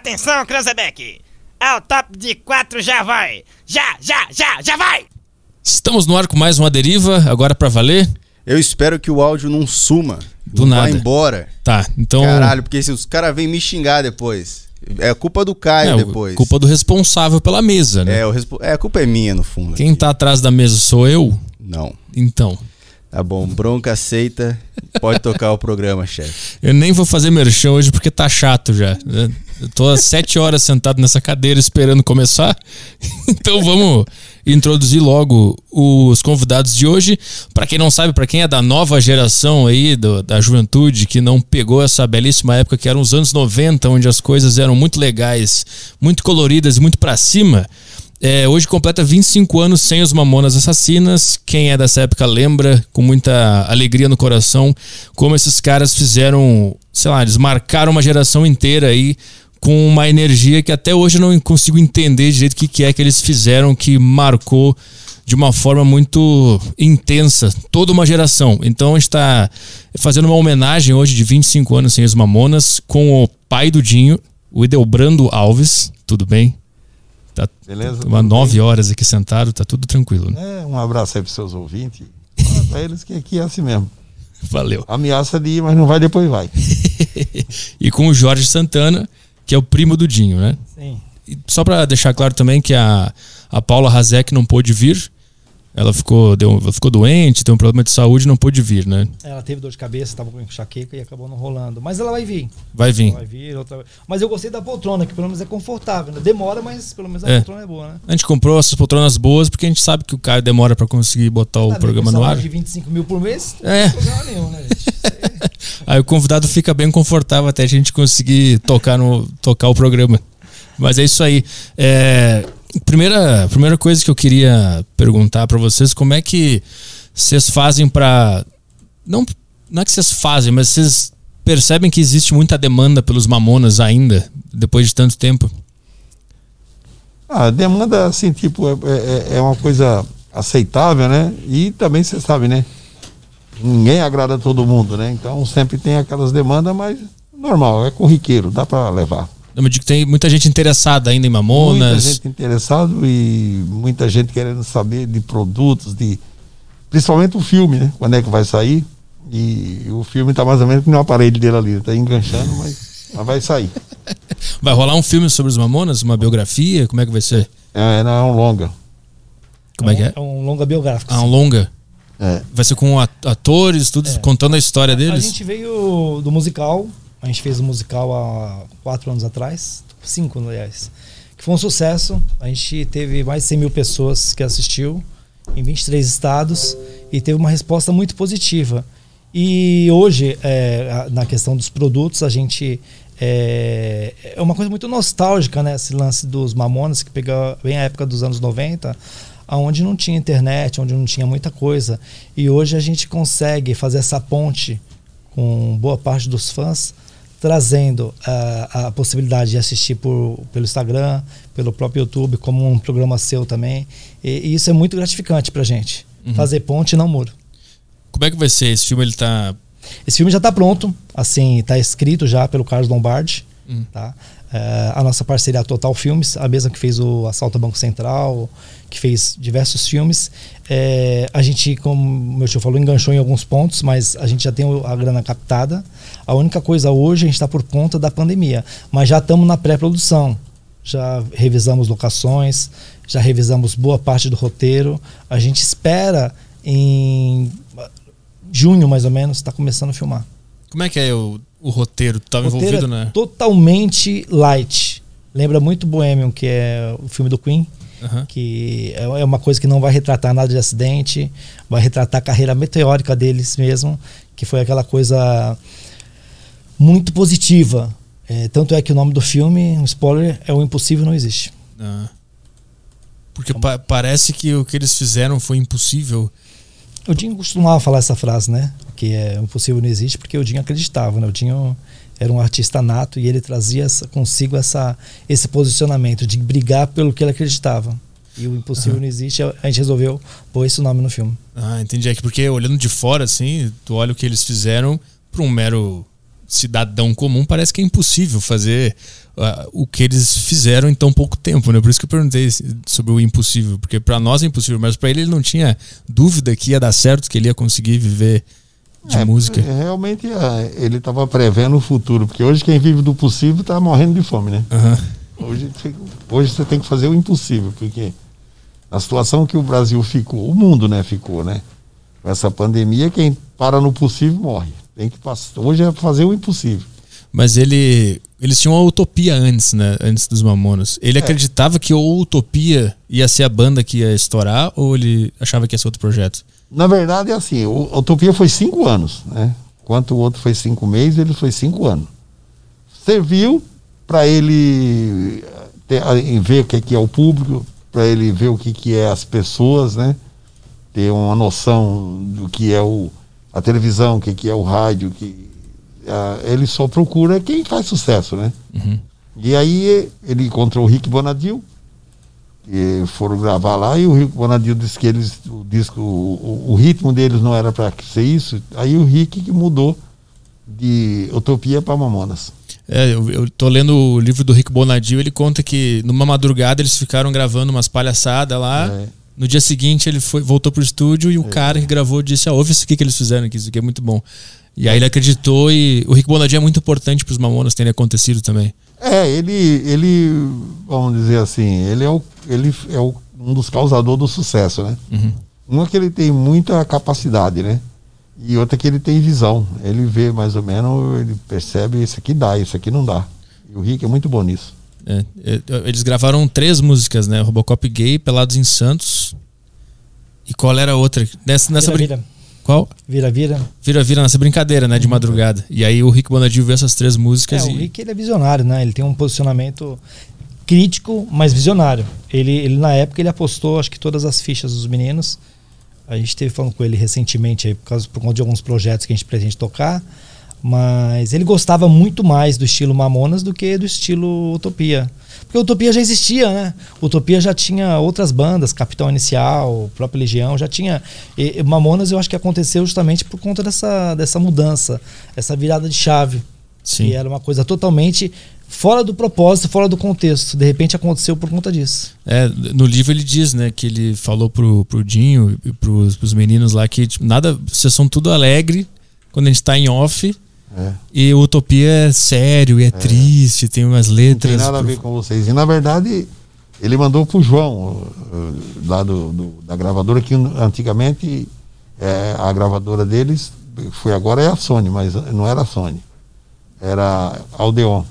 Atenção, Cranzebeck! Ao top de quatro já vai! Já, já, já, já vai! Estamos no ar com mais uma deriva, agora pra valer. Eu espero que o áudio não suma. Do não nada. Vá embora. Tá, então. Caralho, porque se os caras vêm me xingar depois. É culpa do Caio é, depois. culpa do responsável pela mesa, né? É, o respo... é, a culpa é minha, no fundo. Quem aqui. tá atrás da mesa sou eu? Não. Então. Tá bom, bronca aceita. Pode tocar o programa, chefe. Eu nem vou fazer merchan hoje porque tá chato já. Eu tô há sete horas sentado nessa cadeira esperando começar. Então vamos introduzir logo os convidados de hoje. Para quem não sabe, para quem é da nova geração aí, do- da juventude, que não pegou essa belíssima época que eram os anos 90, onde as coisas eram muito legais, muito coloridas e muito pra cima. É, hoje completa 25 anos sem os Mamonas Assassinas. Quem é dessa época lembra com muita alegria no coração como esses caras fizeram, sei lá, eles marcaram uma geração inteira aí com uma energia que até hoje eu não consigo entender direito o que, é que eles fizeram que marcou de uma forma muito intensa toda uma geração. Então a gente está fazendo uma homenagem hoje de 25 anos sem os Mamonas com o pai do Dinho, o Edelbrando Alves. Tudo bem? Tá Beleza? nove horas aqui sentado, tá tudo tranquilo. Né? É, um abraço aí pros seus ouvintes. Fala pra eles que aqui é assim mesmo. Valeu. Ameaça de ir, mas não vai, depois vai. E com o Jorge Santana, que é o primo do Dinho, né? Sim. E só pra deixar claro também que a, a Paula Razek não pôde vir. Ela ficou, deu, ficou doente, tem um problema de saúde não pôde vir, né? Ela teve dor de cabeça, tava com enxaqueca e acabou não rolando. Mas ela vai vir. Vai vir. Ela vai vir outra Mas eu gostei da poltrona, que pelo menos é confortável. Né? Demora, mas pelo menos a É. poltrona é boa, né? A gente comprou essas poltronas boas porque a gente sabe que o Caio demora pra conseguir botar o Ah, programa no ar. de 25 mil por mês, não É. tem problema nenhum, né, gente? Aí o convidado fica bem confortável até a gente conseguir tocar, no, tocar o programa. Mas é isso aí. É, primeira, primeira coisa que eu queria perguntar pra vocês, como é que vocês fazem pra não não é que vocês fazem, mas vocês percebem que existe muita demanda pelos mamonas ainda depois de tanto tempo? Ah, a demanda, assim, tipo, é, é, é uma coisa aceitável, né? E também você sabe, né? Ninguém agrada todo mundo, né? Então sempre tem aquelas demandas, mas normal, é corriqueiro, dá pra levar. Eu me digo que tem muita gente interessada ainda em Muita mamonas. gente interessada e muita gente querendo saber de produtos, de principalmente o filme, né? Quando é que vai sair? E o filme tá mais ou menos com o aparelho dele ali, tá enganchando, mas, mas vai sair. Vai rolar um filme sobre os mamonas, uma biografia, como é que vai ser? É, não, é um longa. Como é que é? É um longa biográfico. Ah, um longa. É. Vai ser com at- atores, tudo contando a história A deles? gente veio do musical, a gente fez um musical há quatro anos atrás, cinco, aliás, que foi um sucesso. A gente teve mais de 100 mil pessoas que assistiu em 23 estados e teve uma resposta muito positiva. E hoje, é, na questão dos produtos, a gente. É, é uma coisa muito nostálgica, né? Esse lance dos Mamonas, que pegou bem a época dos anos 90, onde não tinha internet, onde não tinha muita coisa. E hoje a gente consegue fazer essa ponte com boa parte dos fãs, trazendo ah, a possibilidade de assistir por, pelo Instagram, pelo próprio YouTube, como um programa seu também. E, e isso é muito gratificante pra gente. Fazer ponte e não muro. Como é que vai ser? Esse filme ele tá. Esse filme já está pronto, assim, está escrito já pelo Carlos Lombardi, Hum. tá? É, a nossa parceria Total Filmes, a mesma que fez o Assalto ao Banco Central, que fez diversos filmes. É, a gente, como meu tio falou, enganchou em alguns pontos, mas a gente já tem a grana captada. A única coisa hoje a gente está por conta da pandemia, mas já estamos na pré-produção. Já revisamos locações, já revisamos boa parte do roteiro. A gente espera em junho, mais ou menos, está começando a filmar. Como é que é o, o roteiro? Tu tava O roteiro envolvido, é né? Totalmente light. Lembra muito Bohemian, que é o filme do Queen, Aham. que é é uma coisa que não vai retratar nada de acidente, vai retratar a carreira meteórica deles mesmo, que foi aquela coisa muito positiva. É, tanto é que o nome do filme, um spoiler, é O Impossível Não Existe. Ah. Porque pa- parece que o que eles fizeram foi impossível. O Dinho costumava falar essa frase, né? Que é impossível não existe, porque o Dinho acreditava, né? O Dinho era um artista nato e ele trazia essa- consigo essa, esse posicionamento de brigar pelo que ele acreditava. E o impossível não existe, a gente resolveu pôr esse nome no filme. Ah, entendi. É que porque olhando de fora, assim, tu olha o que eles fizeram para um mero cidadão comum, parece que é impossível fazer o que eles fizeram em tão pouco tempo, né? Por isso que eu perguntei sobre o impossível, porque para nós é impossível, mas para ele ele não tinha dúvida que ia dar certo, que ele ia conseguir viver de É, música. Realmente é, ele estava prevendo o futuro, porque hoje quem vive do possível está morrendo de fome, né? Aham. Hoje, você- hoje você tem que fazer o impossível, porque a situação que o Brasil ficou, o mundo, né, ficou, né? Com essa pandemia, quem para no possível morre. Tem que passar. Hoje é fazer o impossível. Mas ele. Eles tinham a Utopia antes, né? Antes dos Mamonas. Ele É. acreditava que o Utopia ia ser a banda que ia estourar ou ele achava que ia ser outro projeto? Na verdade, é assim, o a Utopia foi cinco anos, né? Enquanto o outro foi cinco meses, ele foi cinco anos. Serviu para ele ter, a- em ver o que, que é o público, para ele ver o que, que é as pessoas, né? Ter uma noção do que é o, a televisão, o que, que é o rádio, que ele só procura quem faz sucesso, né? Uhum. E aí ele encontrou o Rick Bonadil, e foram gravar lá e o Rick Bonadil disse que eles, o disco, o, o- ritmo deles não era para ser isso. Aí o Rick que mudou de Utopia para Mamonas. É, eu, eu tô lendo o livro do Rick Bonadil, ele conta que numa madrugada eles ficaram gravando umas palhaçadas lá. É. No dia seguinte ele foi, voltou pro estúdio e o cara que gravou disse: ah, ouve isso aqui que eles fizeram, que isso aqui é muito bom. E aí ele acreditou e o Rick Bonadil é muito importante pros Mamonas terem acontecido também. É, ele, ele, vamos dizer assim, ele é, o, ele é o, um dos causadores do sucesso, né? Uhum. Uma que ele tem muita capacidade, né? E outra que ele tem visão. Ele vê mais ou menos, ele percebe isso aqui dá, isso aqui não dá. E o Rick é muito bom nisso. É, é, eles gravaram três músicas, né? Robocop Gay, Pelados em Santos. E qual era a outra? Nessa, nessa brin- vira. Qual? Vira, vira. Vira, vira nessa brincadeira, né? De madrugada. E aí o Rick Bonadil viu essas três É, músicas o e. Rick ele é visionário, né? Ele tem um posicionamento crítico, mas visionário. Ele, ele na época ele apostou, acho que todas as fichas dos meninos. A gente esteve falando com ele recentemente aí por causa por conta de alguns projetos que a gente pretende tocar, mas ele gostava muito mais do estilo Mamonas do que do estilo Utopia. Porque Utopia já existia, né? Utopia já tinha outras bandas, Capitão Inicial, própria Legião, já tinha. E, Mamonas eu acho que aconteceu justamente por conta dessa, dessa mudança, essa virada de chave. Sim. E era uma coisa totalmente fora do propósito, fora do contexto. De repente aconteceu por conta disso. É, no livro ele diz, né, que ele falou pro, pro Dinho e pros, pros meninos lá que tipo, nada, vocês são tudo alegre quando a gente tá em off É. e Utopia é sério e é, triste, tem umas Não letras. tem nada a ver com vocês. E na verdade, ele mandou pro João, uh, lá do, do- da gravadora, que antigamente é, a gravadora deles foi agora é a Sony, mas não era a Sony. Era Aldeon.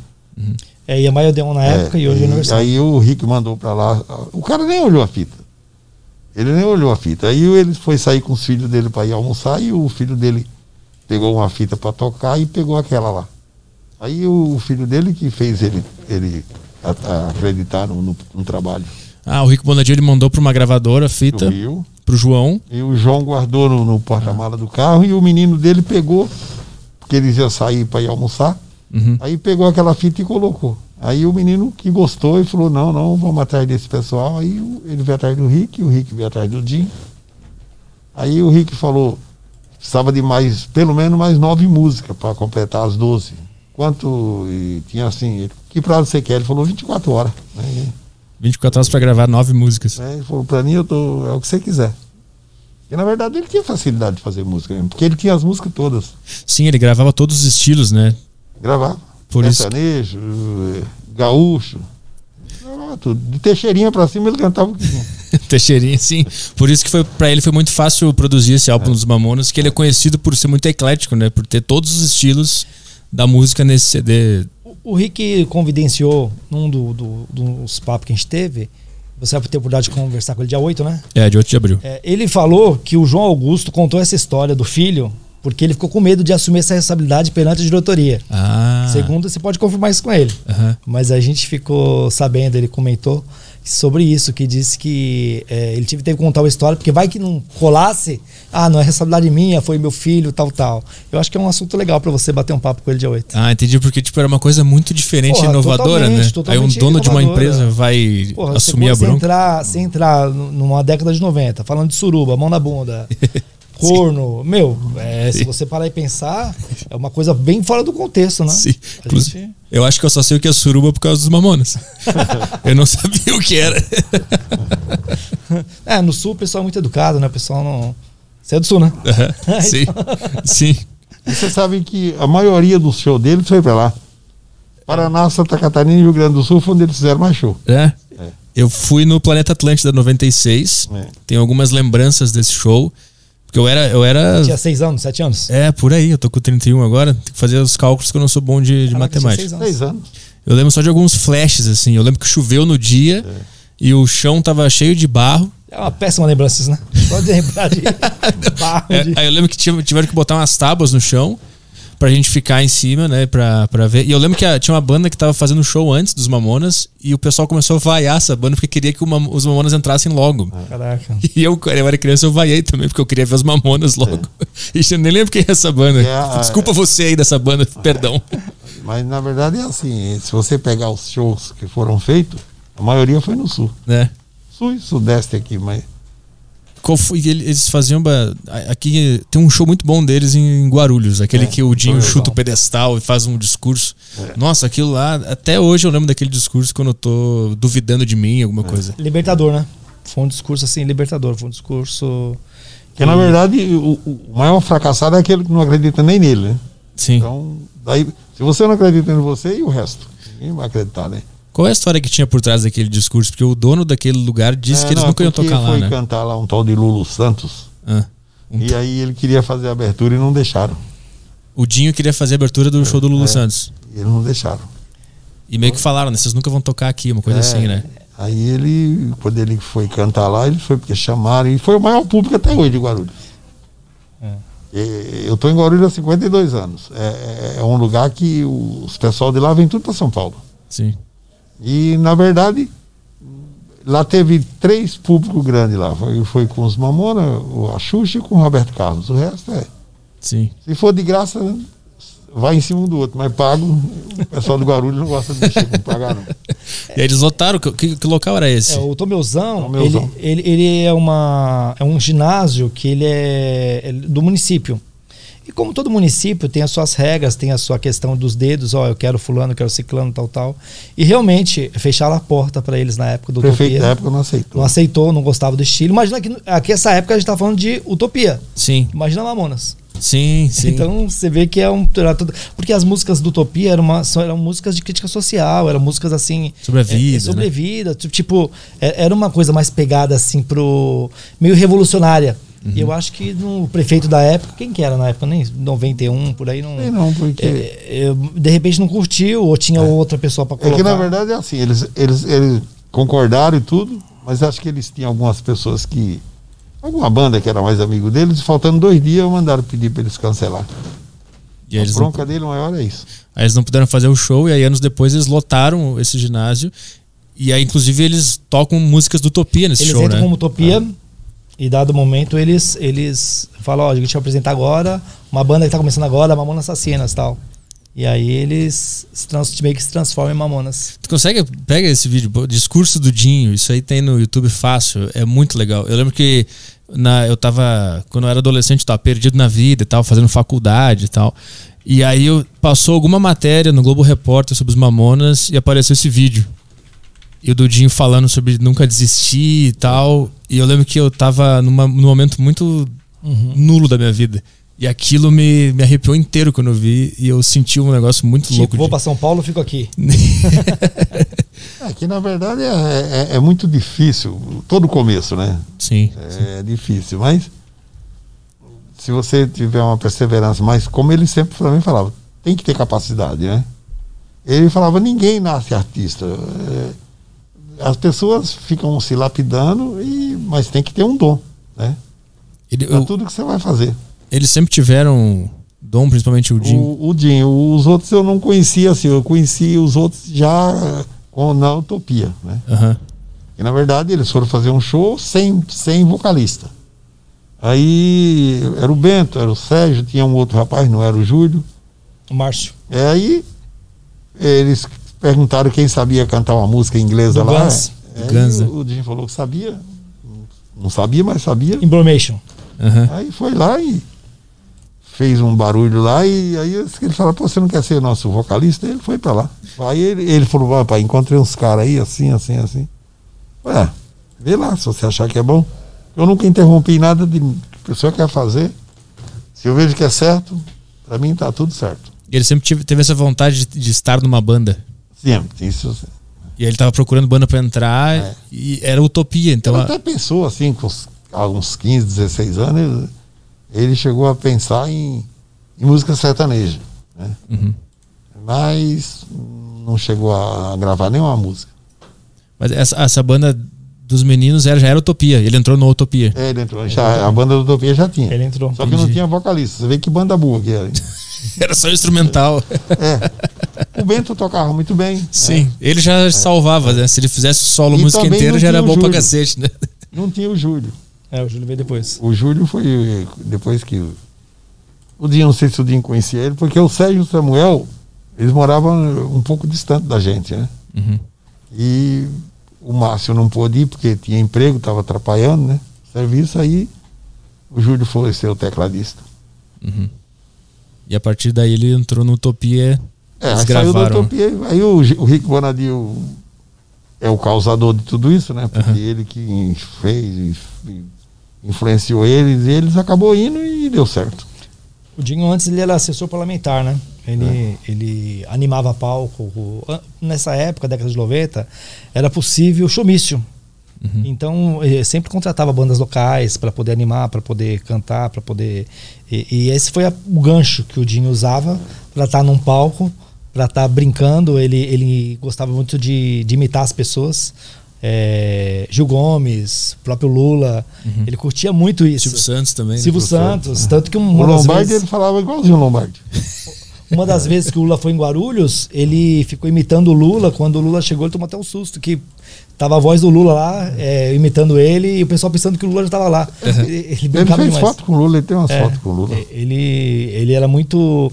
É, e a Maiodeon na época É, e hoje é Universal. Aí o Rick mandou pra lá. O cara nem olhou a fita. Ele nem olhou a fita. Aí ele foi sair com os filhos dele para ir almoçar e o filho dele pegou uma fita para tocar e pegou aquela lá. Aí o filho dele que fez ele, ele acreditar no, no- no trabalho Ah, o Rick Bonadil ele mandou pra uma gravadora a fita Rio. pro João. E o João guardou no, no porta-mala do carro e o menino dele pegou, porque eles iam sair para ir almoçar. Uhum. Aí pegou aquela fita e colocou. Aí o menino que gostou e falou: Não, não, vamos atrás desse pessoal. Aí o- ele veio atrás do Rick, o Rick veio atrás do Jim. Aí o Rick falou: Precisava de mais, pelo menos mais nove músicas para completar as 12. Quanto. E tinha assim: ele, Que prazo você quer? Ele falou: 24 horas. Né? 24 horas pra gravar nove músicas. Né? Ele falou: Para mim, eu tô, é o que você quiser. E na verdade ele tinha facilidade de fazer música mesmo, porque ele tinha as músicas todas. Sim, ele gravava todos os estilos, né? Gravava. Por isso- Sertanejo, eh, gaúcho. Gravava tudo. De Teixeirinha pra cima ele cantava o que tinha. Teixeirinha, sim. Por isso que foi para ele foi muito fácil produzir esse É. álbum dos Mamonas, que ele é conhecido por ser muito eclético, né? Por ter todos os estilos da música nesse CD. O- O Rick convidenciou num do- do- dos papos que a gente teve. Você vai ter a oportunidade de conversar com ele dia 8, né? É, de 8 de abril. É, ele falou que o João Augusto contou essa história do filho porque ele ficou com medo de assumir essa responsabilidade perante a diretoria. Ah. Segundo, você pode confirmar isso com ele. Aham. Mas a gente ficou sabendo, ele comentou sobre isso, que disse que é, ele tive, teve que contar uma história, porque vai que não colasse, ah, não é responsabilidade minha, foi meu filho, tal, tal. Eu acho que é um assunto legal pra você bater um papo com ele dia 8. Ah, entendi, porque tipo, era uma coisa muito diferente e Porra, inovadora, totalmente, né? totalmente Aí um dono de uma inovadora. empresa vai Porra, assumir a bronca. entrar, você entrar nu- numa década de 90, falando de suruba, mão na bunda, corno. Meu, é, se você parar e pensar, é uma coisa bem fora do contexto, né? Sim. Inclusive, gente- Eu acho que eu só sei o que é suruba por causa dos mamonas. eu não sabia o que era. É, no sul o pessoal é muito educado, né? O pessoal não. Você é do sul, né? Aham, Sim. Sim. E você sabe que a maioria dos shows deles foi pra lá. Paraná, Santa Catarina e Rio Grande do Sul foi onde eles fizeram mais show. É. Eu fui no Planeta Atlântida 96. É. Tenho algumas lembranças desse show. Porque eu era. Eu era Tinha seis anos, sete anos? é, por aí. Eu tô com 31 agora. Tem que fazer os cálculos que eu não sou bom de, de Caraca, matemática. seis anos. Seis anos. Eu lembro só de alguns flashes, assim. Eu lembro que choveu no dia e o chão tava cheio de barro. É uma péssima lembrança isso, né? Só de lembrar de barro. É, de- aí eu lembro que tive- tiveram que botar umas tábuas no chão pra gente ficar em cima, né? Pra, pra ver. E eu lembro que a- tinha uma banda que tava fazendo show antes dos Mamonas e o pessoal começou a vaiar essa banda porque queria que Mam- os Mamonas entrassem logo. Caraca. E eu, quando eu era criança, eu vaiei também, porque eu queria ver os Mamonas logo. E eu nem lembro quem é essa banda. É, a- Desculpa você aí dessa banda, perdão. Mas na verdade é assim, se você pegar os shows que foram feitos, a maioria foi no sul. Né? Sul e sudeste aqui, mas Qual foi? ele- Eles faziam. Aqui tem um show muito bom deles em Guarulhos, aquele É, que o Dinho chuta o pedestal e faz um discurso. É. Nossa, aquilo lá, até hoje eu lembro daquele discurso quando eu tô duvidando de mim, alguma coisa. Libertador, né? Foi um discurso assim, libertador. Foi um discurso. que na verdade o, o maior fracassado é aquele que não acredita nem nele, né? Sim. Então, daí, se você não acredita em você e o resto, ninguém vai acreditar, né? Qual é a história que tinha por trás daquele discurso? Porque o dono daquele lugar disse É, que eles não, nunca iam tocar lá, foi né? cantar lá um tal de Lulu Santos. Ah. Um- E aí ele queria fazer a abertura e não deixaram. O Dinho queria fazer a abertura do show do Lulu é. Santos. E eles não deixaram. E meio que falaram, né? Vocês nunca vão tocar aqui, uma coisa É, assim, né? Aí ele, quando ele foi cantar lá, ele foi porque chamaram. E foi o maior público até hoje de Guarulhos. É. Eu estou em Guarulhos há 52 anos. É, é um lugar que os pessoal de lá vem tudo para São Paulo. Sim. E, na verdade, lá teve três públicos grandes lá. Foi, foi com os Mamona, o a Xuxa e com o Roberto Carlos. O resto é. Sim. Se for de graça, vai em cima um do outro. Mas pago, o pessoal do Guarulhos não gosta de mexer com pagar, não. E aí eles lotaram. Que, que- que local era esse? É, o Tomeuzão, Tomeuzão. Ele, ele, ele é, uma, é um ginásio que ele é, é do município. E como todo município tem as suas regras, tem a sua questão dos dedos, ó, eu quero fulano, eu quero ciclano, tal, tal. E realmente fecharam a porta para eles na época do prefeito Utopia. da época não aceitou. Não aceitou, não gostava do estilo. Imagina que aqui essa época a gente tá falando de Utopia. Sim. Imagina Mamonas. Sim, sim. Então você vê que é um. era tudo- Porque as músicas do Utopia eram, uma, são- eram músicas de crítica social, eram músicas assim. Sobre a é, vida, é, sobre né? a vida. Tipo, é- era uma coisa mais pegada assim pro. meio revolucionária. Uhum. E eu acho que no prefeito da época, quem que era na época? Nem 91, por aí não. Sei não, porque. É, eu, de repente não curtiu, ou tinha outra pessoa para É colocar. que na verdade é assim, eles, eles, eles concordaram e tudo, mas acho que eles tinham algumas pessoas que. Alguma banda que era mais amigo deles, e faltando dois dias mandaram pedir para eles cancelar. E a eles, não, bronca dele maior é isso. aí eles não puderam fazer o show, e aí anos depois eles lotaram esse ginásio. E aí, inclusive, eles tocam músicas do Utopia nesse Eles show, entram né? como Utopia e dado momento eles eles falam, ó, a gente vai apresentar agora uma banda que tá começando agora, Mamonas Assassinas tal. E aí eles se trans, meio que se transformam em Mamonas. Tu consegue? Pega esse vídeo, discurso do Dinho, isso aí tem no YouTube fácil, é muito legal. Eu lembro que na, eu tava, quando eu era adolescente, tava perdido na vida e tal, fazendo faculdade e tal. E aí eu, passou alguma matéria no Globo Repórter sobre os Mamonas e apareceu esse vídeo. E o Dudinho falando sobre nunca desistir e tal. E eu lembro que eu tava numa, num momento muito nulo da minha vida. E aquilo me, me arrepiou inteiro quando eu vi. E eu senti um negócio muito Tipo, louco. vou de- pra São Paulo, fico aqui. É que na verdade é, é, é muito difícil, todo começo, né? Sim. É difícil, mas se você tiver uma perseverança, mas como ele sempre também falava, tem que ter capacidade, né? Ele falava, ninguém nasce artista. É, as pessoas ficam se lapidando, e, mas tem que ter um dom, né? Ele- Pra eu- tudo que você vai fazer. Eles sempre tiveram dom, principalmente o Dinho. O, o Dinho, os outros eu não conhecia assim, eu conheci os outros já com, na Utopia, né? Aham. E na verdade eles foram fazer um show sem, sem vocalista. Aí era o Bento, era o Sérgio, tinha um outro rapaz, não era o Júlio. O Márcio. É, aí eles perguntaram quem sabia cantar uma música inglesa Do lá. Guns. É, Guns, e né? o, o Dinho falou que sabia. Não sabia, mas sabia. Embromation. Aham. Aí foi lá e fez um barulho lá e aí ele falou, pô, você não quer ser nosso vocalista? Ele foi pra lá. Aí ele, ele falou, rapaz, encontrei uns caras aí, assim, assim, assim. Ué, vê lá, se você achar que é bom. Eu nunca interrompi nada de que a pessoa quer fazer. Se eu vejo que é certo, pra mim tá tudo certo. Ele sempre tive- teve essa vontade de, de estar numa banda. Sempre, isso. E aí ele tava procurando banda pra entrar É. e era utopia. Então, Ele até pensou assim, com uns, há uns 15, 16 anos, ele, chegou a pensar em, em música sertaneja. Né? Uhum. Mas não chegou a gravar nenhuma música. Mas essa, essa banda dos meninos era, já era utopia. Ele entrou no utopia. É, ele entrou, já, a banda do Utopia já tinha. Ele entrou. Só que não Entendi. tinha vocalista. Você vê que banda boa que era. Era só instrumental. É. O Bento tocava muito bem. Sim, ele já salvava, né? Se ele fizesse solo É. E música inteira, já era bom pra Júlio. cacete, né? Não tinha o Júlio. É, o Júlio veio depois. O Júlio foi depois que. o- O Dinho, não sei se o Dinho conhecia ele, porque o Sérgio e o Samuel, eles moravam um pouco distante da gente, né? Uhum. E o Márcio não pôde ir porque tinha emprego, estava atrapalhando, né? Serviço aí, o Júlio foi ser o tecladista. Uhum. E a partir daí ele entrou no Utopia. É, aí saiu da. Utopia. Aí o, o Rick Bonadil é o causador de tudo isso, né? Porque Aham. ele que fez, influenciou eles, e eles acabou indo e deu certo. O Dinho antes ele era assessor parlamentar, né? Ele, É. ele animava palco. Nessa época, década de 90, era possível showmício. Uhum. Então, eh, sempre contratava bandas locais para poder animar, para poder cantar, para poder. E, e esse foi a- o gancho que o Dinho usava para estar num palco, para estar brincando. Ele, ele gostava muito de, de imitar as pessoas. Eh, Gil Gomes, próprio Lula. Ele curtia muito isso. Silvio Santos também. né? Silvio Santos, tanto que O uma das, Lombardi, vezes, ele falava igualzinho o Lombardi. uma das vezes que o Lula foi em Guarulhos, ele ficou imitando o Lula. Quando o Lula chegou, ele tomou até um susto, que tava a voz do Lula lá, é, imitando ele, e o pessoal pensando que o Lula já estava lá. Ele, ele Ele brincava fez demais. foto com o Lula, ele tem umas É, fotos com o Lula. Ele, ele era muito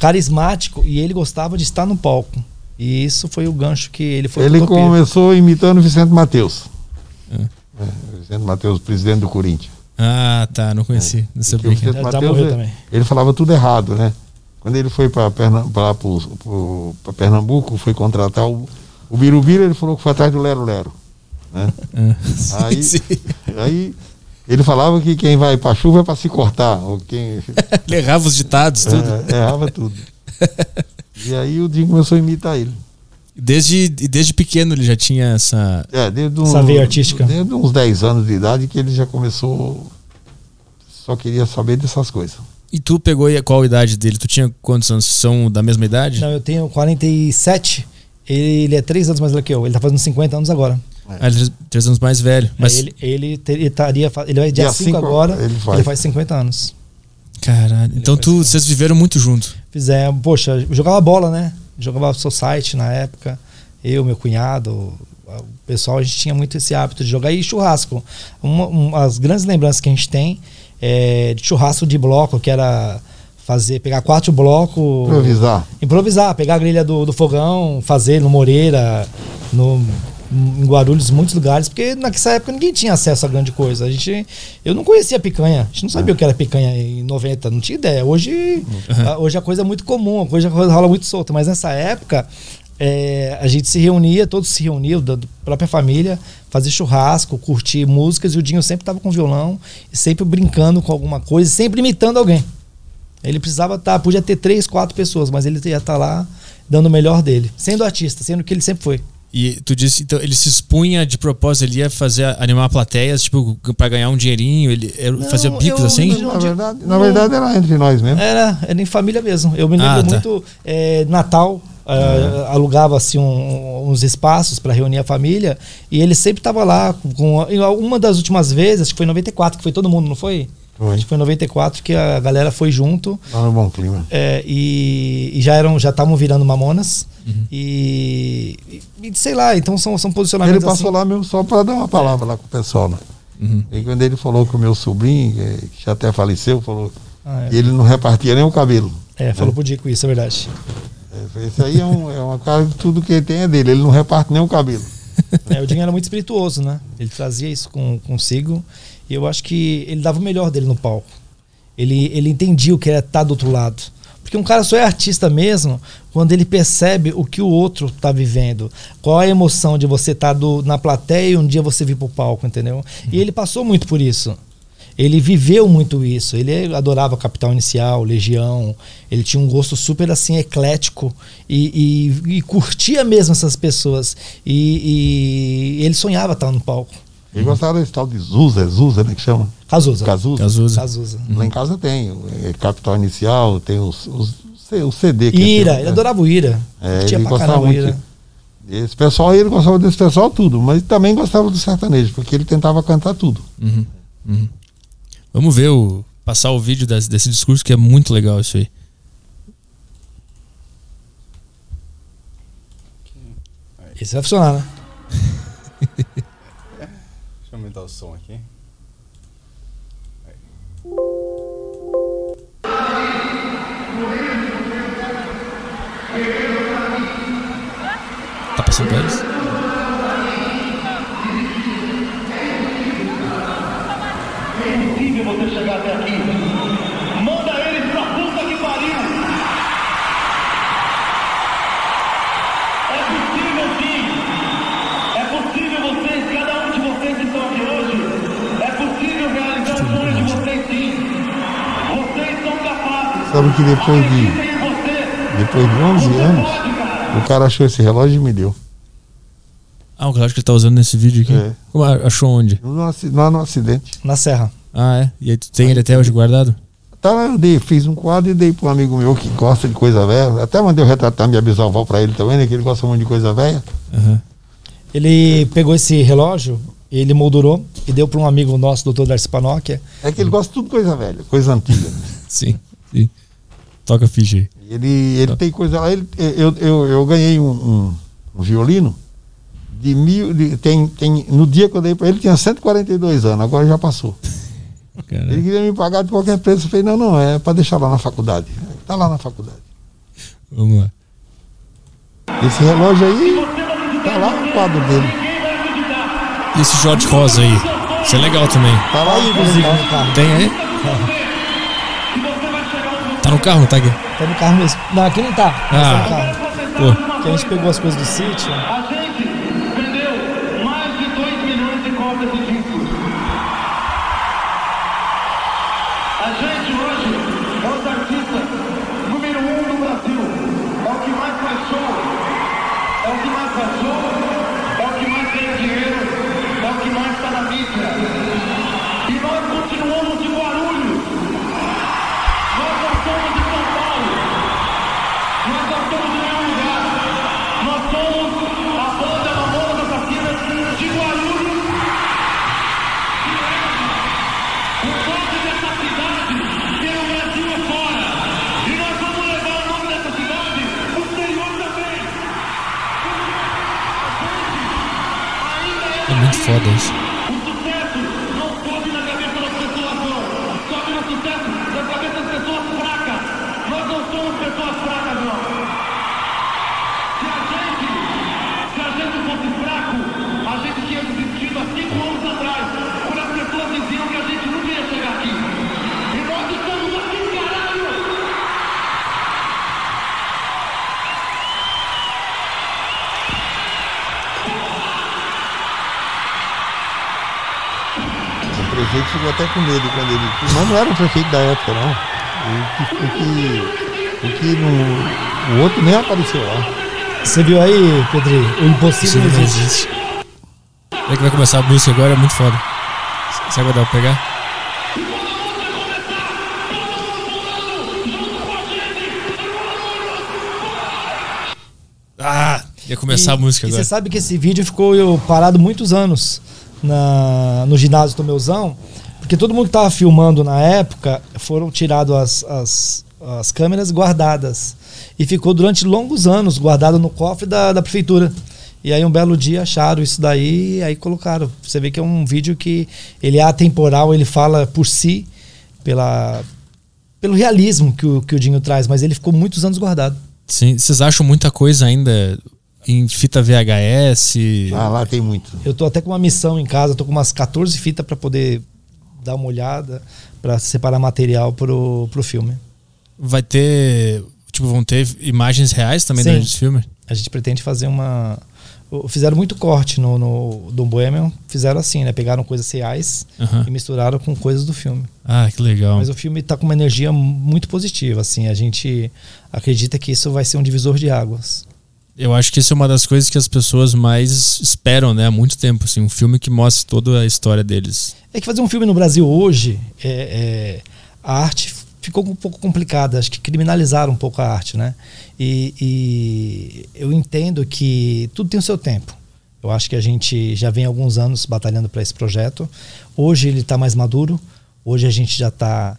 carismático e ele gostava de estar no palco. E isso foi o gancho que ele foi Ele começou imitando o Vicente Matheus. É. É, Vicente Matheus, presidente do Corinthians. Ah, tá. Não conheci. Não Porque sabia. Vicente Já Matheus, morreu ele- ele falava tudo errado, né? Quando ele foi para Pernambuco, foi contratar o, o Birubiru, ele falou que foi atrás do Lero Lero. Né? Ah, Aí, sim. aí ele falava que quem vai para chuva é para se cortar. Ou quem, Ele errava os ditados, tudo. É, errava tudo. E aí o Dinho começou a imitar ele. Desde, e desde pequeno ele já tinha essa. É, desde Essa veia artística. Desde uns 10 anos de idade que ele já começou. Só queria saber dessas coisas. E tu pegou e qual a idade dele? Tu tinha quantos anos? São da mesma idade? Não, eu tenho 47. Ele, ele é 3 anos mais velho que eu. Ele tá fazendo 50 anos agora. Ah, ele é três, anos mais velho. Mas, Ele, ele, ter- ele estaria. fa- Ele vai dia Dia 5 cinco agora. ele Ele faz. faz. 50 anos. caralho. Então faz tu, vocês viveram muito junto. Fizemos, poxa, jogava bola, né? Jogava society na época. Eu, meu cunhado, o pessoal, a gente tinha muito esse hábito de jogar. E churrasco. Uma, um- as grandes lembranças que a gente tem é de churrasco de bloco, que era fazer, pegar quatro blocos. Improvisar. Improvisar, pegar a grelha do, do fogão, fazer no Moreira, no, em Guarulhos, muitos lugares, porque naquela época ninguém tinha acesso a grande coisa. A gente, eu não conhecia picanha, a gente não sabia o que era picanha em 90, não tinha ideia. Hoje, a, hoje a coisa é muito comum, a coisa rola muito solta, mas nessa época é, a gente se reunia, todos se reuniam, da própria família, fazer churrasco, curtir músicas, e o Dinho sempre estava com violão, sempre brincando com alguma coisa, sempre imitando alguém. Ele precisava estar, podia ter três, quatro pessoas, mas ele ia estar lá dando o melhor dele, sendo artista, sendo o que ele sempre foi. E tu disse, então, ele se expunha de propósito, ele ia fazer, animar plateias, tipo, pra ganhar um dinheirinho, ele Não, fazia bicos eu- assim? eu- Na verdade, na verdade era entre nós mesmo. Era, era em família mesmo. Eu me lembro Ah, tá. muito é, Natal. ah, alugava assim um- uns espaços para reunir a família e ele sempre estava lá com, com uma das últimas vezes acho que foi em 94 que foi todo mundo não foi Foi. acho que foi em 94 que a galera foi junto Lá no Bom Clima. É, e, e já eram já estavam virando mamonas Uhum. e, e- sei lá então são, são Ele posicionamentos passou assim. lá mesmo só para dar uma palavra lá com o pessoal. Né? Uhum. E quando ele falou com o meu sobrinho, que já até faleceu, falou Ah, que é. ele não repartia nem o cabelo. É, falou pro Dico isso é verdade É, Esse aí é, um, é uma cara de tudo que ele tem é dele, ele não reparte nem o cabelo. É, o Dinho era muito espirituoso, né? Ele trazia isso com, consigo E eu acho que ele dava o melhor dele no palco. Ele, ele entendia o que era estar do outro lado. Porque um cara só é artista mesmo quando ele percebe o que o outro está vivendo. Qual a emoção de você estar do- na plateia e um dia você vir pro palco, entendeu? E ele passou muito por isso. Ele viveu muito isso. Ele adorava Capital Inicial, Legião. Ele tinha um gosto super assim eclético e, e- e curtia mesmo essas pessoas. E, e ele sonhava estar no palco. Ele gostava desse tal de Zuza, é Zuza, né? Que chama? Cazuza. Cazuza. Cazuza. Cazuza. Lá em casa tem. é, Capital Inicial, tem os, os, o CD. que Ira, tem, ele adorava o Ira. É, Tinha ele pra gostava muito. Ira. Esse pessoal, ele gostava desse pessoal tudo, mas também gostava do sertanejo, porque ele tentava cantar tudo. Vamos ver o. Passar o vídeo desse, desse discurso que é muito legal isso aí. Esse vai funcionar, né? Aumentar o som aqui. Tá passando eles? Que depois de, depois de 11 anos, o cara achou esse relógio e me deu. Ah, o relógio que ele tá usando nesse vídeo aqui. É. Como achou onde? No, lá no acidente. Na Serra. Ah, é? E aí tu tem ele até hoje guardado? Tá lá, eu dei, fiz um quadro e dei para um amigo meu que gosta de coisa velha. Até mandei o retratar minha bisavó para ele também, né? Que ele gosta muito de coisa velha. Aham. Ele pegou esse relógio, ele moldurou e deu para um amigo nosso, doutor Darcy Panóquia. É que ele gosta de tudo coisa velha, coisa antiga. Sim, sim. Toca ficha aí. Ele, ele tem coisa lá. Ele, eu, eu, eu ganhei um, um, um violino de mil. de- tem, tem, no dia que eu dei para ele, tinha 142 anos, agora já passou. Ele Cara, queria me pagar de qualquer preço. Eu falei, não, não, é para deixar lá na faculdade. Tá lá na faculdade. vamos lá. Esse relógio aí, tá lá no quadro dele. E esse Jorge Rosa aí? Isso é legal também. Tá lá aí, Inclusive tá? Tem aí? Tá no carro, não tá aqui? Tá no carro mesmo. Não, aqui não tá. Ah. Tá no carro. Pô, Que a gente pegou as coisas do sítio. É muito prefeito ficou até com medo quando ele. Mas não era o prefeito da época, não. O que, o que, o que no, o outro nem apareceu lá. Você viu aí, Pedrinho? O impossível não existe. É que vai começar a música agora, é muito foda. Será que vai dar pra pegar? Ah, ia começar E- a música e agora. você sabe que esse vídeo ficou eu, parado muitos anos na, no ginásio do Meuzão, porque todo mundo que tava filmando na época foram tiradas as, as, as câmeras guardadas. E ficou durante longos anos guardado no cofre da, da prefeitura. E aí um belo dia acharam isso daí e aí colocaram. Você vê que é um vídeo que ele é atemporal, ele fala por si, pela, pelo realismo que o, que o Dinho traz, mas ele ficou muitos anos guardado. Sim, vocês acham muita coisa ainda em fita VHS? Ah, lá tem muito. Eu tô até com uma missão em casa, tô com umas 14 fitas para poder dar uma olhada para separar material pro, pro filme. Vai ter. Tipo, vão ter imagens reais também Sim. durante esse filme? A gente pretende fazer uma. Fizeram muito corte no, no do Bohemian, fizeram assim, né? Pegaram coisas reais Aham. e misturaram com coisas do filme. Ah, que legal. Mas o filme tá com uma energia muito positiva, assim. A gente acredita que isso vai ser um divisor de águas. Eu acho que isso é uma das coisas que as pessoas mais esperam, né? Há muito tempo, assim. Um filme que mostre toda a história deles. É que fazer um filme no Brasil hoje, é, é, a arte ficou um pouco complicada. Acho que criminalizaram um pouco a arte, né? E, e eu entendo que tudo tem o seu tempo. Eu acho que a gente já vem alguns anos batalhando para esse projeto. Hoje ele está mais maduro. Hoje a gente já está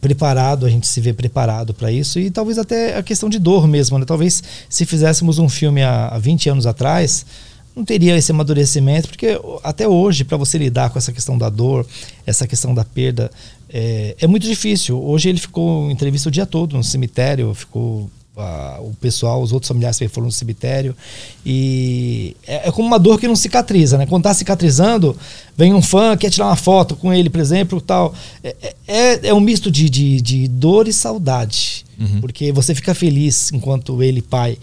preparado, a gente se vê preparado para isso. E talvez até a questão de dor mesmo. Né? Talvez se fizéssemos um filme há, há 20 anos atrás, não teria esse amadurecimento, porque até hoje, para você lidar com essa questão da dor, essa questão da perda, é, é muito difícil. Hoje ele ficou em entrevista o dia todo no cemitério, ficou o pessoal, os outros familiares também foram no cemitério. E é, é como uma dor que não cicatriza, né? Quando tá cicatrizando, vem um fã, quer tirar uma foto com ele, por exemplo, tal. É, é, é um misto de, de, de dor e saudade. Porque você fica feliz enquanto ele, pai,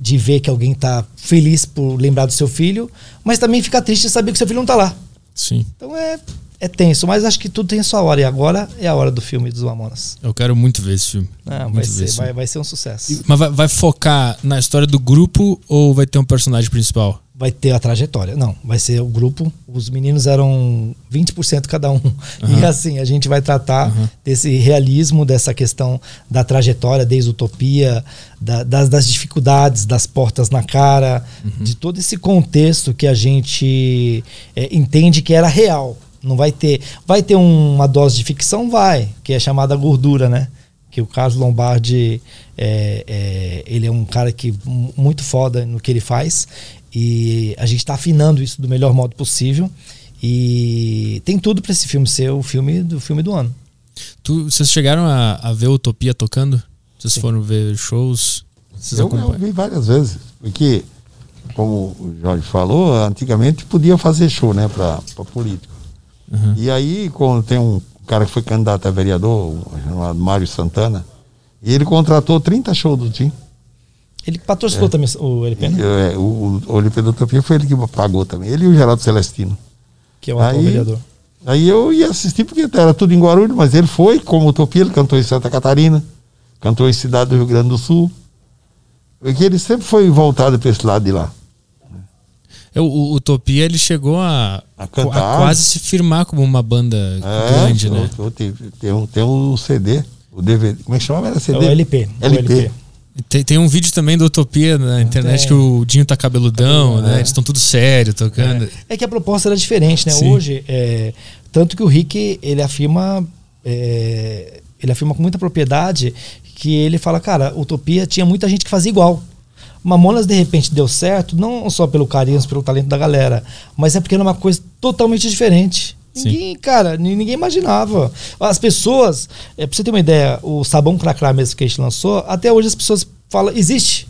de ver que alguém tá feliz por lembrar do seu filho, mas também fica triste de saber que seu filho não tá lá. Sim. Então é, é tenso, mas acho que tudo tem a sua hora. E agora é a hora do filme dos Mamonas. Eu quero muito ver esse filme. Não, vai, ser, vai, vai ser um sucesso. Mas vai, vai focar na história do grupo ou vai ter um personagem principal? Vai ter a trajetória. Não, vai ser o grupo. Os meninos eram 20% cada um. E assim, a gente vai tratar desse realismo, dessa questão da trajetória, desde utopia, da- das, das dificuldades, das portas na cara, de todo esse contexto que a gente é, entende que era real. Não vai ter. Vai ter uma dose de ficção? Vai, que é chamada gordura, né? que o Carlos Lombardi é, é, ele é um cara que mu- muito foda no que ele faz e a gente está afinando isso do melhor modo possível e tem tudo para esse filme ser o filme do filme do ano. Tu, vocês chegaram a, a ver Utopia tocando? Vocês foram ver shows? Vocês Eu, eu vi várias vezes, porque, como o Jorge falou, antigamente podia fazer show, né, para político. Uhum. E aí, quando tem um cara que foi candidato a vereador, um chamado Mário Santana, e ele contratou 30 shows do Tim. Ele patrocinou também o LP, né? É, o, o Olimpíada da Utopia foi ele que pagou também, ele e o Geraldo Celestino. que é o atual Aí- vereador. Aí eu ia assistir porque era tudo em Guarulhos, mas ele foi como Utopia, ele cantou em Santa Catarina, cantou em cidade do Rio Grande do Sul. Porque ele sempre foi voltado para esse lado de lá. É, O, o Utopia ele chegou a, A a cantar. quase se firmar como uma banda É, grande, né? eu- eu tenho- tem, um, tem um CD, o DVD. Como é que chama? Era É CD? o LP. o LP. Tem, tem um vídeo também do Utopia na internet tem. que o Dinho tá cabeludão, né? é. Eles estão tudo sério tocando. É que a proposta era diferente, né? Sim. Hoje, é, tanto que o Rick, ele afirma, é, ele afirma com muita propriedade que ele fala, cara, Utopia tinha muita gente que fazia igual. Mamonas, de repente, deu certo, não só pelo carinho, pelo talento da galera, mas é porque era uma coisa totalmente diferente. Sim. Ninguém, cara, ni- ninguém imaginava. As pessoas, é, pra você ter uma ideia, o sabão cracrá mesmo que a gente lançou, até hoje as pessoas falam, existe.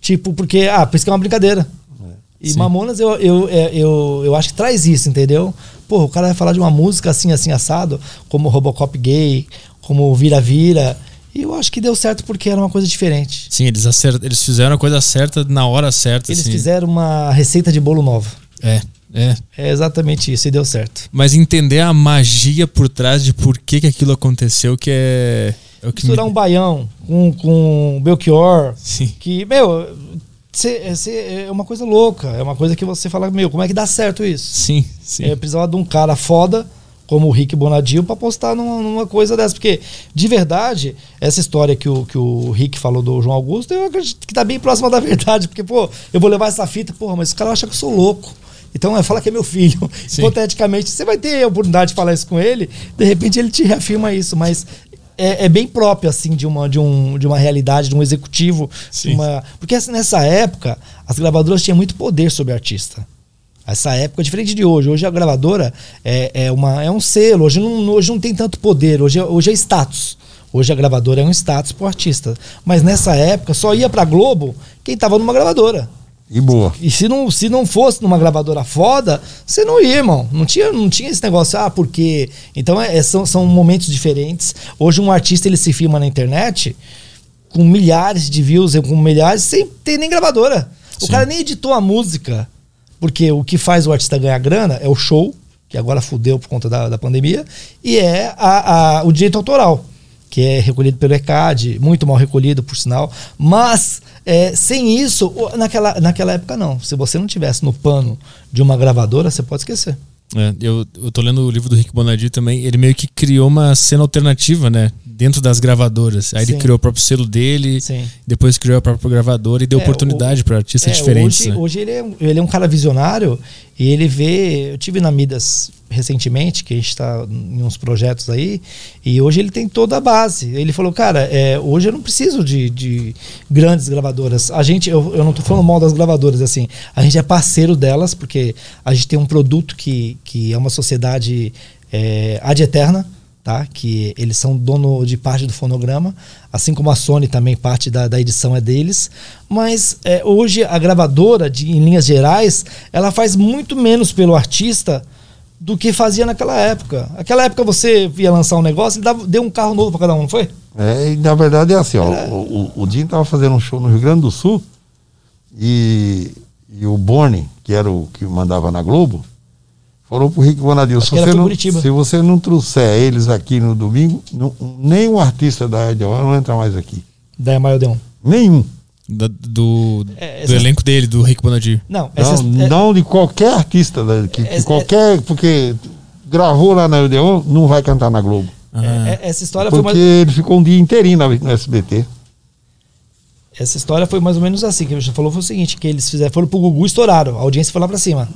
Tipo, porque, ah, por isso que é uma brincadeira. E Sim. Mamonas, eu, eu, é, eu, eu acho que traz isso, entendeu? Pô, o cara vai falar de uma música assim, assim, assado, como Robocop gay, como Vira-Vira. E eu acho que deu certo porque era uma coisa diferente. Sim, eles, acert... eles fizeram a coisa certa na hora certa. Eles assim. fizeram uma receita de bolo nova. É, é. É exatamente isso, e deu certo. Mas entender a magia por trás de por que, que aquilo aconteceu que é. é o que Misturar me- um baião com, com Belchior, Sim. que, meu, cê- cê- é uma coisa louca. É uma coisa que você fala, meu, como é que dá certo isso? Sim, sim. É, precisava de um cara foda, como o Rick Bonadio, pra postar numa, numa coisa dessa. Porque, de verdade, essa história que o, que o Rick falou do João Augusto, eu acredito que tá bem próxima da verdade. Porque, pô, eu vou levar essa fita, porra, mas o cara acha que eu sou louco. Então, é, fala que é meu filho. Sim. Hipoteticamente, você vai ter a oportunidade de falar isso com ele, de repente ele te reafirma isso, mas. É, é bem próprio, assim, de uma, de, um, de uma realidade, de um executivo. de uma- porque essa- nessa época, as gravadoras tinham muito poder sobre o artista. Essa época é diferente de hoje. Hoje a gravadora é, é, uma, é um selo. Hoje não, hoje não tem tanto poder. Hoje é, hoje é status. Hoje a gravadora é um status pro artista. Mas nessa época só ia pra Globo quem tava numa gravadora. E boa. E se não, se não fosse numa gravadora foda, você não ia, irmão. Não tinha, não tinha esse negócio, ah, porque. Então é, são, são momentos diferentes. Hoje um artista ele se filma na internet com milhares de views, com milhares, sem ter nem gravadora. O Sim. cara nem editou a música. Porque o que faz o artista ganhar grana é o show, que agora fudeu por conta da, da pandemia, e é a, a- o direito autoral, que é recolhido pelo ECAD, muito mal recolhido, por sinal. Mas, é, sem isso, naquela, naquela época não. Se você não tivesse no pano de uma gravadora, você pode esquecer. É, eu, eu tô lendo o livro do Rick Bonadio também. Ele meio que criou uma cena alternativa, né? Dentro das gravadoras. Aí Sim. ele criou o próprio selo dele, Sim. depois criou a própria gravadora e deu É, oportunidade para artistas É, diferentes. Hoje, né? hoje ele, é, ele é um cara visionário e ele vê. Eu tive na Midas recentemente, que a gente está em uns projetos aí, e hoje ele tem toda a base. Ele falou, cara, é, hoje eu não preciso de, de grandes gravadoras. A gente, eu, eu não tô falando mal das gravadoras, assim, a gente é parceiro delas, porque a gente tem um produto que, que é uma sociedade é, ad eterna tá? Que eles são dono de parte do fonograma, assim como a Sony também parte da, da edição é deles. Mas é, hoje a gravadora, de, em linhas gerais, ela faz muito menos pelo artista do que fazia naquela época. Aquela época você ia lançar um negócio e dava, deu um carro novo para cada um, não foi? É, e na verdade é assim, ó, o, o, o Dinho tava fazendo um show no Rio Grande do Sul e, e o Borne, que era o que mandava na Globo, falou pro Rick Bonadil, se você, não, Curitiba. se você não trouxer eles aqui no domingo, não, nenhum artista da Ed não entra mais aqui. Da Emael Deon. Nenhum. Da- do, É, do elenco dele, do Rick Bonadio. Não, essa, Não, é- não de qualquer artista, da, que, qualquer, porque gravou lá na Odeon, não vai cantar na Globo. Ah, é- é- essa história foi Porque mais, ele ficou um dia inteirinho na- no SBT. essa história foi mais ou menos assim, que ele já falou foi o seguinte, que eles fizeram, foram pro Gugu e estouraram, a audiência foi lá pra cima.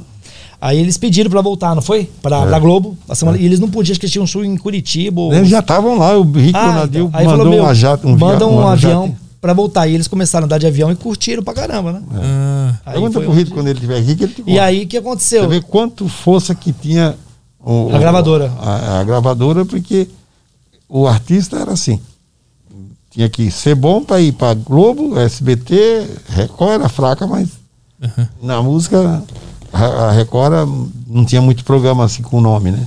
Aí eles pediram pra voltar, não foi? Pra, É. pra Globo. semana- E eles não podiam, acho que eles tinham um show em Curitiba. ou- Eles já estavam lá, o Rick Ah, então. Mandou falou, uma jato, um manda um uma avião pra voltar. E eles começaram a andar de avião e curtiram pra caramba, né? ah, Aí Pergunta pro Rito quando ele estiver aqui que ele te E conta. aí o que aconteceu? Você vê quanto força que tinha o- A o- gravadora. A, a gravadora, porque o artista era assim. Tinha que ser bom para ir para Globo, SBT, Record era fraca, mas aham. na música a Record era- não tinha muito programa assim com nome, né?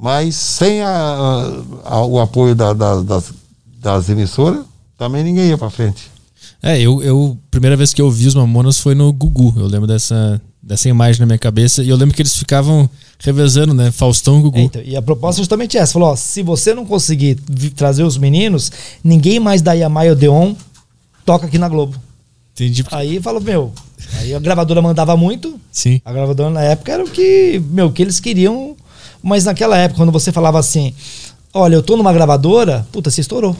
Mas sem a- a- o apoio da- da- das, das emissoras, também ninguém ia para frente. É, eu, eu. Primeira vez que eu vi os Mamonas foi no Gugu. Eu lembro dessa, dessa imagem na minha cabeça. E eu lembro que eles ficavam revezando, né? Faustão e Gugu. É, então, e a proposta é justamente essa. Falou, ó, se você não conseguir trazer os meninos, ninguém mais da Yamai Odeon toca aqui na Globo. Entendi. Aí falou, meu, aí a gravadora mandava muito, Sim. A gravadora na época era o que, meu, que eles queriam. Mas naquela época, quando você falava assim, olha, eu tô numa gravadora, puta, você estourou.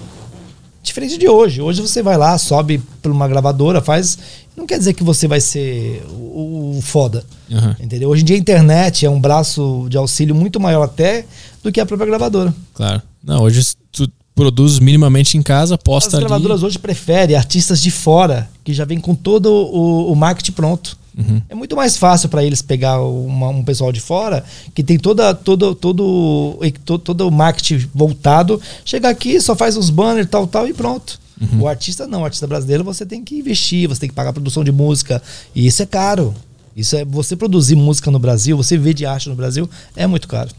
Diferente de hoje. Hoje você vai lá, sobe por uma gravadora, faz. Não quer dizer que você vai ser o, o foda. Aham. Entendeu? Hoje em dia a internet é um braço de auxílio muito maior até do que a própria gravadora. Claro. Não, hoje tu produz minimamente em casa, As posta ali. gravadoras hoje preferem artistas de fora, que já vem com todo o, o marketing pronto. Uhum. É muito mais fácil para eles pegar uma- um pessoal de fora que tem toda, todo, todo, todo, todo o marketing voltado, chegar aqui, só faz uns banners, tal, tal e pronto. Uhum. O artista não, o artista brasileiro você tem que investir, você tem que pagar a produção de música. E isso é caro. Isso é você produzir música no Brasil, você ver de arte no Brasil, é muito caro.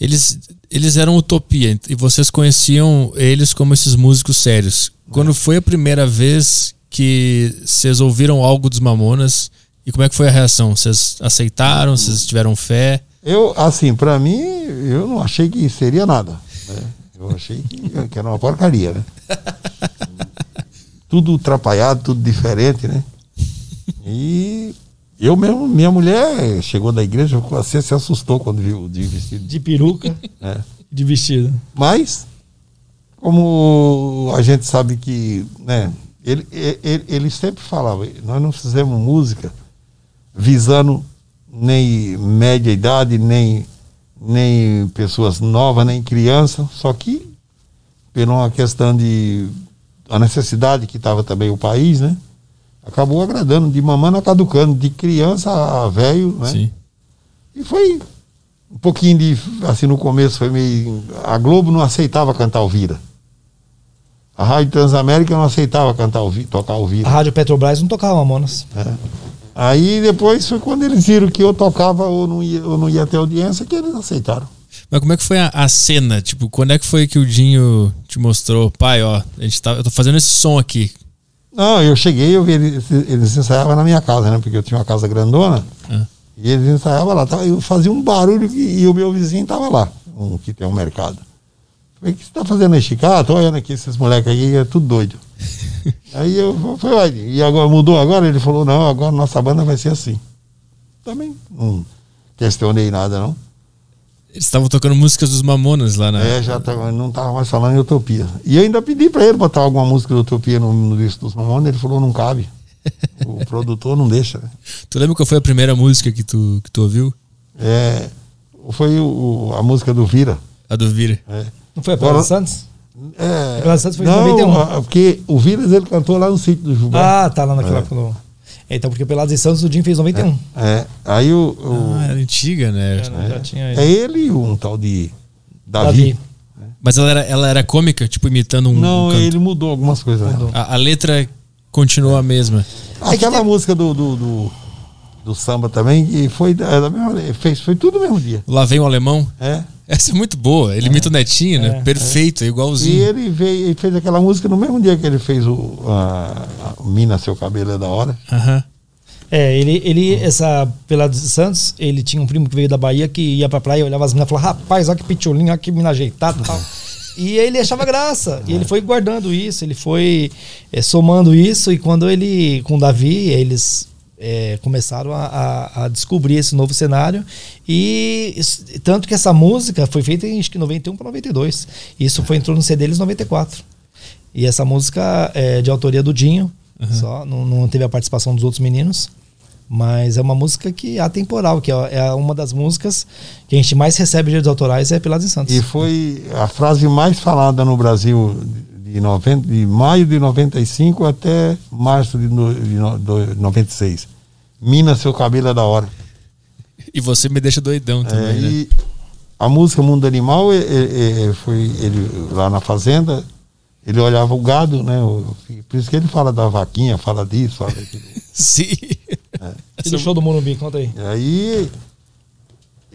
Eles, eles eram utopia e vocês conheciam eles como esses músicos sérios. Quando foi a primeira vez que vocês ouviram algo dos Mamonas e como é que foi a reação? Vocês aceitaram? Vocês tiveram fé? Eu, assim, para mim, eu não achei que seria nada. né? Eu achei que, que era uma porcaria, né? tudo atrapalhado, tudo diferente, né? E eu mesmo, minha mulher chegou da igreja, você se assustou quando viu de vestido. De peruca, né? de vestido. Mas, como a gente sabe que, né, ele, ele, ele sempre falava, nós não fizemos música visando nem média idade, nem, nem pessoas novas, nem crianças, só que por uma questão de a necessidade que estava também o país, né? Acabou agradando, de mamãe a caducando, de criança a velho, né? Sim. E foi um pouquinho de. Assim, no começo foi meio. A Globo não aceitava cantar Alvira. A Rádio Transamérica não aceitava cantar o vi, tocar o A. Rádio Petrobras não tocava Mamonas. Aí depois foi quando eles viram que eu tocava ou não ia, ou não ia ter audiência que eles aceitaram. Mas como é que foi a, a cena? Tipo, quando é que foi que o Dinho te mostrou? Pai, ó, a gente tá, eu tô fazendo esse som aqui. Não, eu cheguei, eu vi eles, eles ensaiavam na minha casa, né? Porque eu tinha uma casa grandona. Ah. E eles ensaiavam lá. Tava, eu fazia um barulho que- e o meu vizinho tava lá, um que tem um mercado. Falei, o que você tá fazendo aí, Chico? Ah, tô olhando aqui esses moleques aí, é tudo doido. aí eu falei, "Uai, e agora mudou agora? Ele falou, não, agora nossa banda vai ser assim. Também não questionei nada, não. Eles estavam tocando músicas dos Mamonas lá na. É, já tava, não tava mais falando em Utopia. E eu ainda pedi pra ele botar alguma música de Utopia no, no disco dos Mamonas, ele falou, não cabe. O produtor não deixa, né? Tu lembra qual foi a primeira música que tu, que tu ouviu? É, foi o, a música do Vira. A do Vira. É, Não foi a Agora- Santos? é, Pelada Santos foi em não, 91. a- porque o Viras ele cantou lá no sítio do Jubá. Ah, tá lá naquela É. Então, porque Pelados e Santos o Jim fez 91. É, aí o, o- Ah, era antiga, né? Já, já tinha é ele e um tal de Davi. Davi. Mas ela era, ela era cômica, tipo, imitando um. Não, um canto. ele mudou algumas coisas. né? A, a letra continuou a mesma. Aquela música do, do, do, do samba também, e foi da, da mesma, fez, foi tudo no mesmo dia. Lá vem o alemão. É. Essa é muito boa. Ele imita o Netinho, né? É, Perfeito, E igualzinho. ele veio e fez aquela música no mesmo dia que ele fez o a, a Mina Seu Cabelo é da Hora. Aham. É, ele, ele, essa Pelados e Santos, ele tinha um primo que veio da Bahia que ia pra praia, olhava as meninas e falava, rapaz, olha que pitulinho, olha que mina ajeitada e tal. E ele achava graça. E ele foi guardando isso, ele foi é, somando isso, e quando ele, com o Davi, eles é, começaram a, a- a descobrir esse novo cenário. E isso- tanto que essa música foi feita em acho que 91 para 92. Isso foi entrou no CD deles em 94. E essa música é de autoria do Dinho, só, não, não teve a participação dos outros meninos. Mas é uma música que é atemporal, que é, é uma das músicas que a gente mais recebe direitos autorais é Pilados e Santos. E foi a frase mais falada no Brasil de, 90, de maio de 95 até março de, no, de no- do- 96. Mina Seu Cabelo é da Hora. E você me deixa doidão É, também, né? e a música Mundo Animal é, é, é, foi ele lá na fazenda, ele olhava o gado, né? o- por isso que ele fala da vaquinha, fala disso, fala daquilo. Sim. E do show do Morumbi, conta aí. E aí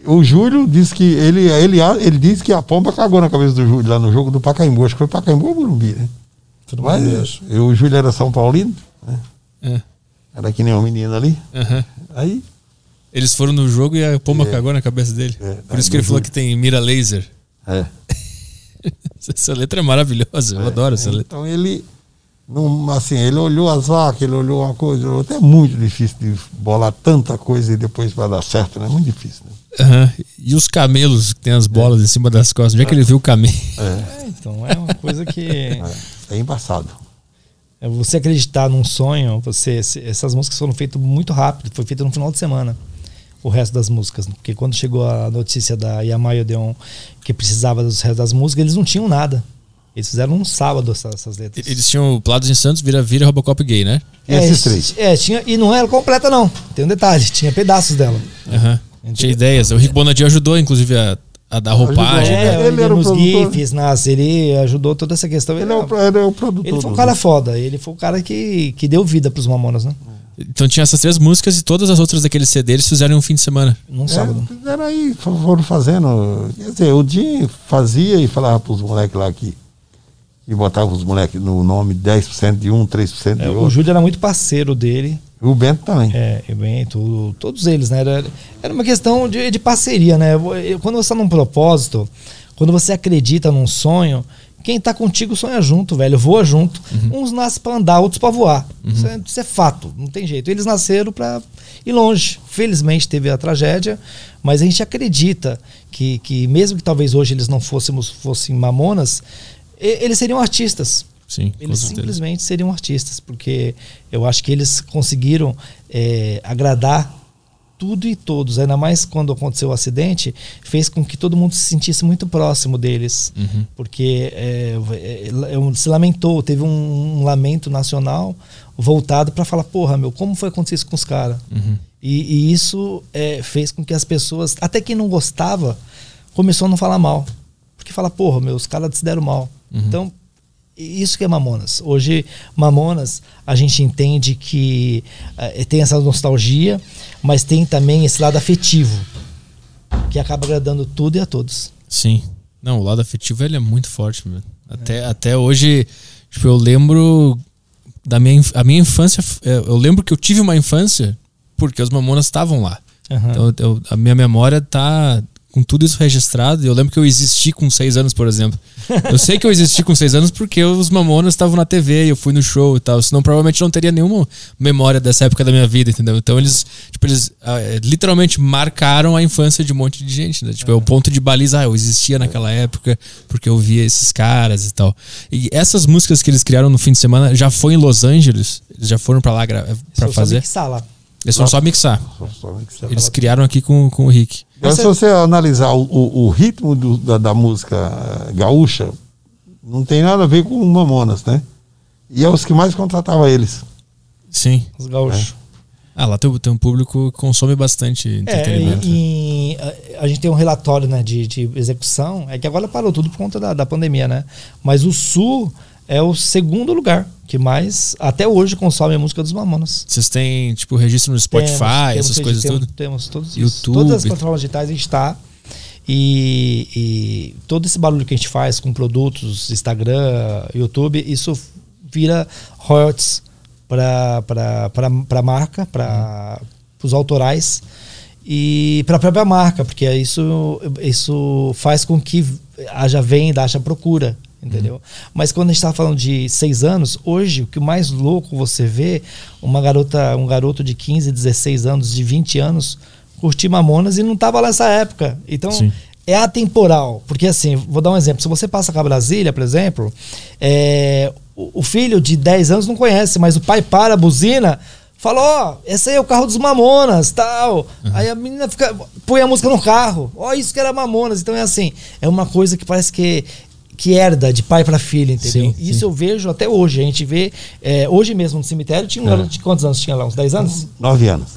o Júlio disse que ele, ele, ele disse que a pomba cagou na cabeça do Júlio lá no jogo do Pacaembu. Acho que foi Pacaembu ou Burumbi, né? Mundo Mas deixa. eu, o Júlio era São Paulino, né? É. Era que nem um menino ali. Aham. Aí, Eles foram no jogo e a pomba É. cagou na cabeça dele. É, Por isso que ele falou que tem mira laser. é. Essa letra é maravilhosa, eu adoro essa letra. Então ele, não, assim, ele olhou as vacas, ele olhou uma coisa, olhou- até é muito difícil de bolar tanta coisa e depois vai dar certo, né? Muito difícil, né? Aham. E os camelos que tem as bolas em cima das costas. Onde é que ele viu o camelo? É, É, então, é uma coisa que. é, é embaçado. É você acreditar num sonho, você essas músicas foram feitas muito rápido, foi feita no final de semana. O resto das músicas, porque quando chegou a notícia da Yamaha Odeon que precisava dos restos das músicas, eles não tinham nada. Eles fizeram um sábado essas, essas letras. Eles tinham Plados em Santos, Vira Vira e Robocop Gay, né? Esses é, três. É, tinha, e não era completa, não. Tem um detalhe, tinha pedaços dela. Aham. Tinha ideias. O Rick Bonadio ajudou, inclusive, a, a dar roupagem. Ajudou. né? É, Ele ele era o nos. GIFs, nas, ele ajudou toda essa questão. Ele é o, ele é o produtor. ele foi um cara foda, ele foi o cara que, que deu vida pros Mamonas, né? Então tinha essas três músicas e todas as outras daquele CD eles fizeram em um fim de semana. Num sábado. É, fizeram aí, fo- foram fazendo. Quer dizer, o Dinho fazia e falava pros moleques lá que. E botava os moleques no nome 10% de um, 3% de É, o outro. Júlio era muito parceiro dele. O Bento também. É, bem, tudo, todos eles, né? Era, era uma questão de, de parceria, né? Quando você tá num propósito, quando você acredita num sonho, quem tá contigo sonha junto, velho, voa junto. Uns nascem pra andar, outros pra voar. Isso, é, isso é fato, não tem jeito. Eles nasceram pra ir longe. Felizmente teve a tragédia, mas a gente acredita que, que mesmo que talvez hoje eles não fôssemos fossem mamonas, eles seriam artistas. Sim, Eles simplesmente seriam artistas, porque eu acho que eles conseguiram é, agradar tudo e todos, ainda mais quando aconteceu o acidente, fez com que todo mundo se sentisse muito próximo deles, Uhum. porque é, é, é, se lamentou, teve um, um lamento nacional voltado para falar, porra, meu, como foi acontecer isso com os caras? Uhum. E, e isso é, fez com que as pessoas, até quem não gostava, começou a não falar mal, porque fala, porra, meu, os caras se deram mal. Uhum. Então Isso que é Mamonas. Hoje, Mamonas, a gente entende que eh, tem essa nostalgia, mas tem também esse lado afetivo, que acaba agradando tudo e a todos. Sim. Não, o lado afetivo ele é muito forte, mano. Até, até hoje, tipo, eu lembro da minha, a minha infância. é, Eu lembro que eu tive uma infância porque os mamonas estavam lá. Aham. Então, eu- a minha memória tá com tudo isso registrado. E eu lembro que eu existi com seis anos, por exemplo. Eu sei que eu existi com seis anos porque os mamonas estavam na TV e eu fui no show e tal. Senão, provavelmente não teria nenhuma memória dessa época da minha vida, entendeu? Então, eles, tipo, eles ah, eh, literalmente marcaram a infância de um monte de gente, né? Tipo, é o ponto de baliza. Ah, eu existia naquela época porque eu via esses caras e tal. E essas músicas que eles criaram no fim de semana já foi em Los Angeles? Eles já foram pra lá Só fazer? sabe que sala. Eles foram só mixar. Só- só você Eles criaram aqui com, com o Rick. Então, se você analisar o, o- o ritmo do- da, da música eh, gaúcha, não tem nada a ver com o Mamonas, né? E é os que mais contratavam eles. Sim. Os gaúchos. Ah, lá tem, tem um público que consome bastante É, entretenimento. e, e a, a gente tem um relatório né, de, de execução, é que agora parou tudo por conta da, da pandemia, né? Mas o Sul é o segundo lugar que mais, até hoje, consome a música dos Mamonas. Vocês têm, tipo, registro no Spotify, Temos, essas coisas temos, tudo? Temos todos isso. YouTube. Todas as plataformas digitais a gente está. E, e todo esse barulho que a gente faz com produtos, Instagram, YouTube, isso vira royalties para a marca, para os autorais e para a própria marca, porque isso, isso faz com que haja venda, haja procura. Entendeu? Mas quando a gente está falando de seis anos, hoje o que mais louco você vê, uma garota, um garoto de 15, 16 anos, de 20 anos, curtir Mamonas e não estava lá nessa época. Então, Sim. é atemporal. Porque assim, vou dar um exemplo. Se você passa com a Brasília, por exemplo, é, o, o filho de 10 anos não conhece, mas o pai para a buzina, fala, ó, esse aí é o carro dos Mamonas, tal. Aí a menina fica, põe a música no carro. Ó, isso que era Mamonas. Então é assim, é uma coisa que parece que que herda de pai para filho, entendeu? Sim, Isso sim. eu vejo até hoje. A gente vê, é, hoje mesmo no cemitério, tinha um garoto de quantos anos tinha lá? Uns 10 anos? Nove anos.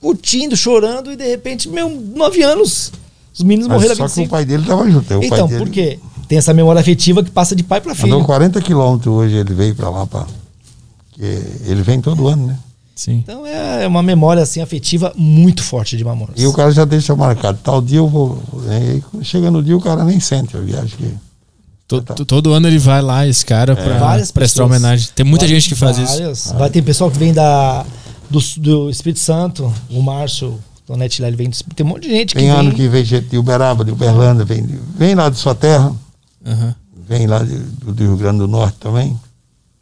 Curtindo, chorando, e de repente, meu, 9 anos. Os meninos Mas morreram a só que o 25. pai dele estava junto. O Então, pai dele por quê? Tem essa memória afetiva que passa de pai para filho. Andou 40 quilômetros hoje, ele veio para lá. Pra, que ele vem todo ano, né? Sim. Então é uma memória assim afetiva muito forte de Mamonas. E o cara já deixa marcado. Tal dia eu vou. Aí, quando chega no dia, o cara nem sente. Eu acho que. To- Tá. to- Todo ano ele vai lá, esse cara, pra Várias prestar homenagem. Tem muita Várias- gente que faz isso. várias. Vai ter pessoal que vem da, do, do Espírito Santo, o Márcio Tonetti lá, ele vem do Espírito- Tem um monte de gente que Tem vem. ano que vem gente de Uberaba, de Uberlândia, vem, vem lá de sua terra, Aham. vem lá de- do Rio Grande do Norte também.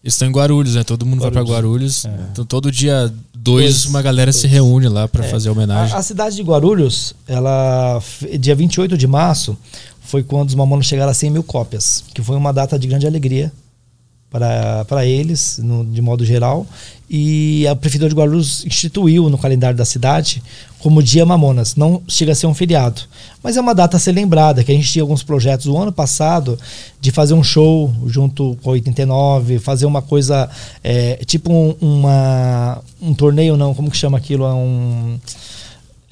Eles estão em Guarulhos, né? Todo mundo vai pra Guarulhos. Guarulhos. Então todo dia dois, uma galera se reúne lá pra É. fazer homenagem. A, a cidade de Guarulhos, ela, dia 28 de março, foi quando os Mamonas chegaram a 100 mil cópias, que foi uma data de grande alegria para para eles, no- de modo geral. E a Prefeitura de Guarulhos instituiu no calendário da cidade como Dia Mamonas. Não chega a ser um feriado, mas é uma data a ser lembrada, que a gente tinha alguns projetos o ano passado de fazer um show junto com a 89, fazer uma coisa, é, tipo um, uma, um torneio, não, como que chama aquilo? É um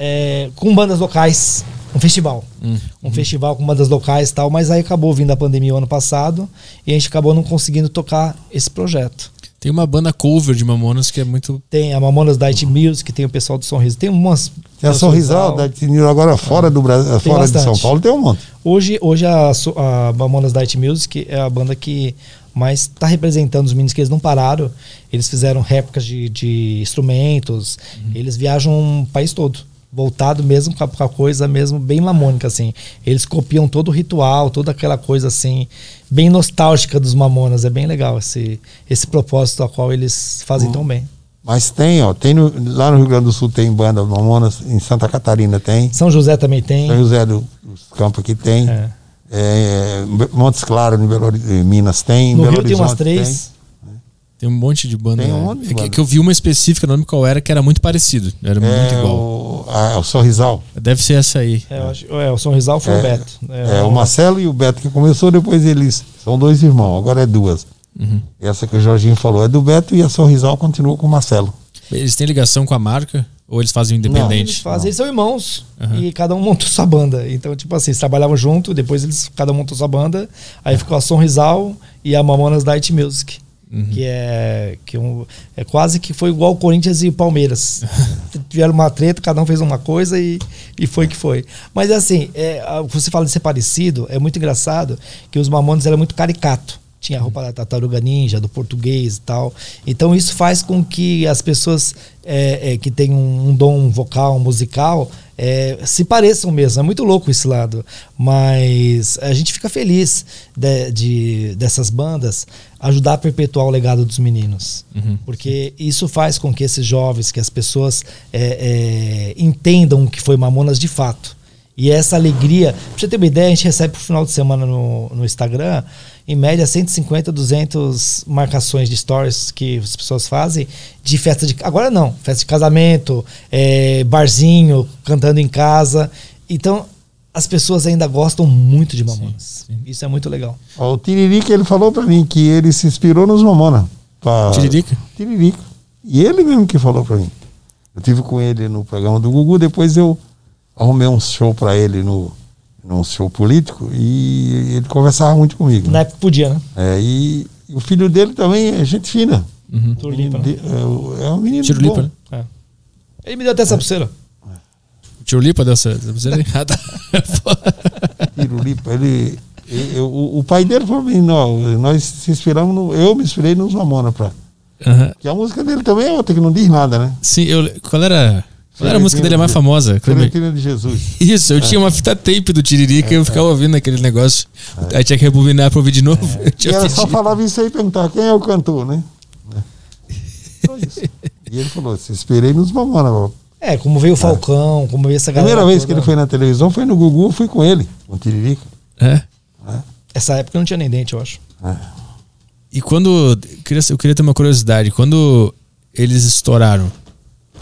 é, com bandas locais, um festival. Hum. Um festival com bandas locais e tal, mas aí acabou vindo a pandemia o ano passado e a gente acabou não conseguindo tocar esse projeto. Tem uma banda cover de Mamonas que é muito. Tem a Mamonas Diet Music, tem o pessoal do Sorriso, tem umas. Tem a do Sorrisal, da Tinil agora fora, do Brasil, fora de São. Paulo, tem um monte. Hoje, hoje a, a Mamonas Diet Music é a banda que mais está representando os meninos que eles não pararam. Eles fizeram réplicas de, de instrumentos, eles viajam o país todo. Voltado mesmo com a, com a coisa mesmo bem mamônica, assim. Eles copiam todo o ritual, toda aquela coisa assim, bem nostálgica dos Mamonas. É bem legal esse, esse propósito a qual eles fazem tão bem. Mas tem, ó, tem no- lá no Rio Grande do Sul tem banda Mamonas, em Santa Catarina tem, São José também tem. São José do- dos Campos aqui tem, É. é, Montes Claros, em, Belo, Minas tem, em No Belo Rio tem umas Horizonte três. Tem um monte de banda. Tem um monte de é que, banda. que eu vi uma específica, não lembro qual era, que era muito parecido. Era tem. muito É, igual. o, a- o Sorrisal. Deve ser essa aí. É, eu acho- é, o São Rizal foi o É, Beto. É, o Marcelo e o Beto que começou, depois eles são dois irmãos, agora é duas. Uhum. Essa que o Jorginho falou é do Beto e a Sorrisal continua com o Marcelo. Eles têm ligação com a marca? Ou eles fazem Eles independente? fazem, eles são irmãos Aham. e cada um montou sua banda. Então, tipo assim, eles trabalhavam junto, depois eles cada um montou sua banda. Aí ficou a Sonrisal e a Mamonas Night Music. Uhum. Que é que um, é quase que foi igual o Corinthians e o Palmeiras. Tiveram uma treta, cada um fez uma coisa e, e foi que foi. Mas assim, é, você fala de ser parecido, é muito engraçado que os Mamonas era muito caricato. Tinha a roupa da tartaruga ninja, do português e tal. Então isso faz com que as pessoas é, é, que têm um, um dom vocal, musical, é, se pareçam mesmo. É muito louco esse lado. Mas a gente fica feliz de, de- dessas bandas ajudar a perpetuar o legado dos meninos. Porque isso faz com que esses jovens, que as pessoas é, é, entendam o que foi Mamonas de fato. E essa alegria, pra você ter uma ideia, a gente recebe pro final de semana no, no Instagram, em média 150, 200 marcações de stories que as pessoas fazem de festa de. Agora não, festa de casamento, é, barzinho, cantando em casa. Então, as pessoas ainda gostam muito de Mamonas. Isso é muito legal. Ó, O Tiririca, ele falou pra mim que ele se inspirou nos Mamona. pra- Tiririca? Tiririca. E ele mesmo que falou pra mim. Eu tive com ele no programa do Gugu, depois eu arrumei um show pra ele no num show político e ele conversava muito comigo. Na época podia, né? É, e, e o filho dele também é gente fina. Tulipa, né? De- é, o- é um menino Tirulipa, bom. né? É. Ele me deu até essa pulseira. Tirulipa dessa. Tirulipa, ele, eu- o, pai dele falou mim, não, nós se inspiramos, no, eu me inspirei nos Mamona pra. Aham. Que a música dele também é outra que não diz nada, né? Sim, eu, qual era. Qual era a música dele mais famosa? Florentina de Jesus. Isso, eu tinha uma fita tape do Tiririca e eu ficava ouvindo aquele negócio. Aí tinha que rebobinar pra ouvir de novo. E ela só pedido. falava isso aí e perguntava quem é o cantor, né? É. Só isso. E ele falou, se inspirei nos Mamona. É, como veio o Falcão, como veio essa A galera. primeira vez que toda. ele foi na televisão foi no Gugu, eu fui com ele, com o Tiririca. É. Essa época não tinha nem dente, eu acho. E quando. Eu queria, eu queria ter uma curiosidade. Quando eles estouraram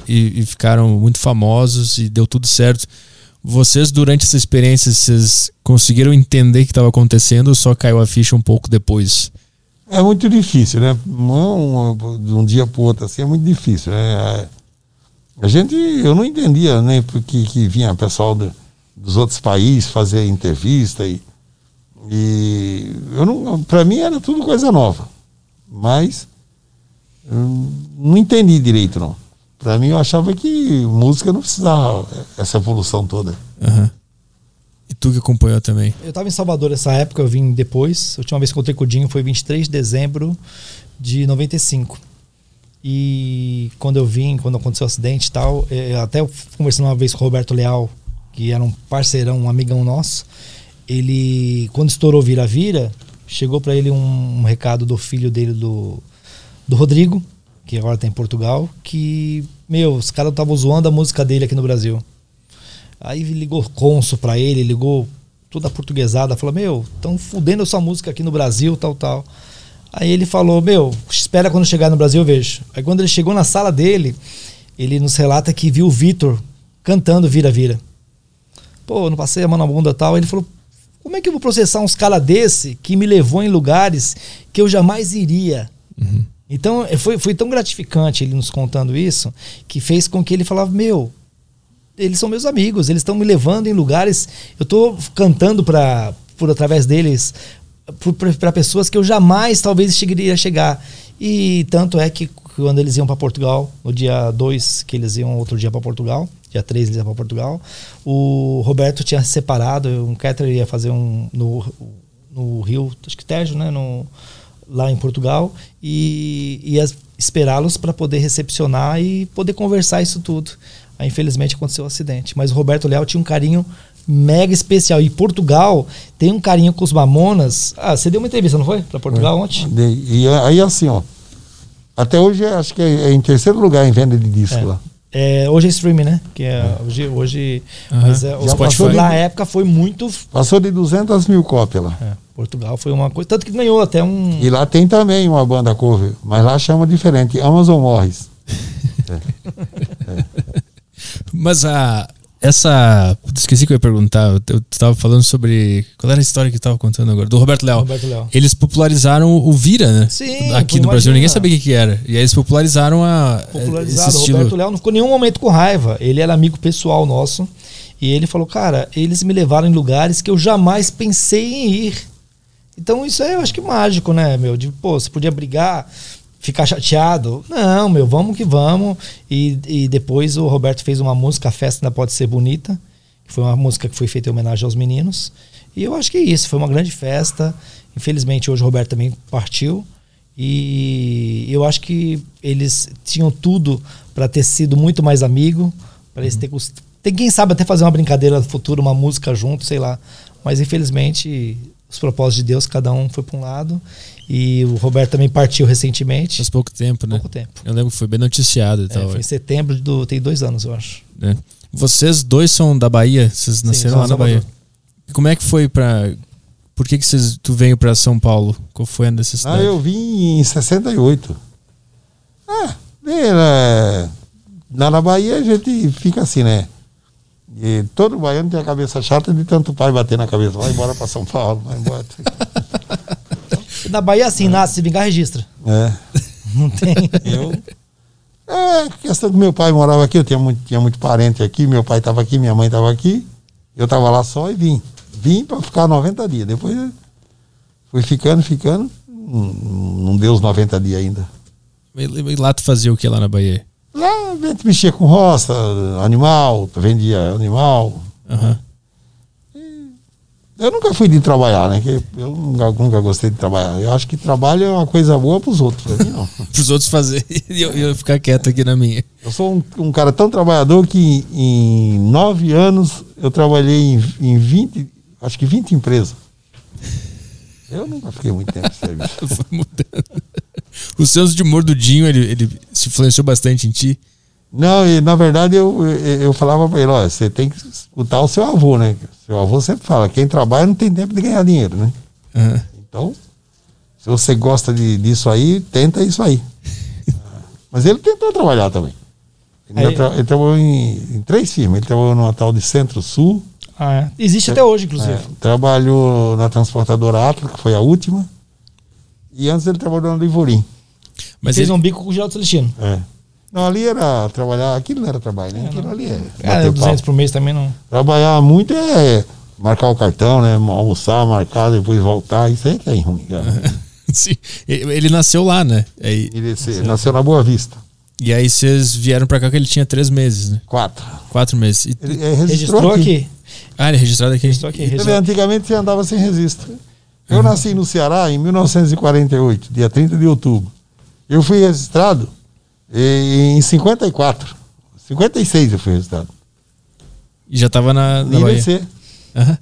e, e ficaram muito famosos e deu tudo certo, vocês, durante essa experiência, vocês conseguiram entender o que estava acontecendo ou só caiu a ficha um pouco depois? É muito difícil, né? Não, de um dia para outro assim é muito difícil. Né? A gente, eu não entendia, né? Porque que vinha pessoal do- dos outros países fazer entrevista e, e eu não, para mim era tudo coisa nova, mas eu não entendi direito não. Para mim eu achava que música não precisava essa evolução toda. Aham. E tu que acompanhou também. Eu tava em Salvador essa época, eu vim depois. A última vez que eu encontrei com o Dinho foi 23 de dezembro de 95. E quando eu vim, quando aconteceu o acidente e tal, eh, até eu conversando uma vez com o Roberto Leal, que era um parceirão, um amigão nosso, ele, quando estourou Vira-Vira, chegou para ele um, um recado do filho dele, do, do Rodrigo, que agora tá em Portugal, que, meu, os caras estavam zoando a música dele aqui no Brasil. Aí ligou Conso pra ele, ligou toda portuguesada, falou: Meu, estão fudendo a sua música aqui no Brasil, tal, tal. Aí ele falou: Meu, espera quando chegar no Brasil eu vejo. Aí quando ele chegou na sala dele, ele nos relata que viu o Vitor cantando Vira Vira. Pô, não passei a mão na bunda tal. Ele falou: Como é que eu vou processar uns cara desse que me levou em lugares que eu jamais iria? Então eh, foi, foi tão gratificante ele nos contando isso que fez com que ele falava: Meu, eles são meus amigos, eles estão me levando em lugares. Eu estou cantando para por através deles para pessoas que eu jamais talvez chegaria a chegar. E tanto é que quando eles iam para Portugal, no dia 2, que eles iam outro dia para Portugal, dia 3 eles iam para Portugal, o Roberto tinha se separado, um Ketter ia fazer um no, no Rio, acho que Tejo, né, no, lá em Portugal, e ia esperá-los para poder recepcionar e poder conversar isso tudo. Aí, infelizmente, aconteceu o acidente. Mas o Roberto Leal tinha um carinho mega especial. E Portugal tem um carinho com os Mamonas. Ah, você deu uma entrevista, não foi? Para Portugal ontem? De- E aí assim, ó. Até hoje acho que é em terceiro lugar em venda de disco É. lá. É, hoje é streaming, né? Que é, hoje, hoje Aham. mas é, Spotify na época foi muito. Passou de 200 mil cópias lá. é, Portugal foi uma coisa. Tanto que ganhou até um. E lá tem também uma banda cover, mas lá chama diferente, Amazon Morris. Mas a, essa esqueci que eu ia perguntar. Eu, eu tava falando sobre. Qual era a história que eu tava contando agora? Do Roberto Leal. Eles popularizaram o Vira, né? Sim, Aqui no Brasil ninguém sabia o que, que era. E aí eles popularizaram a. popularizado. Esse O estilo. Roberto Léo não ficou nenhum momento com raiva. Ele era amigo pessoal nosso. E ele falou, cara, eles me levaram em lugares que eu jamais pensei em ir. Então isso é, eu acho que mágico, né, meu? De, pô, você podia brigar, ficar chateado. Não, meu, vamos que vamos. E, e depois o Roberto fez uma música, A Festa Ainda Pode Ser Bonita, que foi uma música que foi feita em homenagem aos meninos. E eu acho que é isso, foi uma grande festa. Infelizmente hoje o Roberto também partiu. E eu acho que eles tinham tudo para ter sido muito mais amigo, para eles ter cust... Tem quem sabe até fazer uma brincadeira no futuro, uma música junto, sei lá. Mas infelizmente os propósitos de Deus, cada um foi para um lado. E o Roberto também partiu recentemente. Faz pouco tempo, né? Pouco tempo. Eu lembro que foi bem noticiado e É, tal. foi em setembro do. Tem dois anos, eu acho. né? Vocês dois são da Bahia? Vocês nasceram lá na Bahia? Como é que foi pra. Por que, que vocês, tu veio pra São Paulo? Qual foi a necessidade? Ah, eu vim em 68. Ah, bem, né, lá na Bahia a gente fica assim, né? E todo baiano tem a cabeça chata de tanto pai bater na cabeça. Vai embora pra São Paulo, vai embora. Na Bahia, assim, nasce, se vingar, registra. É. Não tem. Eu. É, questão que meu pai morava aqui, eu tinha muito, tinha muito parente aqui, meu pai estava aqui, minha mãe estava aqui, eu estava lá só e vim. Vim para ficar 90 dias. Depois fui ficando, ficando, não, deu os 90 dias ainda. E lá tu fazia o que lá na Bahia? Lá a gente mexia com roça, animal, vendia animal. Aham. Eu nunca fui de trabalhar, né? Eu nunca, nunca gostei de trabalhar. Eu acho que trabalho é uma coisa boa para os outros. Não. Pros outros fazer e eu, eu ficar quieto aqui na minha. Eu sou um, um cara tão trabalhador que em nove anos eu trabalhei em, em 20, acho que 20 empresas. Eu nunca fiquei muito tempo de serviço. Foi mudando. O senso de humor do Dinho, ele, ele se influenciou bastante em ti. Não, e na verdade eu, eu, eu falava para ele, olha, você tem que escutar o seu avô, né? Seu avô sempre fala, quem trabalha não tem tempo de ganhar dinheiro, né? Aham. Então, se você gosta de, disso aí, tenta isso aí. Mas ele tentou trabalhar também. Ele, tra- ele trabalhou em, em três firmas. Ele trabalhou numa tal de Centro-Sul, Ah, é. Existe até hoje, inclusive. É, trabalhou na transportadora Atlas, que foi a última. E antes ele trabalhou na Livorim. Mas Fez ele, um bico com o Geraldo Celestino. É. Não, ali era trabalhar, aquilo não era trabalho, né? Aquilo ali é. Cara, bater 200 papo. por mês também não. Trabalhar muito é marcar o cartão, né? Almoçar, marcar, depois voltar. Isso aí que é ruim, cara. sim, ele nasceu lá, né? Aí- Ele se- nasceu na Boa Vista. e aí vocês vieram pra cá que ele tinha três meses, né? Quatro. Quatro meses. E- Ele é, registrou, Registrou aqui. aqui. ah, ele é registrado aqui. Registrou aqui. Ele, registrou. antigamente você andava sem registro. Eu nasci no Ceará em 1948, dia 30 de outubro. Eu fui registrado eh, em 54. 56 eu fui registrado. E já tava na, na. Irecê. Aham.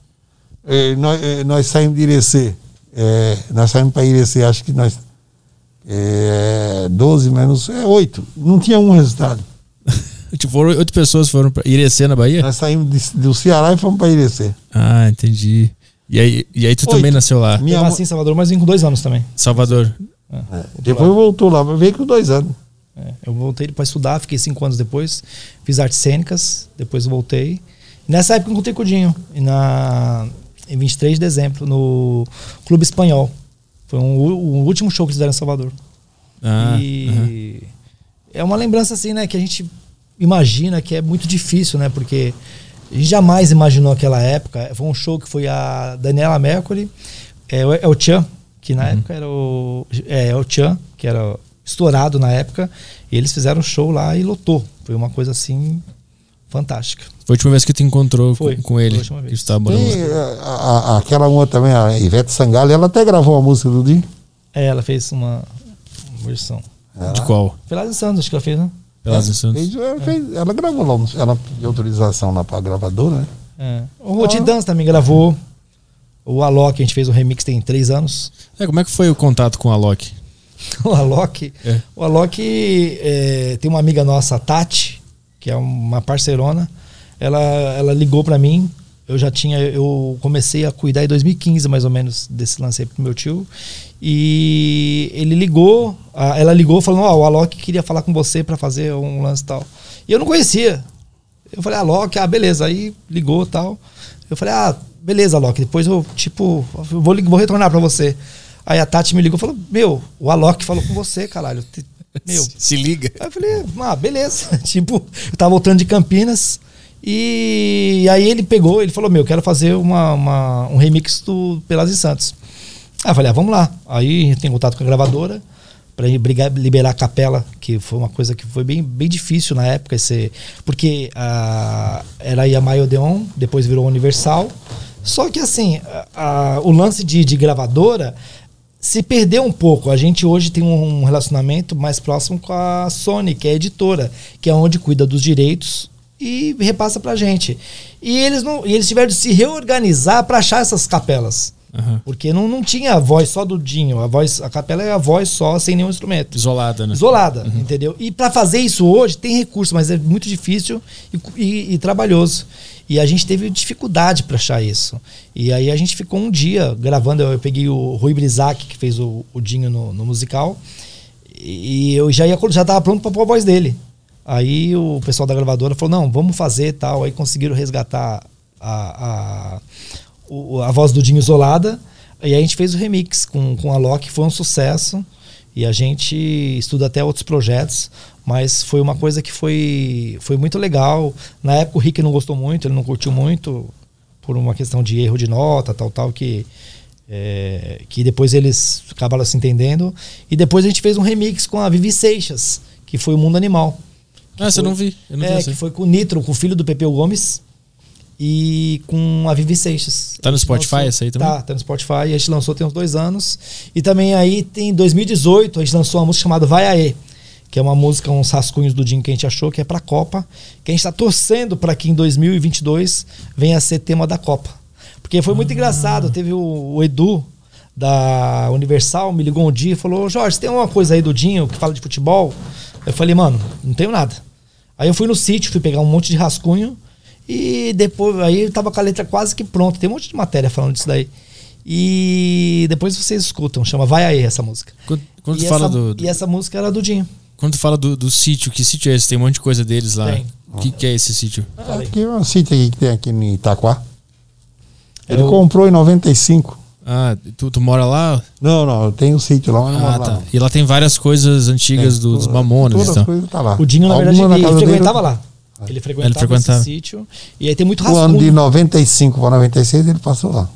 Eh, nós, eh, nós saímos de Irecê. Eh, nós saímos para Irecê, acho que nós. É, 12 menos. É 8. Não tinha um registrado. Tipo, foram oito pessoas foram pra Irecê na Bahia? Nós saímos de- do Ceará e fomos para Irecê. Ah, entendi. E aí, e aí tu Oito. também nasceu lá, Minha Eu mãe- nasci em Salvador, mas vim com dois anos também. Salvador. É, depois voltou lá, veio com dois anos. É, eu voltei para estudar, fiquei cinco anos depois, fiz artes cênicas, depois voltei. Nessa época eu encontrei com o Dinho, na, em 23 de dezembro, no Clube Espanhol. Foi um, o último show que eles fizeram em Salvador. Ah, e é uma lembrança assim, né, que a gente imagina que é muito difícil, né, porque a gente jamais imaginou aquela época. Foi um show que foi a Daniela Mercury, é, o- é o Chan, que na época era o é, é o Chan, que era estourado na época, e eles fizeram um show lá e lotou. Foi uma coisa assim fantástica. Foi a última vez que tu encontrou Foi, com, com foi a ele. última vez. Tem, lá. a- a- aquela uma também, a Ivete Sangalo, ela até gravou a música do Dinho. É, ela fez uma versão. De qual? Em Santos, acho que ela fez, né? Pelas Santos. Fez- ela, fez- ela gravou lá, ela pediu autorização lá pra gravadora, né? É. O Roti Dance também gravou. O Alok, a gente fez o remix tem três anos. É, como é que foi o contato com a Loki? O Alok, É. o Alok é, tem uma amiga nossa, a Tati, que é uma parceirona. Ela, ela ligou pra mim. Eu já tinha, eu comecei a cuidar em 2015 mais ou menos desse lance aí pro meu tio. E ele ligou, a- ela ligou falando: Ó, o Alok queria falar com você pra fazer um lance e tal. E eu não conhecia. Eu falei, ah, Loki, ah, beleza. Aí ligou e tal. Eu falei, ah, beleza, Loki. Depois eu, tipo, eu vou, vou retornar pra você. Aí a Tati me ligou e falou, meu, o Alok falou com você, caralho. Meu. Se liga. Aí eu falei, ah, beleza. tipo, eu tava voltando de Campinas. E aí ele pegou, ele falou, meu, quero fazer uma, uma- um remix do Pelas e Santos. Aí eu falei, ah, vamos lá. Aí tem contato com a gravadora para liberar a capela, que foi uma coisa que foi bem, bem difícil na época, esse, porque ah, era a Maio Odeon, depois virou Universal. Só que assim, a- a- o lance de, de gravadora se perdeu um pouco. A gente hoje tem um relacionamento mais próximo com a Sony, que é a editora, que é onde cuida dos direitos e repassa pra gente. E eles não, e eles tiveram de se reorganizar para achar essas capelas. Aham. Porque não, não tinha a voz só do Dinho, a voz, a capela é a voz só sem nenhum instrumento. Isolada, né? Isolada, entendeu? E para fazer isso hoje tem recurso, mas é muito difícil e, e- e trabalhoso. E a gente teve dificuldade para achar isso. E aí a gente ficou um dia gravando. Eu, eu peguei o Rui Brizac, que fez o, o Dinho no, no musical, e eu já ia já tava pronto para pôr a voz dele. Aí o pessoal da gravadora falou: não, vamos fazer tal. Aí conseguiram resgatar a, a, o- a voz do Dinho isolada. E a gente fez o remix com, com a Loki, foi um sucesso. E a gente estuda até outros projetos, mas foi uma coisa que foi, foi muito legal. Na época o Rick não gostou muito, ele não curtiu muito, por uma questão de erro de nota, tal, tal, que, é, que depois eles acabaram se entendendo. E depois a gente fez um remix com a Vivi Seixas, que foi o Mundo Animal. Ah, você não vi. Eu não é, vi que foi com o Nitro, com o filho do Pepeu Gomes e com a Vivi Seixas. Tá no Spotify lançou- essa aí também? Tá, tá no Spotify. A gente lançou tem uns dois anos. E também aí tem em 2018 a gente lançou uma música chamada Vai Aê, que é uma música, uns rascunhos do Dinho que a gente achou que é pra Copa, que a gente tá torcendo para que em 2022 venha a ser tema da Copa. Porque foi Ah. muito engraçado, teve o, o Edu da Universal me ligou um dia e falou: Jorge, tem alguma coisa aí do Dinho que fala de futebol? Eu falei, mano, não tenho nada. Aí eu fui no sítio, fui pegar um monte de rascunho e depois aí eu tava com a letra quase que pronta. Tem um monte de matéria falando disso daí. E depois vocês escutam, chama Vai Aí essa música. Quando, quando e, fala essa, do, do- e essa música era do Dinho. quando tu fala do, do sítio, que sítio é esse? Tem um monte de coisa deles lá. Tem. O que, que é esse sítio? Falei. Aqui é um sítio aqui que tem aqui em Itaquá. Ele Eu- comprou em 95. Ah, tu, tu mora lá? Não, não, eu tenho um sítio lá, Ah, lá. tá. não. E lá tem várias coisas antigas Tem, dos toda- Mamonas Todas e as tal. coisas tá lá. O Dinho, na Alguma verdade, ele, casa dele- frequentava lá. Ele frequentava, frequentava. esse sítio. E aí tem muito O ano de rascunho. 95 para 96 ele passou lá.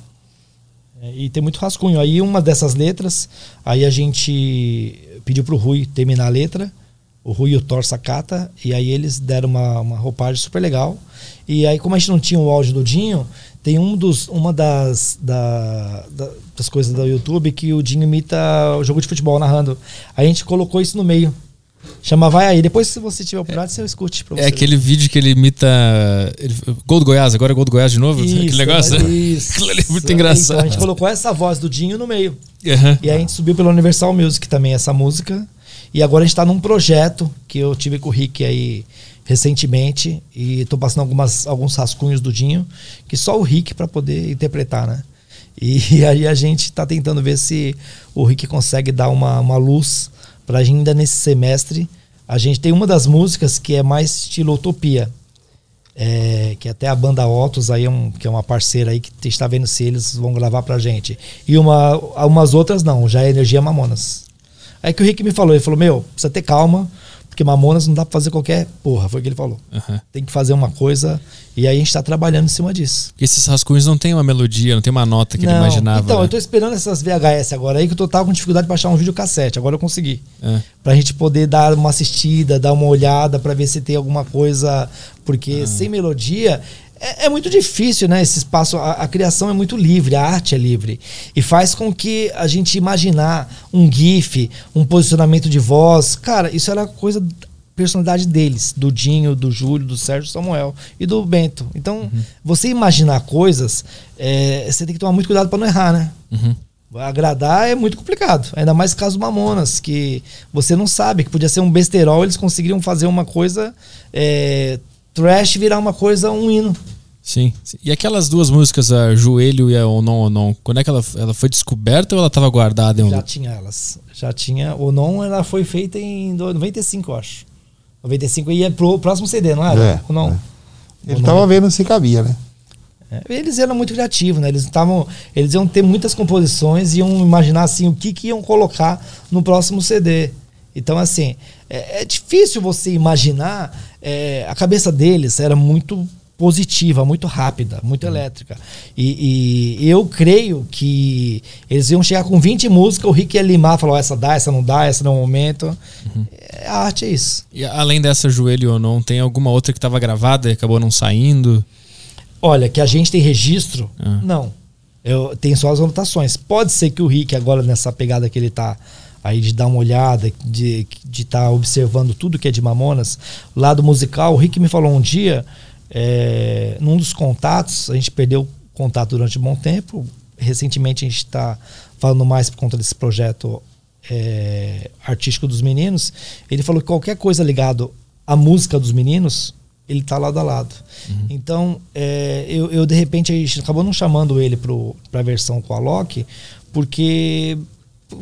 É, E tem muito rascunho. Aí uma dessas letras, aí a gente pediu pro Rui terminar a letra. O Rui e o Thor sacata. E aí eles deram uma, uma roupagem super legal. E aí, como a gente não tinha o áudio do Dinho, tem um dos, uma das, da- da- das coisas do YouTube que o Dinho imita o jogo de futebol narrando. Aí a gente colocou isso no meio. Chama Vai Aí. Depois, se você tiver oportunidade, você escute pra você. É aquele vídeo que ele imita. ele- gol do Goiás, agora é gol do Goiás de novo? aquele Isso, negócio? né? Isso. Aquilo ali é muito Então, engraçado. a gente colocou essa voz do Dinho no meio. Aham. E aí a gente subiu pela Universal Music também essa música. E agora a gente tá num projeto que eu tive com o Rick aí recentemente. E tô passando algumas, alguns rascunhos do Dinho, que só o Rick para poder interpretar, né? E aí a gente tá tentando ver se o Rick consegue dar uma, uma luz pra ainda nesse semestre. A gente tem uma das músicas que é mais estilo utopia. É, que até a banda Otos aí é um, que é uma parceira aí que está vendo se eles vão gravar pra gente. E uma, umas outras não, já é energia Mamonas. Aí que o Rick me falou, ele falou: "Meu, precisa ter calma, porque Mamonas não dá pra fazer qualquer porra", foi o que ele falou. Aham. Tem que fazer uma coisa e aí a gente tá trabalhando em cima disso. Porque esses rascunhos não tem uma melodia, não tem uma nota que ele Não, imaginava. Então, né? eu tô esperando essas VHS agora aí que eu tava com dificuldade de baixar um videocassete, agora eu consegui. É. Pra gente poder dar uma assistida, dar uma olhada pra ver se tem alguma coisa. Porque Ah. sem melodia é, é muito difícil, né? Esse espaço, a, a criação é muito livre, a arte é livre. E faz com que a gente imaginar um GIF, um posicionamento de voz. Cara, isso era coisa. da Personalidade deles, do Dinho, do Júlio, do Sérgio Samuel e do Bento. Então, Uhum. você imaginar coisas, é, você tem que tomar muito cuidado pra não errar, né? Uhum. Agradar é muito complicado. Ainda mais caso Mamonas, que você não sabe, que podia ser um besterol, eles conseguiriam fazer uma coisa é, trash virar uma coisa, um hino. Sim. E aquelas duas músicas, a Joelho e a Onon Onon, quando é que ela, ela foi descoberta ou ela estava guardada em um Já tinha elas. Já tinha. O não, ela foi feita em do- 95, eu acho. 95 ia pro próximo CD, não era? É, o não. é. Ele tava vendo se cabia, né? É, Eles eram muito criativos, né? Eles estavam, eles iam ter muitas composições e iam imaginar assim o que, que iam colocar no próximo CD. Então assim, é, é difícil você imaginar. é, a cabeça deles era muito positiva, muito rápida, muito elétrica. E, e eu creio que eles iam chegar com 20 músicas, o Rick ia limar, falar, "Ó, essa dá, essa não dá, essa não é o momento. É, a arte é isso. E além dessa Joelho ou não, tem alguma outra que tava gravada e acabou não saindo? Olha, que a gente tem registro? Ah. Não. Eu tenho só as anotações. Pode ser que o Rick, agora nessa pegada que ele tá aí de dar uma olhada, de estar observando tudo que é de Mamonas, lado musical, o Rick me falou um dia, é, num dos contatos, a gente perdeu contato durante um bom tempo. Recentemente a gente está falando mais por conta desse projeto é, artístico dos meninos. Ele falou que qualquer coisa ligado à música dos meninos, ele tá lado a lado. Então, é, eu, eu, de repente a gente acabou não chamando ele para a versão com a Loki, porque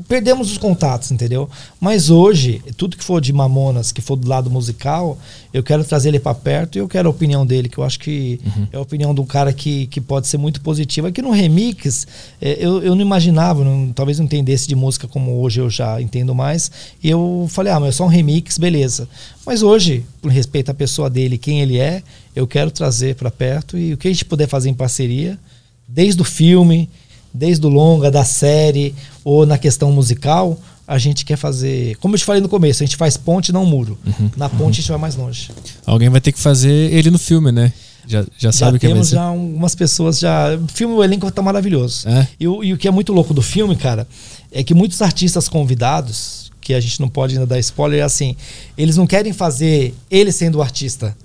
perdemos os contatos, entendeu? Mas hoje, tudo que for de Mamonas, que for do lado musical, eu quero trazer ele para perto e eu quero a opinião dele, que eu acho que é a opinião de um cara que, que pode ser muito positiva. Aqui no remix, é, eu, eu não imaginava, não- talvez não entendesse de música como hoje eu já entendo mais. E eu falei, ah, mas é só um remix, beleza. Mas hoje, por respeito à pessoa dele, quem ele é, eu quero trazer para perto e o que a gente puder fazer em parceria, desde o filme, desde o longa, da série ou na questão musical, a gente quer fazer. Como eu te falei no começo, a gente faz ponte, não muro. Na ponte a gente vai mais longe. Alguém vai ter que fazer ele no filme, né? Já, já sabe já o que temos já algumas pessoas já. O filme, o elenco tá maravilhoso. É? E, o, e o que é muito louco do filme, cara, é que muitos artistas convidados, que a gente não pode ainda dar spoiler, é assim, eles não querem fazer ele sendo o artista.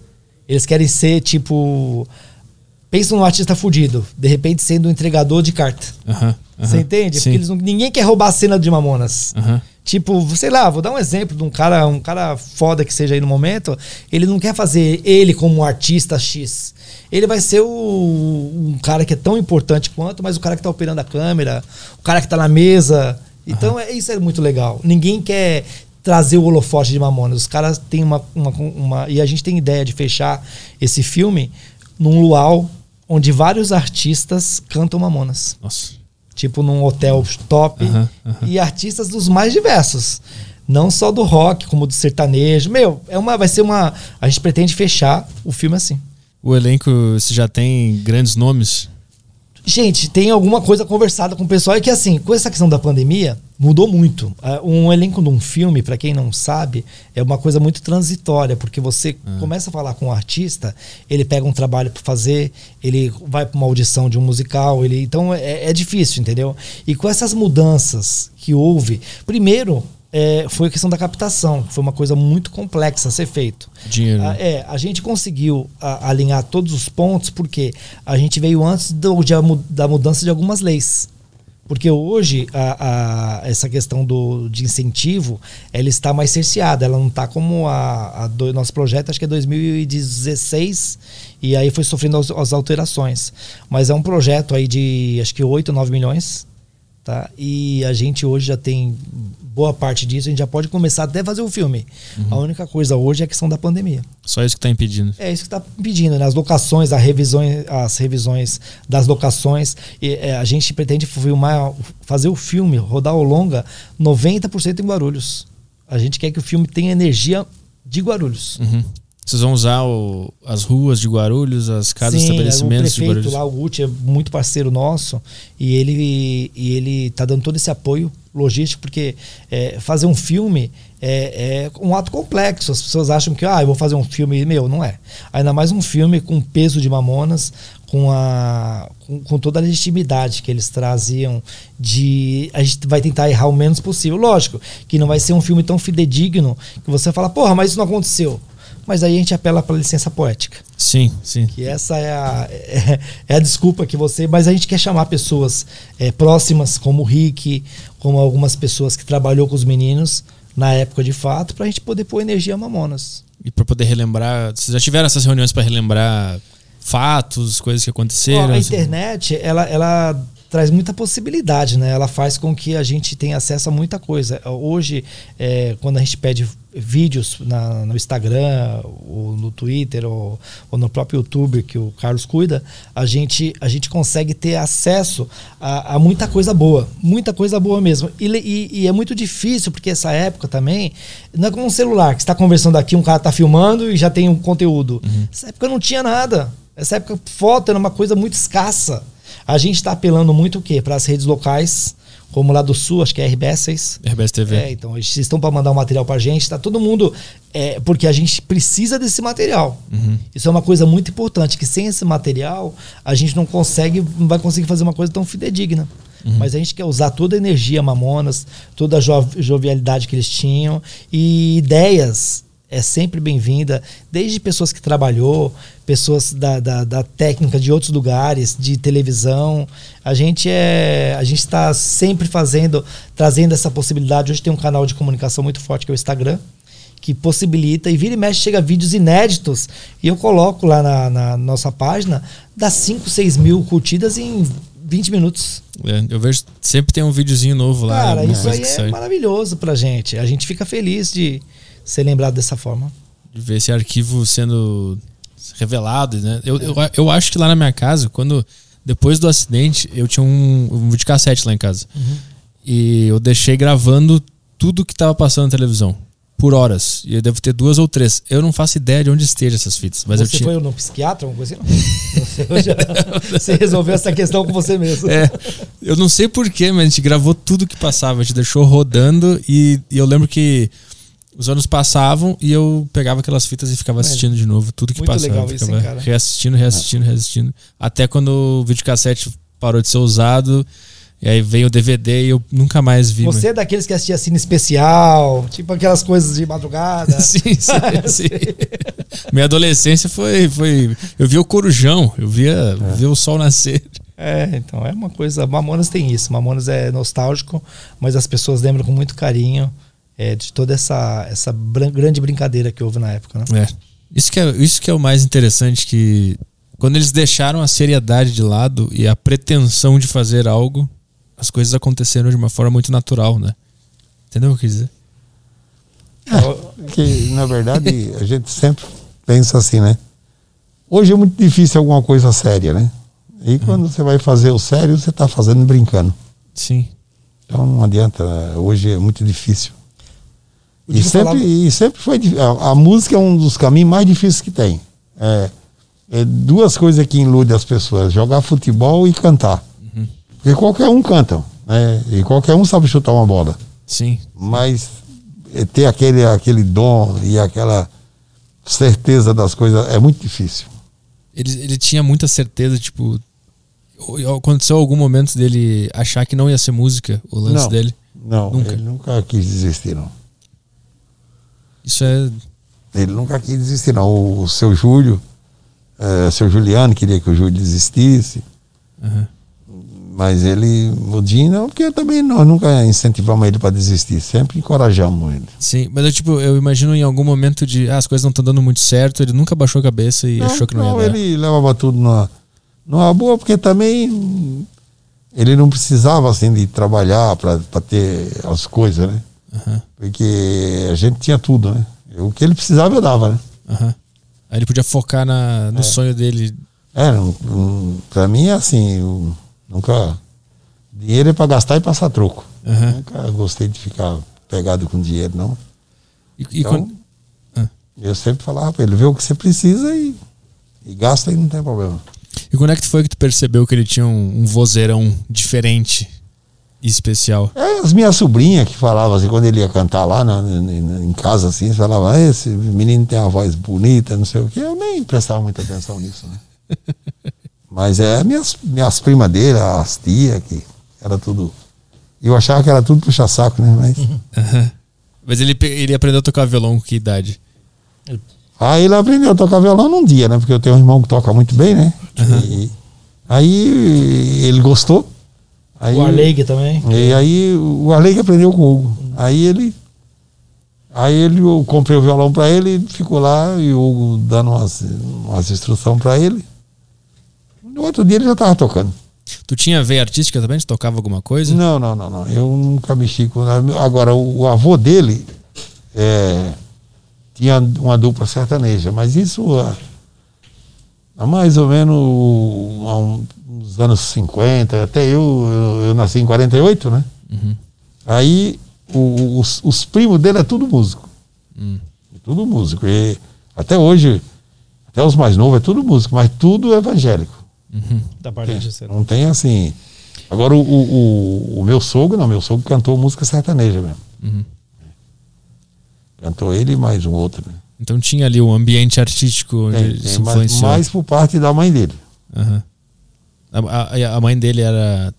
Eles querem ser tipo. Pensa num artista fudido, de repente sendo um entregador de carta. Você entende? Sim. Porque eles não- ninguém quer roubar a cena de Mamonas. Tipo, sei lá, vou dar um exemplo de um cara, um cara foda que seja aí no momento. Ele não quer fazer ele como um artista X. Ele vai ser o, um cara que é tão importante quanto, mas o cara que tá operando a câmera, o cara que tá na mesa. Então, é, isso é muito legal. Ninguém quer trazer o holofote de Mamonas. Os caras têm uma, uma, uma. E a gente tem ideia de fechar esse filme num luau onde vários artistas cantam Mamonas Nossa. tipo num hotel top e artistas dos mais diversos. Não só do rock, como do sertanejo. Meu, é uma, vai ser uma. A gente pretende fechar o filme assim. O elenco, você já tem grandes nomes? Gente, tem alguma coisa conversada com o pessoal. É que assim, com essa questão da pandemia, mudou muito. Ah, Um elenco de um filme, pra quem não sabe, é uma coisa muito transitória, porque você começa a falar com o artista, ele pega um trabalho pra fazer, ele vai pra uma audição de um musical, ele então é, é difícil, entendeu? E com essas mudanças que houve, primeiro é, foi a questão da captação, que foi uma coisa muito complexa a ser feito. Dinheiro. Ah, é, a gente conseguiu a- alinhar todos os pontos porque a gente veio antes do- de a da mudança de algumas leis. Porque hoje a, a- essa questão do, de incentivo ela está mais cerceada, ela não está como a, a do nosso projeto, acho que é 2016, e aí foi sofrendo as, as alterações. Mas é um projeto aí de acho que 8 ou 9 milhões, tá? E a gente hoje já tem boa parte disso, a gente já pode começar até a fazer o filme. A única coisa hoje é a questão da pandemia. Só isso que tá impedindo. É isso que está pedindo, né? As locações, as revisões, as revisões das locações. E, é, a gente pretende filmar, fazer o filme, rodar o longa, 90% em Guarulhos. A gente quer que o filme tenha energia de Guarulhos. Uhum. Vocês vão usar o- as ruas de Guarulhos, as casas, Sim, estabelecimentos o de prefeito Guarulhos? lá, o Gucci, é muito parceiro nosso e ele e ele tá dando todo esse apoio logístico porque é, fazer um filme é, é um ato complexo. As pessoas acham que ah, eu vou fazer um filme meu, não é. Ainda mais um filme com peso de Mamonas, com a com, com toda a legitimidade que eles traziam de a gente vai tentar errar o menos possível. Lógico que não vai ser um filme tão fidedigno que você fala, porra, mas isso não aconteceu. Mas aí a gente apela para licença poética. Sim, sim. Que essa é a, é, é a desculpa que você. Mas a gente quer chamar pessoas é, próximas, como o Rick, como algumas pessoas que trabalhou com os meninos na época de fato, pra gente poder pôr energia a Mamonas. E pra poder relembrar. Vocês já tiveram essas reuniões pra relembrar fatos, coisas que Ó, aconteceram? a internet, ela, ela traz muita possibilidade, né? Ela faz com que a gente tenha acesso a muita coisa. Hoje, é, quando a gente pede vídeos na, no Instagram, ou no Twitter, ou, ou, no próprio YouTube que o Carlos cuida, a gente, a gente consegue ter acesso a, a muita coisa boa. Muita coisa boa mesmo. E, e, e, é muito difícil, porque essa época também, não é como um celular, que está conversando aqui, um cara está filmando e já tem um conteúdo. Uhum. Essa época não tinha nada. Essa época foto era uma coisa muito escassa. A gente está apelando muito o quê? Para as redes locais, como lá do Sul, acho que é RBS 6. RBS TV. É, então eles estão para mandar o um material para a gente, está todo mundo. É, porque a gente precisa desse material. Uhum. Isso é uma coisa muito importante, que sem esse material a gente não consegue, não vai conseguir fazer uma coisa tão fidedigna. Uhum. Mas a gente quer usar toda a energia Mamonas, toda a jovialidade que eles tinham e ideias é sempre bem-vinda, desde pessoas que trabalhou, pessoas da, da, da, técnica de outros lugares, de televisão. A gente é, a gente está sempre fazendo, trazendo essa possibilidade. Hoje tem um canal de comunicação muito forte que é o Instagram, que possibilita e vira e mexe chega vídeos inéditos e eu coloco lá na, na nossa página dá 5, 6 mil curtidas em 20 minutos. É, eu vejo sempre tem um videozinho novo lá. Cara, isso aí é sai. maravilhoso pra gente. A gente fica feliz de ser lembrado dessa forma. De ver esse arquivo sendo revelado, né? Eu, eu, eu acho que lá na minha casa, quando depois do acidente, eu tinha um, um videocassete lá em casa. Uhum. E eu deixei gravando tudo que estava passando na televisão. Por horas. E eu devo ter duas ou três. Eu não faço ideia de onde estejam essas fitas. Mas você eu tinha... foi no psiquiatra, alguma coisa assim? Você, já, você resolveu essa questão com você mesmo. É, eu não sei porquê, mas a gente gravou tudo que passava. A gente deixou rodando. E, e eu lembro que os anos passavam e eu pegava aquelas fitas e ficava assistindo é. de novo tudo que passava. Isso? Reassistindo, reassistindo, é. reassistindo. Até quando o videocassete parou de ser usado. E aí veio o DVD e eu nunca mais vi. Você mas... é daqueles que assistia cine especial, tipo aquelas coisas de madrugada. sim, sim, sim. Minha adolescência foi, foi. Eu via o Corujão, eu via, é. via o sol nascer. É, então é uma coisa. Mamonas tem isso. Mamonas é nostálgico, mas as pessoas lembram com muito carinho é, de toda essa, essa grande brincadeira que houve na época. Né? É. Isso, que é, isso que é o mais interessante, que quando eles deixaram a seriedade de lado e a pretensão de fazer algo, as coisas aconteceram de uma forma muito natural, né? Entendeu o que eu quis dizer? É, que, na verdade, a gente sempre pensa assim, né? Hoje é muito difícil alguma coisa séria, né? E uhum. quando você vai fazer o sério, você está fazendo brincando. Sim. Então não adianta, hoje é muito difícil. E sempre, e sempre foi. A, a, música é um dos caminhos mais difíceis que tem. É, é duas coisas que iludem as pessoas: jogar futebol e cantar. Uhum. Porque qualquer um canta, né? E qualquer um sabe chutar uma bola. Sim. Mas é, ter aquele, aquele dom e aquela certeza das coisas é muito difícil. Ele, ele tinha muita certeza, tipo. Aconteceu algum momento dele achar que não ia ser música, o lance não, dele? Não, nunca. ele nunca quis desistir, não. Isso é. Ele nunca quis desistir, não. O seu Júlio, é, seu Juliano queria que o Júlio desistisse. Uhum. Mas ele, o Dinho, não, porque também nós nunca incentivamos ele para desistir, sempre encorajamos ele. Sim, mas eu, tipo, eu imagino em algum momento de ah, as coisas não estão dando muito certo, ele nunca baixou a cabeça e não, achou que não, não ia dar. Ele levava tudo numa, numa boa, porque também ele não precisava assim de trabalhar para ter as coisas, né? Uhum. Porque a gente tinha tudo, né? O que ele precisava eu dava, né? Uhum. Aí ele podia focar na, no é. sonho dele. É, um, um, pra mim é assim, eu nunca. Dinheiro é pra gastar e passar troco. Uhum. Nunca gostei de ficar pegado com dinheiro, não. E, e então, quando... ah. eu sempre falava pra ele, vê o que você precisa e, e gasta e não tem problema. E quando é que foi que tu percebeu que ele tinha um, um vozeirão diferente especial? É, as minhas sobrinhas que falavam assim, quando ele ia cantar lá na, na, em casa, assim, falavam, ah, esse menino tem uma voz bonita, não sei o que. Eu nem prestava muita atenção nisso, né? Mas é minhas, minhas primas dele, as tias, que era tudo. Eu achava que era tudo puxa-saco, né? Mas. Uhum. Mas ele, ele aprendeu a tocar violão com que idade? Aí ele aprendeu a tocar violão num dia, né? Porque eu tenho um irmão que toca muito bem, né? Uhum. E, aí ele gostou. Aí, o Arleig também. E aí o Arleig aprendeu com o Hugo. Aí ele. Aí ele, eu comprei o violão para ele, ficou lá e o Hugo dando umas, umas instruções para ele. No outro dia ele já estava tocando. Tu tinha veia artística também? Tu tocava alguma coisa? Não, não, não, não. Eu nunca mexi com. Agora, o, o avô dele é, tinha uma dupla sertaneja, mas isso há, há mais ou menos há um- uns anos 50, até eu, eu, eu nasci em 48, né? Aí o- os, os primos dele é tudo músico. É Tudo músico. E até hoje, até os mais novos é tudo músico, mas tudo evangélico. Da parte de ser. Não tem assim. Agora o, o, o- meu sogro, não, meu sogro cantou música sertaneja mesmo. Cantou ele e mais um outro, né? Então tinha ali um ambiente artístico Tem, ele tem, mas mais por parte da mãe dele. Aham. A, a- a mãe dele era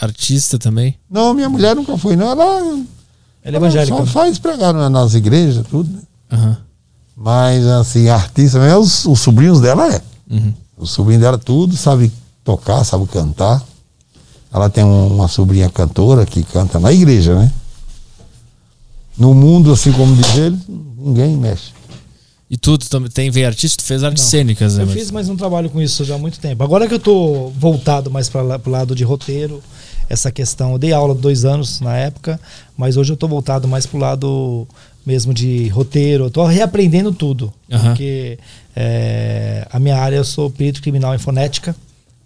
artista também? Não, minha mulher nunca foi, não. Ela, Ele é ela evangélico. só né? faz pregar na- nas igrejas, tudo. né? Aham. Mas assim, artista mesmo, os, os sobrinhos dela é. Uhum. Os sobrinhos dela tudo sabe tocar, sabe cantar. Ela tem um- uma sobrinha cantora que canta na igreja, né? No mundo, assim como diz ele, ninguém mexe. E tu, tu também tem veia artística? Tu fez artes Não. cênicas, né? Eu Mas- fiz, mas não trabalho com isso já há muito tempo. Agora que eu tô voltado mais para o lado de roteiro, essa questão. Eu dei aula dois anos na época, mas hoje eu tô voltado mais pro lado mesmo de roteiro. Eu tô reaprendendo tudo. Porque é, a minha área, eu sou perito criminal em fonética.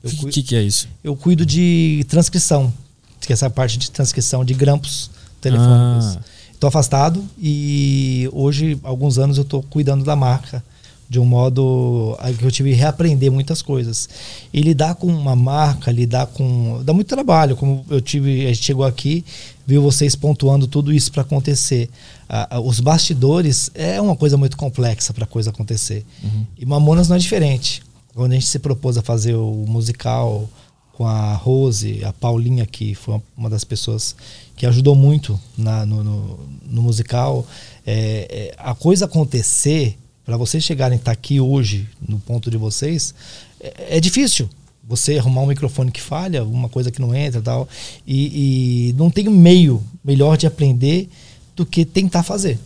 O que, que, que é isso? eu cuido de transcrição, que é essa parte de transcrição de grampos telefônicos. Ah. Estou afastado e hoje, alguns anos, eu estou cuidando da marca de um modo que eu tive que reaprender muitas coisas. E lidar com uma marca, lidar com. dá muito trabalho. Como eu tive, a gente chegou aqui, viu vocês pontuando tudo isso para acontecer. Ah, os bastidores é uma coisa muito complexa para a coisa acontecer. E Mamonas não é diferente. Quando a gente se propôs a fazer o musical com a Rose, a Paulinha, que foi uma, das pessoas que ajudou muito na- no, no- no musical, é, é, a coisa acontecer, para vocês chegarem a estar aqui hoje, no ponto de vocês, é, é difícil. Você arrumar um microfone que falha, uma coisa que não entra e tal. E, não tem meio melhor de aprender do que tentar fazer.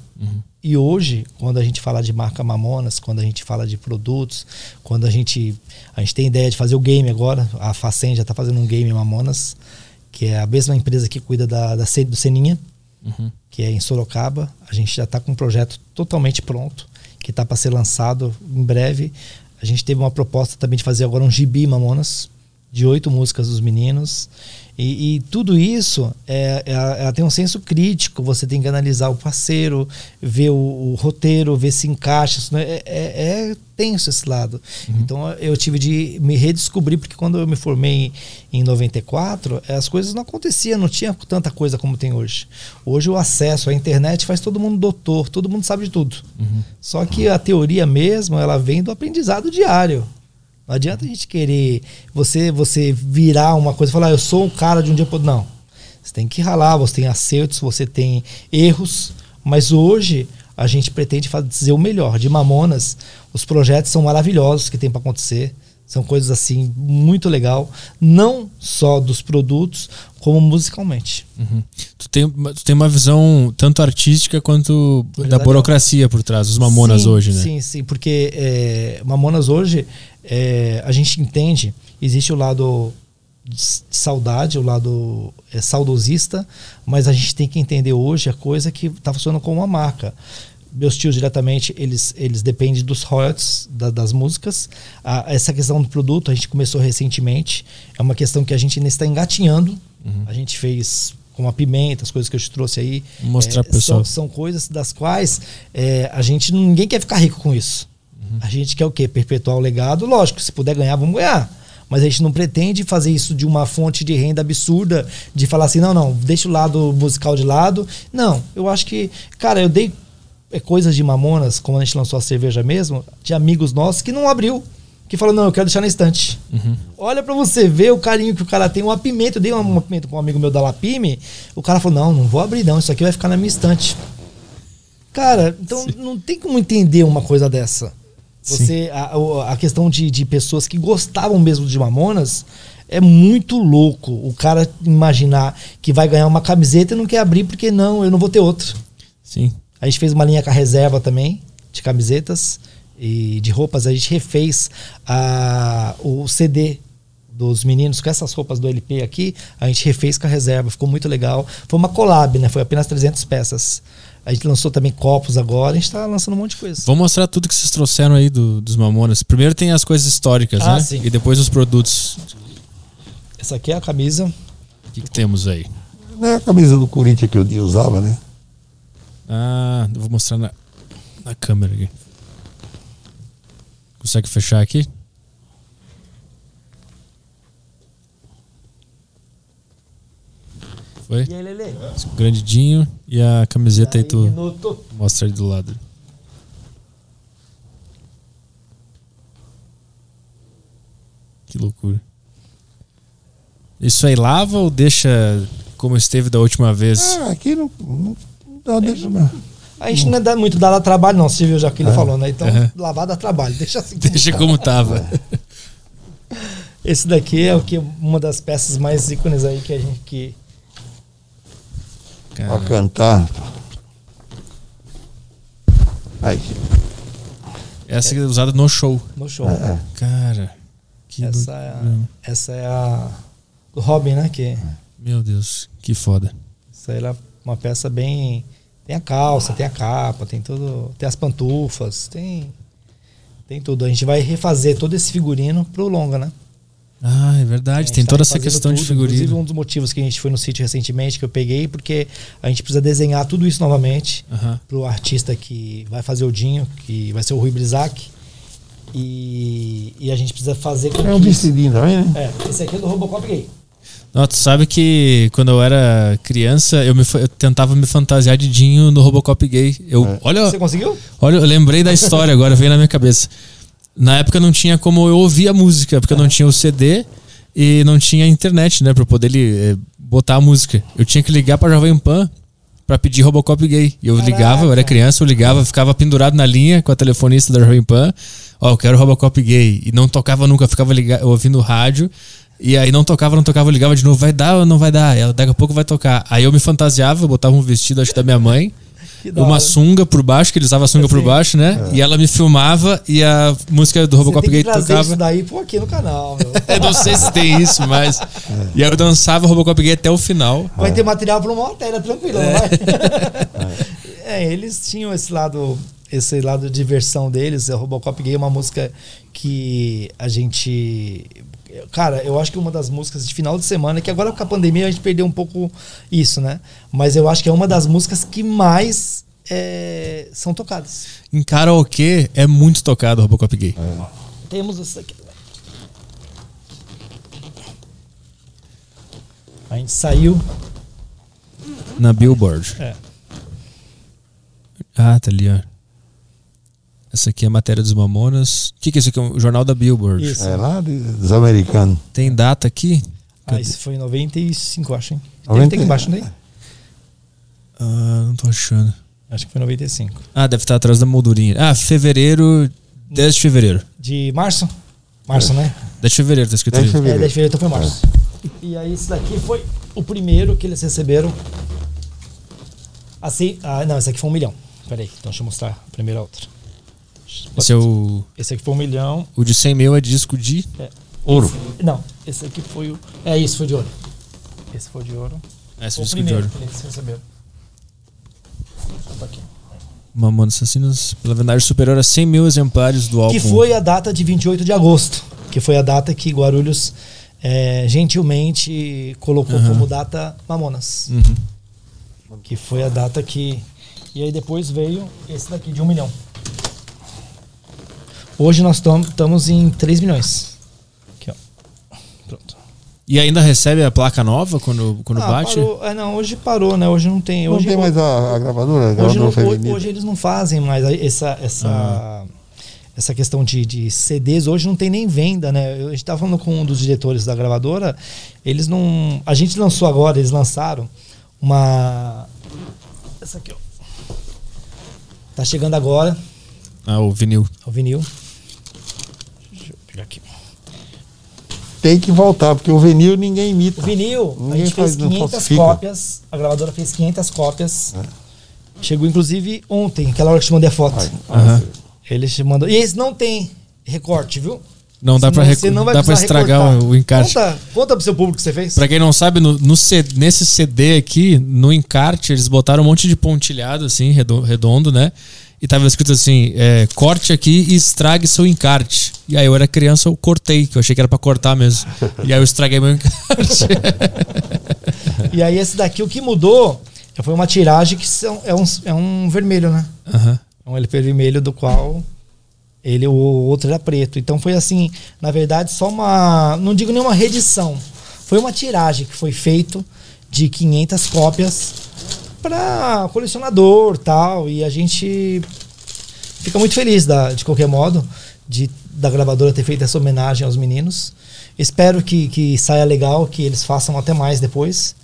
E hoje, quando a gente fala de marca Mamonas, quando a gente fala de produtos, quando a gente a gente tem ideia de fazer o game agora, a Facen já está fazendo um game Mamonas, que é a mesma empresa que cuida da, da sede do Seninha, que é em Sorocaba. A gente já está com um projeto totalmente pronto, que está para ser lançado em breve. A gente teve uma proposta também de fazer agora um gibi Mamonas, de oito músicas dos meninos. E, e tudo isso é, é- ela tem um senso crítico. Você tem que analisar o parceiro, ver o, o roteiro, ver se encaixa. Isso não é, é- é tenso esse lado. Então eu tive de me redescobrir, porque quando eu me formei em 94, as coisas não aconteciam, não tinha tanta coisa como tem hoje. Hoje o acesso à internet faz todo mundo doutor, todo mundo sabe de tudo. Só que a teoria mesmo, ela vem do aprendizado diário. Não adianta a gente querer você você virar uma coisa e falar, "Ah, eu sou um cara de um dia pro outro. Não. Você tem que ralar, você tem acertos, você tem erros, mas hoje a gente pretende fazer o melhor. De Mamonas, os projetos são maravilhosos que tem para acontecer. São coisas assim muito legal, não só dos produtos, como musicalmente. Uhum. Tu, tem, uma- tu tem uma visão tanto artística quanto da Empresarial. burocracia por trás, dos mamonas Sim, hoje, né? Sim, sim, porque é, Mamonas hoje, é, a gente entende, existe o lado de saudade, o lado é, saudosista, mas a gente tem que entender hoje a coisa que está funcionando como uma marca. Meus tios diretamente, eles, eles dependem dos royalties da- das músicas. A- essa questão do produto, a gente começou recentemente. É uma questão que a gente ainda está engatinhando. A gente fez com a pimenta, as coisas que eu te trouxe aí. Mostrar É, pessoal. São, são coisas das quais é, a gente ninguém quer ficar rico com isso. A gente quer o quê? Perpetuar o legado. Lógico, se puder ganhar, vamos ganhar. Mas a gente não pretende fazer isso de uma fonte de renda absurda, de falar assim, não, não, deixa o lado musical de lado. Não, eu acho que, cara, eu dei é, coisas de mamonas, como a gente lançou a cerveja mesmo, de amigos nossos que não abriu. Que falou, não, eu quero deixar na estante. Olha pra você ver o carinho que o cara tem. Uma pimenta, eu dei uma, uma pimenta pra um amigo meu da Lapime. O cara falou, não, não vou abrir não, isso aqui vai ficar na minha estante. Cara, então não tem como entender uma coisa dessa. Você, a, a questão de, de pessoas que gostavam mesmo de Mamonas é muito louco. O cara imaginar que vai ganhar uma camiseta e não quer abrir porque não, eu não vou ter outra. Sim. A gente fez uma linha com a reserva também, de camisetas e de roupas. A gente refez a, o CD dos meninos com essas roupas do LP aqui, a gente refez com a reserva, ficou muito legal. Foi uma collab, né? Foi apenas 300 peças. A gente lançou também copos agora, a gente tá lançando um monte de coisa. Vamos mostrar tudo que vocês trouxeram aí do- dos Mamonas. Primeiro tem as coisas históricas, Ah, né? sim. E depois os produtos. Essa aqui é a camisa. O que, que temos aí? Não é a camisa do Corinthians que o Dia usava, né? Ah, eu vou mostrar na, na câmera aqui. Consegue fechar aqui? Foi? E aí, Lele? Grandidinho e a camiseta aí tu Minuto. mostra aí do lado. Que loucura. Isso aí lava ou deixa como esteve da última vez? Ah, aqui não, não, não dá, deixa, não. A gente não é dá muito dá trabalho, não, você viu já que ele falou, né? Então, lavar dá trabalho, deixa assim. como Deixa tá. como tava. Esse daqui é o que uma das peças mais ícones aí que a gente que Pra Cara, cantar. Aí, essa é usada no show. no show. é, Cara, que Essa é, a, essa é a do Robin, né? Que Meu Deus, que foda. essa era uma peça bem tem a calça, tem a capa, tem tudo, tem as pantufas, tem tem tudo. A gente vai refazer todo esse figurino pro longa, né? Ah, é verdade. gente Tem toda essa questão de tudo. Inclusive, figurino. um dos motivos que a gente foi no sítio recentemente, que eu peguei, porque a gente precisa desenhar tudo isso novamente Aham. pro artista que vai fazer o Dinho, que vai ser o Rui Brizac. E, e a gente precisa fazer com é um vestidinho também, né? É, esse aqui é do Robocop Gay. Não, tu sabe que quando eu era criança, eu, me, eu tentava me fantasiar de Dinho no Robocop gay. Eu, É. olha, Você conseguiu? olha, eu lembrei da história agora, veio na minha cabeça. Na época não tinha como eu ouvir a música, porque eu não tinha o CD e não tinha internet, né, pra eu poder eh, botar a música. Eu tinha que ligar pra Jovem Pan pra pedir Robocop gay. E eu ligava, eu era criança, eu ligava, ficava pendurado na linha com a telefonista da Jovem Pan. Ó, eu quero Robocop gay. E não tocava nunca, ficava liga- ouvindo o rádio. E aí não tocava, não tocava, eu ligava de novo, vai dar ou não vai dar? Ela, daqui a pouco vai tocar. Aí eu me fantasiava, eu botava um vestido, acho que da minha mãe, uma hora. sunga por baixo, que ele usava a sunga por baixo, né? E ela me filmava e a música do Robocop gay tocava. isso daí pô, aqui no canal, meu. Eu não sei se tem isso, mas. E aí eu dançava Robocop gay até o final. Vai ter material para uma matéria, tranquilo, não vai? É, eles tinham esse lado, esse lado de diversão deles. O Robocop Gay é uma música que a gente. Cara, eu acho que uma das músicas de final de semana, que agora com a pandemia a gente perdeu um pouco isso, né? Mas eu acho que é uma das músicas que mais é, são tocadas. Em karaokê é muito tocado Robocop gay. Temos isso aqui. A gente saiu. Na Billboard. É. Ah, tá ali, ó. Essa aqui é a matéria dos Mamonas. O que, que é isso aqui? O jornal da Billboard. Isso. É lá dos americanos. Tem data aqui? Ah, isso foi em 95, acho, hein? Tem, 90 tem aqui embaixo, não tem? Ah, não tô achando. Acho que foi 95. Ah, deve estar atrás da moldurinha. Ah, fevereiro. 10 de fevereiro. De março? Março, né? 10 de fevereiro, tá escrito 10 de ali. É, fevereiro. 10 de fevereiro, então foi março. E aí, esse daqui foi o primeiro que eles receberam. Assim, ah, não, esse aqui foi um milhão. Peraí, então deixa eu mostrar a primeira outra. Esse é o. Esse aqui foi um milhão. O de 100 mil é disco de. Ouro. Não, esse aqui foi o. É isso, foi de ouro. Esse foi de ouro. Esse Foi o disco de primeiro ouro. que eles receberam. Tá aqui. Mamonas Assassinas pela vendagem superior a 100 mil exemplares do álbum. Que foi a data de 28 de agosto. Que foi a data que Guarulhos é, gentilmente colocou como data Mamonas. Uhum. Que foi a data que. E aí depois veio esse daqui de um milhão. Hoje nós estamos em 3 milhões. Aqui, ó. Pronto. E ainda recebe a placa nova quando, quando Ah, bate? parou. É, não, hoje parou, né? Hoje não tem. Não Hoje, tem mais a, a gravadora, a Hoje, gravadora não- feminina. hoje eles não fazem mais essa essa essa questão de, de CDs hoje não tem nem venda, né? Eu- A gente estava falando com um dos diretores da gravadora, eles não, a gente lançou agora, eles lançaram uma essa aqui, ó. Tá chegando agora Ah, o vinil. o vinil. Aqui. Tem que voltar, porque o vinil ninguém O imita. vinil, a Ninguém gente faz- fez não 500 falsifica. cópias, a gravadora fez 500 cópias. Chegou inclusive ontem, aquela hora que eu te mandei a foto. Aham. Eles te mandam. E eles não tem recorte, viu? Não dá não vai dá pra precisar estragar recortar. o, o encarte. Conta, conta pro seu público que você fez. Pra quem não sabe, no, no C- nesse CD aqui, no encarte, eles botaram um monte de pontilhado, assim, redo- redondo, né? E tava escrito assim: é, corte aqui e estrague seu encarte. E aí eu era criança, eu cortei, que eu achei que era pra cortar mesmo. e aí eu estraguei meu encarte. E aí esse daqui, o que mudou foi uma tiragem que são, é, um, é um vermelho, né? É um LP vermelho do qual ele o outro era preto. Então foi assim, na verdade, só uma, não digo nenhuma reedição. Foi uma tiragem que foi feito de 500 cópias para colecionador, tal, e a gente fica muito feliz da, de qualquer modo de da gravadora ter feito essa homenagem aos meninos. Espero que, que saia legal, que eles façam até mais depois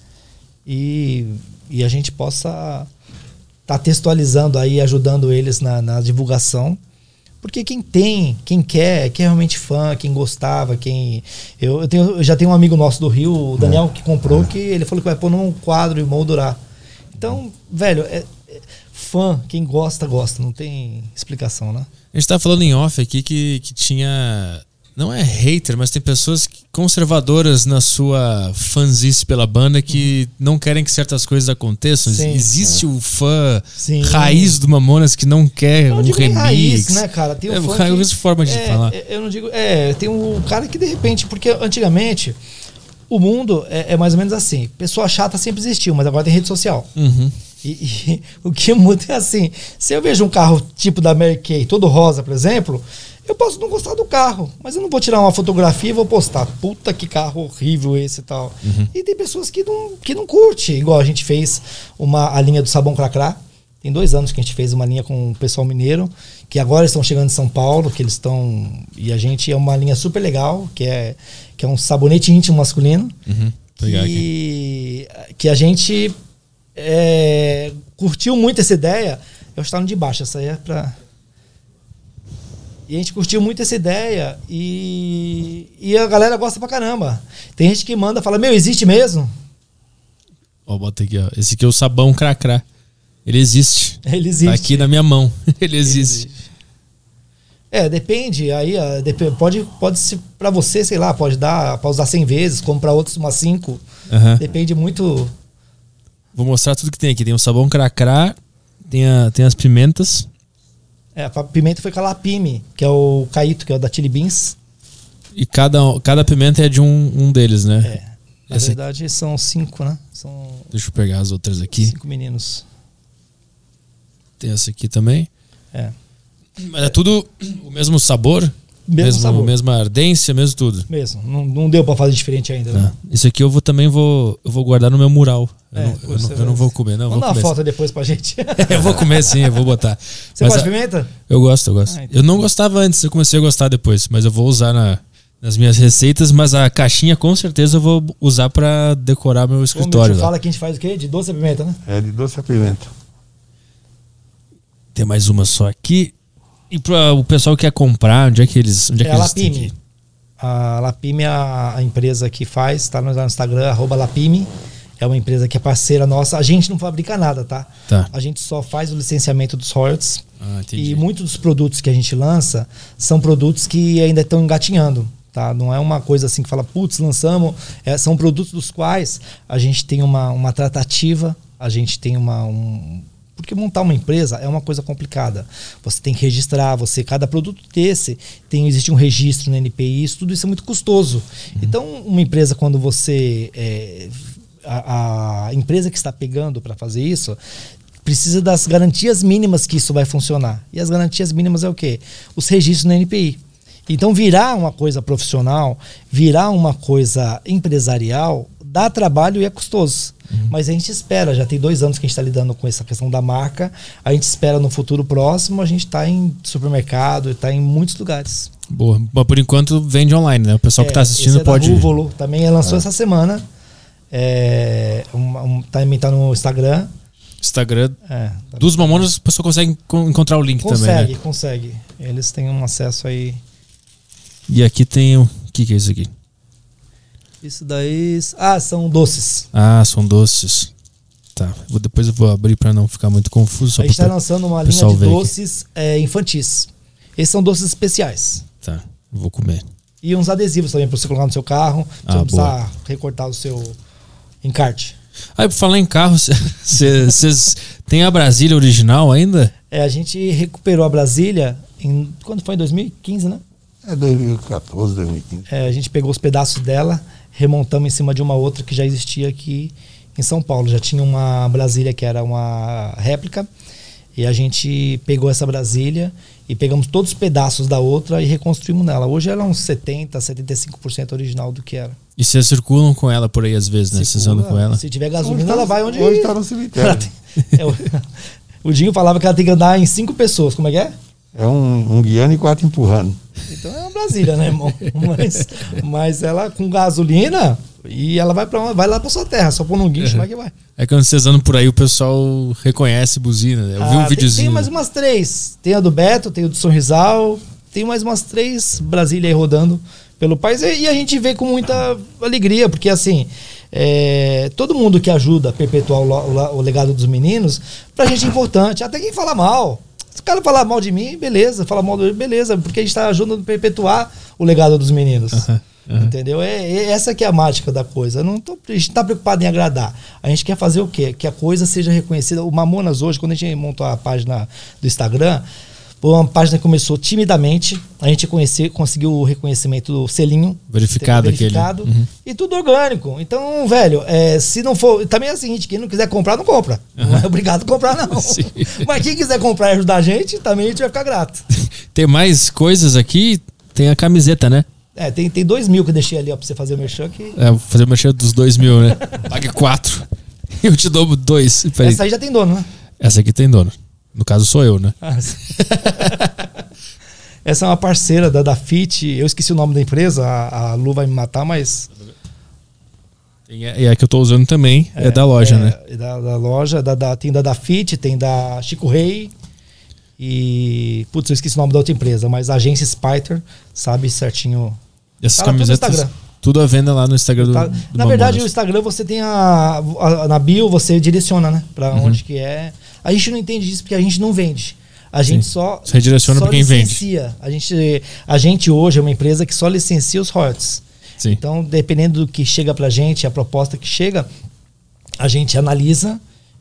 e, e a gente possa tá textualizando aí, ajudando eles na, na divulgação. Porque quem tem, quem quer, quem é realmente fã, quem gostava, quem. Eu, eu, tenho, eu já tenho um amigo nosso do Rio, o Daniel, que comprou, que ele falou que vai pôr num quadro e moldurar. Então, velho, é- é- fã, quem gosta, gosta. Não tem explicação, né? A gente tá falando em off aqui que, que tinha. Não é hater, mas tem pessoas conservadoras na sua fanzice pela banda que não querem que certas coisas aconteçam. Sim. Existe o fã Sim. raiz do Mamonas que não quer não um remix. raiz, né, cara? Tem o é, fã raiz que- forma de é, falar. é, Eu não digo. É, tem um cara que de repente, porque antigamente o mundo é, é mais ou menos assim. Pessoa chata sempre existiu, mas agora tem rede social. Uhum. E, e o que muda é assim: se eu vejo um carro tipo da Mary Kay, todo rosa, por exemplo, eu posso não gostar do carro, mas eu não vou tirar uma fotografia e vou postar. Puta que carro horrível esse e tal. E tem pessoas que não, que não curte, igual a gente fez uma, a linha do sabão cracrá. Tem dois anos que a gente fez uma linha com o pessoal mineiro, que agora estão chegando em São Paulo, que eles estão. E a gente é uma linha super legal, que é, que é um sabonete íntimo masculino. Uhum. Que, que a gente é, curtiu muito essa ideia. Eu estava no de baixo, essa aí é pra. E a gente curtiu muito essa ideia e, e a galera gosta pra caramba. Tem gente que manda fala: Meu, existe mesmo? Ó, bota aqui, ó. Esse aqui é o sabão cracrá. Ele existe. Ele existe. Tá aqui na minha mão. Ele existe. É, depende. Aí dep- pode, pode ser pra você, sei lá, pode dar pra usar 100 vezes, como pra outros umas 5. Aham. Depende muito. Vou mostrar tudo que tem aqui. Tem o sabão cracrá, tem, a, tem as pimentas. É, a pimenta foi com a Lapime, que é o Caíto, que é o da Chili Beans. E cada, cada pimenta é de um, um deles, né? É. Na Essa- verdade, são cinco, né? São Deixa eu pegar as outras aqui. cinco meninos. Tem essa aqui também. É. Mas é tudo o mesmo sabor? Mesmo sabor. Mesma ardência, mesmo tudo. Mesmo. Não, não deu pra fazer diferente ainda. Tá. né? Isso aqui eu vou também vou, eu vou guardar no meu mural. Eu, É, não, eu, não, você eu não vou comer, não. Manda Vou uma foto depois pra gente. eu vou comer sim, eu vou botar. Você Mas gosta de pimenta? Eu gosto, eu gosto. Ah, então eu não gostava antes, eu comecei a gostar depois, mas eu vou usar na, nas minhas receitas, mas a caixinha com certeza eu vou usar pra decorar meu Como escritório. a gente lá. fala que a gente faz o quê? De doce a pimenta, né? É de doce a pimenta. Tem mais uma só aqui. E para o pessoal que quer comprar, onde é que eles. Onde é, É, que a Lapime. A Lapime é a, empresa que faz, tá no, Instagram, arroba Lapime. É uma empresa que é parceira nossa. A gente não fabrica nada, tá? Tá. A gente só faz o licenciamento dos royalties. Ah. E muitos dos produtos que a gente lança são produtos que ainda estão engatinhando. Tá? Não é uma coisa assim que fala, putz, lançamos. É, são produtos dos quais a gente tem uma, uma tratativa, a gente tem uma. Um, porque montar uma empresa é uma coisa complicada. Você tem que registrar, você, cada produto desse tem, existe um registro no NPI, isso, tudo isso é muito custoso. Então, uma empresa, quando você. é, a, a empresa que está pegando para fazer isso precisa das garantias mínimas que isso vai funcionar. E as garantias mínimas é o quê? Os registros no NPI. Então, virar uma coisa profissional, virar uma coisa empresarial, dá trabalho e é custoso. Mas a gente espera, já tem dois anos que a gente está lidando com essa questão da marca. A gente espera no futuro próximo, a gente está em supermercado, está em muitos lugares. Boa. Mas por enquanto vende online, né? O pessoal que É, tá assistindo esse é pode. Da Rúvolo, também lançou essa semana. É, um, um, também está no Instagram. Instagram É, tá dos Mamonas, o pessoal consegue co- encontrar o link Consegue, também, né? consegue. Eles têm um acesso aí. E aqui tem o. O que, que é isso aqui? Isso daí. Ah, são doces. Ah, são doces. Tá. Vou, depois eu vou abrir pra não ficar muito confuso. Só a gente está lançando uma linha de doces é, infantis. Esses são doces especiais. Tá, vou comer. E uns adesivos também para você colocar no seu carro, pra Ah, você boa. precisar recortar o seu encarte. Aí, por falar em carro, vocês têm a Brasília original ainda? É, a gente recuperou a Brasília em quando foi em 2015, né? É 2014, 2015. É, a gente pegou os pedaços dela, remontamos em cima de uma outra que já existia aqui em São Paulo. Já tinha uma Brasília que era uma réplica. E a gente pegou essa Brasília e pegamos todos os pedaços da outra e reconstruímos nela. Hoje ela é uns 70, 75% original do que era. E vocês circulam com ela por aí às vezes, né? Vocês andam com ela. Se tiver gasolina, ela vai onde. Hoje tá no cemitério. tem- é, o- o Dinho falava que ela tem que andar em cinco pessoas. Como é que é? É um, um guiando e quatro empurrando. Então é uma Brasília, né, irmão? Mas, mas ela com gasolina e ela vai para vai lá para sua terra, só pôr num guincho lá que vai. É quando vocês andam por aí, o pessoal reconhece buzina. né? Eu vi Ah, um tem- videozinho. Tem, mais umas três. Tem a do Beto, tem o do Sorrisal, tem mais umas três Brasília aí rodando pelo país. E, e a gente vê com muita alegria, porque assim, é, todo mundo que ajuda a perpetuar o, o o legado dos meninos, pra gente é importante. Até quem fala mal. Se o cara falar mal de mim, beleza. Falar mal dele, beleza. Porque a gente tá ajudando a perpetuar o legado dos meninos. Entendeu? É, é essa que é a mágica da coisa. Eu Não tô, a gente não tá preocupado em agradar. A gente quer fazer o quê? Que a coisa seja reconhecida. O Mamonas hoje, quando a gente montou a página do Instagram, uma página começou timidamente. A gente conhecer, conseguiu o reconhecimento do selinho. Verificado aquele. verificado, Uhum. E tudo orgânico. Então, velho, é, se não for. Também é o seguinte: quem não quiser comprar, não compra. Não é obrigado a comprar, não. Sim. Mas quem quiser comprar e ajudar a gente, também a gente vai ficar grato. Tem mais coisas aqui? Tem a camiseta, né? É, tem, tem dois mil que eu deixei ali, ó, pra você fazer o merchan que. É, vou fazer uma cheia dos dois mil, né? Pague quatro. Eu te dou dois. Peraí. Essa aí já tem dono, né? Essa aqui tem dono. No caso, sou eu, né? Ah. Essa é uma parceira da, da FIT. Eu esqueci o nome da empresa, a, a Lu vai me matar, mas. E é, e a que eu tô usando também é, da loja, é, né? é Da, da loja, da, da- tem da da FIT, tem da Chico Rei. E. Putz, eu esqueci o nome da outra empresa, mas a agência Spider sabe certinho. Essas Tá camisetas, tudo à venda lá no Instagram do, Tá? do Na verdade, o. Instagram você tem a, a- Na bio você direciona, né? Pra Uhum. onde que é. A gente não entende isso porque a gente não vende. A gente só. Você redireciona só pra quem vende. licencia. A gente, a gente hoje é uma empresa que só licencia os royalties. Sim. Então, dependendo do que chega pra gente, a proposta que chega, a gente analisa.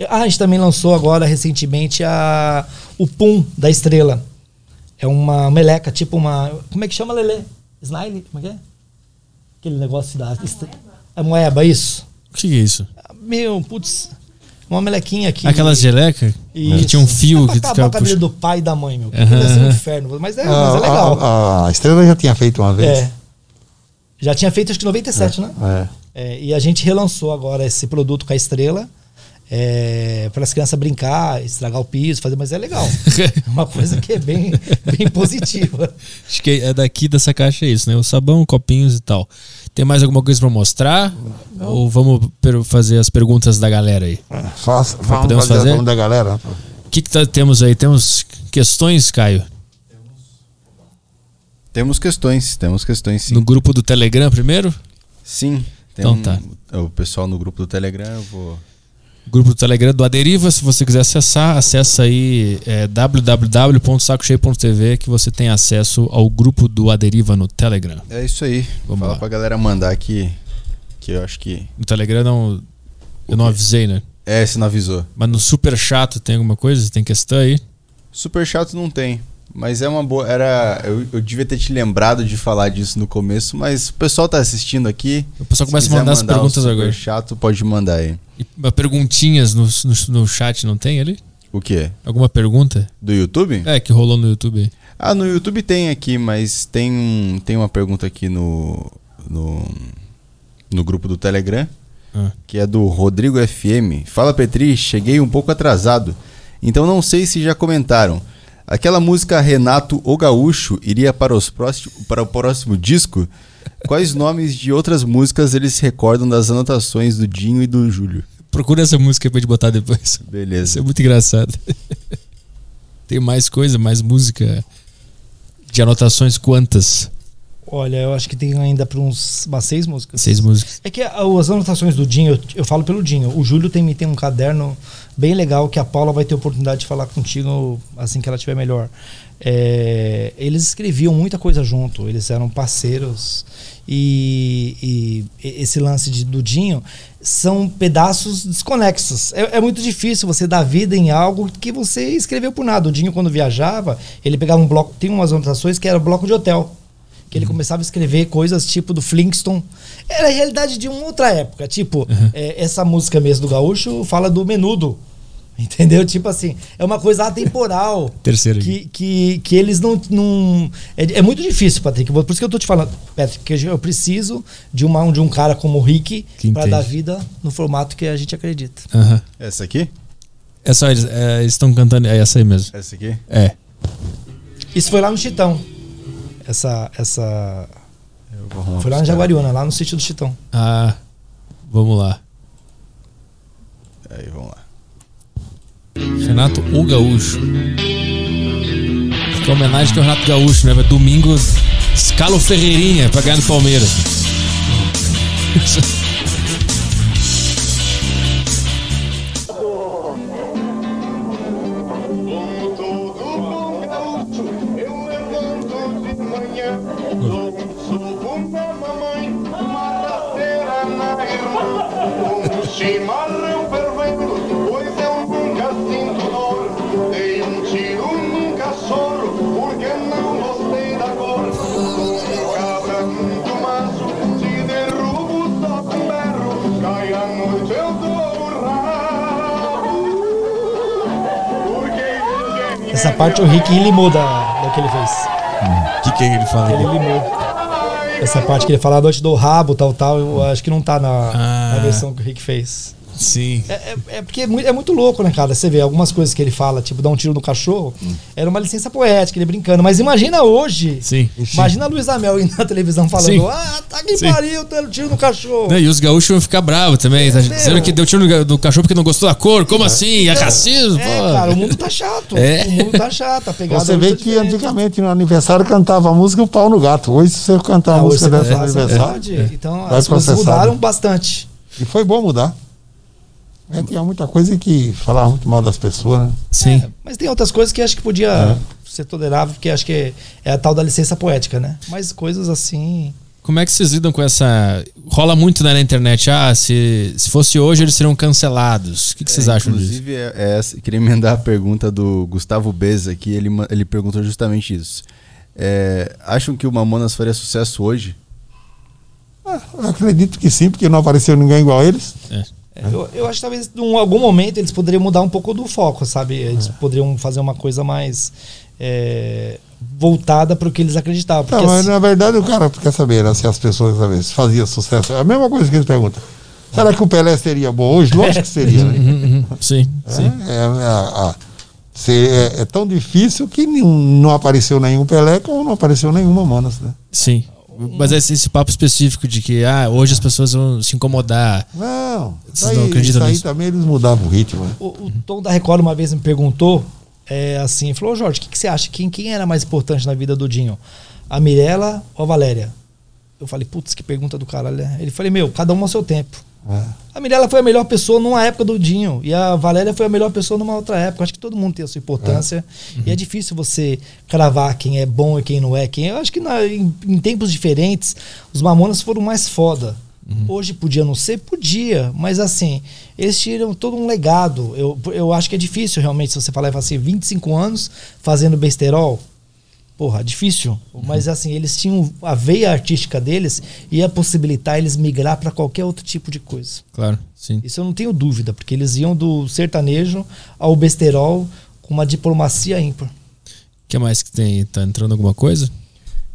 Ah, a gente também lançou agora recentemente a, o Pum da Estrela. É uma meleca, tipo uma. Como é que chama, Lelê? Slime? Como é que é? Aquele negócio da. estre- É moeba, isso? O que, que é isso? Meu, putz. Uma melequinha aqui. Aquelas geleca que tinha um fio É que acabar ficava com a vida puxando. do pai e da mãe, meu. Aham, Deve ser um inferno. Mas é, A, mas é legal. a- a Estrela já tinha feito uma vez. É. Já tinha feito acho que 97, né? É. É, e a gente relançou agora esse produto com a estrela. para as crianças brincar, estragar o piso, fazer, mas é legal. É uma coisa que é bem, bem positiva. Acho que é daqui dessa caixa é isso, né? O sabão, copinhos e tal. Tem mais alguma coisa pra mostrar? Ou vamos fazer as perguntas da galera aí? Faça, vamos podemos fazer, fazer? da galera. O que, que tá- temos aí? Temos questões, Caio? Temos questões, temos questões sim. No grupo do Telegram primeiro? Sim. Tem Então um- tá. O pessoal no grupo do Telegram, eu vou. Grupo do Telegram do Aderiva, se você quiser acessar, acessa aí é, www.sacocheio.tv que você tem acesso ao grupo do Aderiva no Telegram. É isso aí. Vamos Fala lá. pra galera mandar aqui. Que eu acho que. No Telegram não. Eu não avisei, né? É, se não avisou. Mas no Super Chato tem alguma coisa? Tem questão aí? Super chato não tem. Mas é uma boa. Era. Eu, eu devia ter te lembrado de falar disso no começo, mas o pessoal tá assistindo aqui. O pessoal começa a mandar as perguntas agora. chato, pode mandar aí. E perguntinhas no, no, no chat não tem ali? O quê? Alguma pergunta? Do YouTube? É, que rolou no YouTube. Ah, no YouTube tem aqui, mas tem, um, tem uma pergunta aqui no, no, no grupo do Telegram, Ah. que é do Rodrigo FM. Fala Petri, cheguei um pouco atrasado, então não sei se já comentaram. Aquela música Renato o Gaúcho iria para, os próximo, para o próximo disco? Quais nomes de outras músicas eles se recordam das anotações do Dinho e do Júlio? Procura essa música pra gente botar depois. Isso é Beleza. muito engraçado. tem mais coisa, mais música de anotações quantas? Olha, eu acho que tem ainda para uns umas seis músicas. Seis músicas. É que a- as anotações do Dinho, eu, eu falo pelo Dinho. O Júlio tem, tem um caderno bem legal que a Paula vai ter oportunidade de falar contigo assim que ela estiver melhor. É, eles escreviam muita coisa junto, eles eram parceiros. E, e esse lance de, do Dinho são pedaços desconexos. É, é muito difícil você dar vida em algo que você escreveu por nada. O Dinho, quando viajava, ele pegava um bloco. Tem umas anotações que era bloco de hotel que ele começava a escrever coisas tipo do Flintstone. Era a realidade de uma outra época. Tipo, é, essa música mesmo do Gaúcho fala do menudo. Entendeu? Tipo assim, é uma coisa atemporal. Terceiro. Que, que, que eles não. não é, é muito difícil, Patrick. Por isso que eu tô te falando, Patrick, que eu preciso de, uma, de um cara como o Rick para dar vida no formato que a gente acredita. Aham. Essa aqui? É só eles é, eles estão cantando. É essa aí mesmo. Essa aqui? É. Isso foi lá no Chitão. Essa. essa foi lá caras. Jaguariúna, lá no sítio do Chitão. Ah, vamos lá. Aí, vamos lá. Renato O Gaúcho. Que homenagem que é o Renato Gaúcho, né? Vai Domingo, escala o Ferreirinha pra ganhar no Palmeiras. pra mamãe, uma rasteira na irmã, um chimarrão fervendo, pois eu nunca sinto dor, dei um tiro num cachorro, porque não gostei da cor, cabra muito macho, te derrubo só com berro, cai a noite eu dou o rabo. Essa parte o Rick limou da, da que ele fez. O que, que que ele fala Ele limou. Essa parte que ele fala a noite do rabo, tal, tal, eu acho que não tá na, Ah. na versão que o Rick fez. Sim. É, é- é porque é muito, é muito louco, né, cara? Você vê algumas coisas que ele fala, tipo, dar um tiro no cachorro, era uma licença poética, ele brincando. Mas imagina hoje. Sim. Imagina a Luiz Amel indo na televisão falando: Sim. Ah, tá que Sim. pariu, dando tiro no cachorro. Não, e os gaúchos vão ficar bravos também. Tá dizendo que deu tiro no, no cachorro porque não gostou da cor. Como assim? É racismo? É, cara, o mundo tá chato. É. O mundo tá chato. A pegada Você vê tá que diferente. antigamente no aniversário cantava a música O Pau no Gato. Hoje, você cantar Ah, a hoje música dessa no aniversário. Então as coisas mudaram bastante. E foi bom mudar. É, tinha muita coisa que falava muito mal das pessoas, né? Sim. Mas tem outras coisas que acho que podia É. ser tolerável, porque acho que é, é a tal da licença poética, né? Mas coisas assim. Como é que vocês lidam com essa. Rola muito né, na internet. Ah, se, se fosse hoje eles seriam cancelados. O que, que vocês É, acham disso? Inclusive, é, é queria emendar a pergunta do Gustavo Beza aqui. Ele, ele perguntou justamente isso. É, acham que o Mamonas faria sucesso hoje? Ah, eu acredito que sim, porque não apareceu ninguém igual a eles. É. é, Eu, eu acho que talvez em algum momento eles poderiam mudar um pouco do foco, sabe? Eles É. poderiam fazer uma coisa mais é, voltada para o que eles acreditavam. Não, mas assim- na verdade o cara quer saber né, se as pessoas saber, se fazia sucesso. É a mesma coisa que eles perguntam. Será que o Pelé seria bom hoje? Lógico que seria, né? Uhum, Sim, É, sim. é, é, é- tão difícil que não apareceu nenhum Pelé como não apareceu nenhuma Manas, né? Sim. Mas esse, esse papo específico de que ah, hoje as pessoas vão se incomodar. Não, Vocês isso aí, não acreditam isso aí nisso? também eles mudavam o ritmo. Né? O, o Tom da Record uma vez me perguntou é, assim, falou, "Ô, Jorge, o que, que você acha? Quem, quem era mais importante na vida do Dinho? A Mirella ou a Valéria? Eu falei, putz, que pergunta do caralho. né? Ele falou, meu, cada um ao seu tempo. É. A Mirella foi a melhor pessoa numa época do Dinho. E a Valéria foi a melhor pessoa numa outra época. Acho que todo mundo tem a sua importância. E é difícil você cravar quem é bom e quem não é. Quem, eu acho que na- em, em tempos diferentes, os Mamonas foram mais foda. Hoje podia não ser? Podia. Mas assim, eles tiram todo um legado. Eu, eu acho que é difícil realmente, se você falar assim, 25 anos fazendo besterol. Porra, difícil. Mas assim, eles tinham a veia artística deles ia possibilitar eles migrar para qualquer outro tipo de coisa. Claro, sim. Isso eu não tenho dúvida, porque eles iam do sertanejo ao besterol com uma diplomacia ímpar. O que mais que tem? Tá entrando alguma coisa?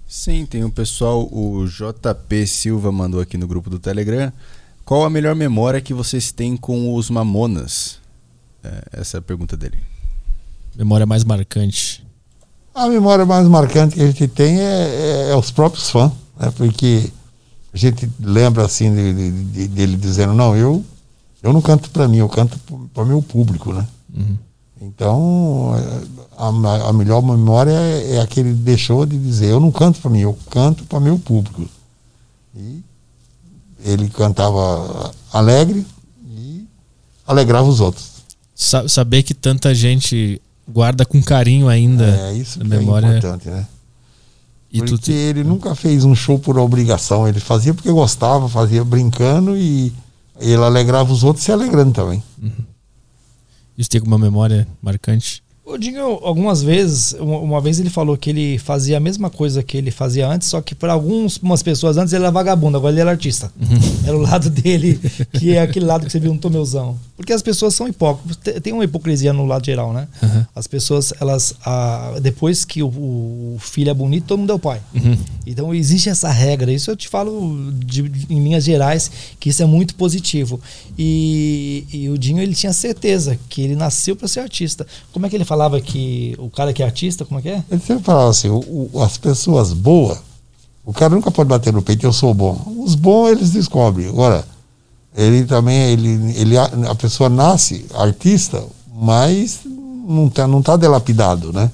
Sim, tem o pessoal, o JP Silva mandou aqui no grupo do Telegram. Qual a melhor memória que vocês têm com os Mamonas? É, essa é a pergunta dele. Memória mais marcante. A memória mais marcante que a gente tem é, é- é os próprios fãs, né? porque a gente lembra assim de- de- de- dele dizendo, não, eu, eu não canto para mim, eu canto para o meu público, né? Uhum. Então, a, a melhor memória é, é a que ele deixou de dizer: eu não canto para mim, eu canto para meu público. E ele cantava alegre e alegrava os outros. Sa- saber que tanta gente guarda com carinho ainda É isso que memória. é importante, né? E Porque ele nunca fez um show por obrigação, ele fazia porque gostava, fazia brincando e ele alegrava os outros se alegrando também. isso tem alguma memória marcante? O Dinho, algumas vezes, uma, vez ele falou que ele fazia a mesma coisa que ele fazia antes, só que para algumas pessoas antes ele era vagabundo, agora ele era artista. Era o lado dele, que é aquele lado que você viu no Tomeuzão. Porque as pessoas são hipócritas, te- tem uma hipocrisia no lado geral, né? As pessoas, elas, ah, depois que o, o filho é bonito, todo mundo é o pai. Então existe essa regra, isso eu te falo de- de- em linhas gerais, que isso é muito positivo. E, e o Dinho ele tinha certeza que ele nasceu para ser artista. Como é que ele falava que o cara que é artista, como é que é? Ele sempre falava assim: o- o- as pessoas boas, o cara nunca pode bater no peito, eu sou bom. Os bons eles descobrem. Agora, ele também, ele, ele, a pessoa nasce artista, mas não tá, não tá delapidado, né?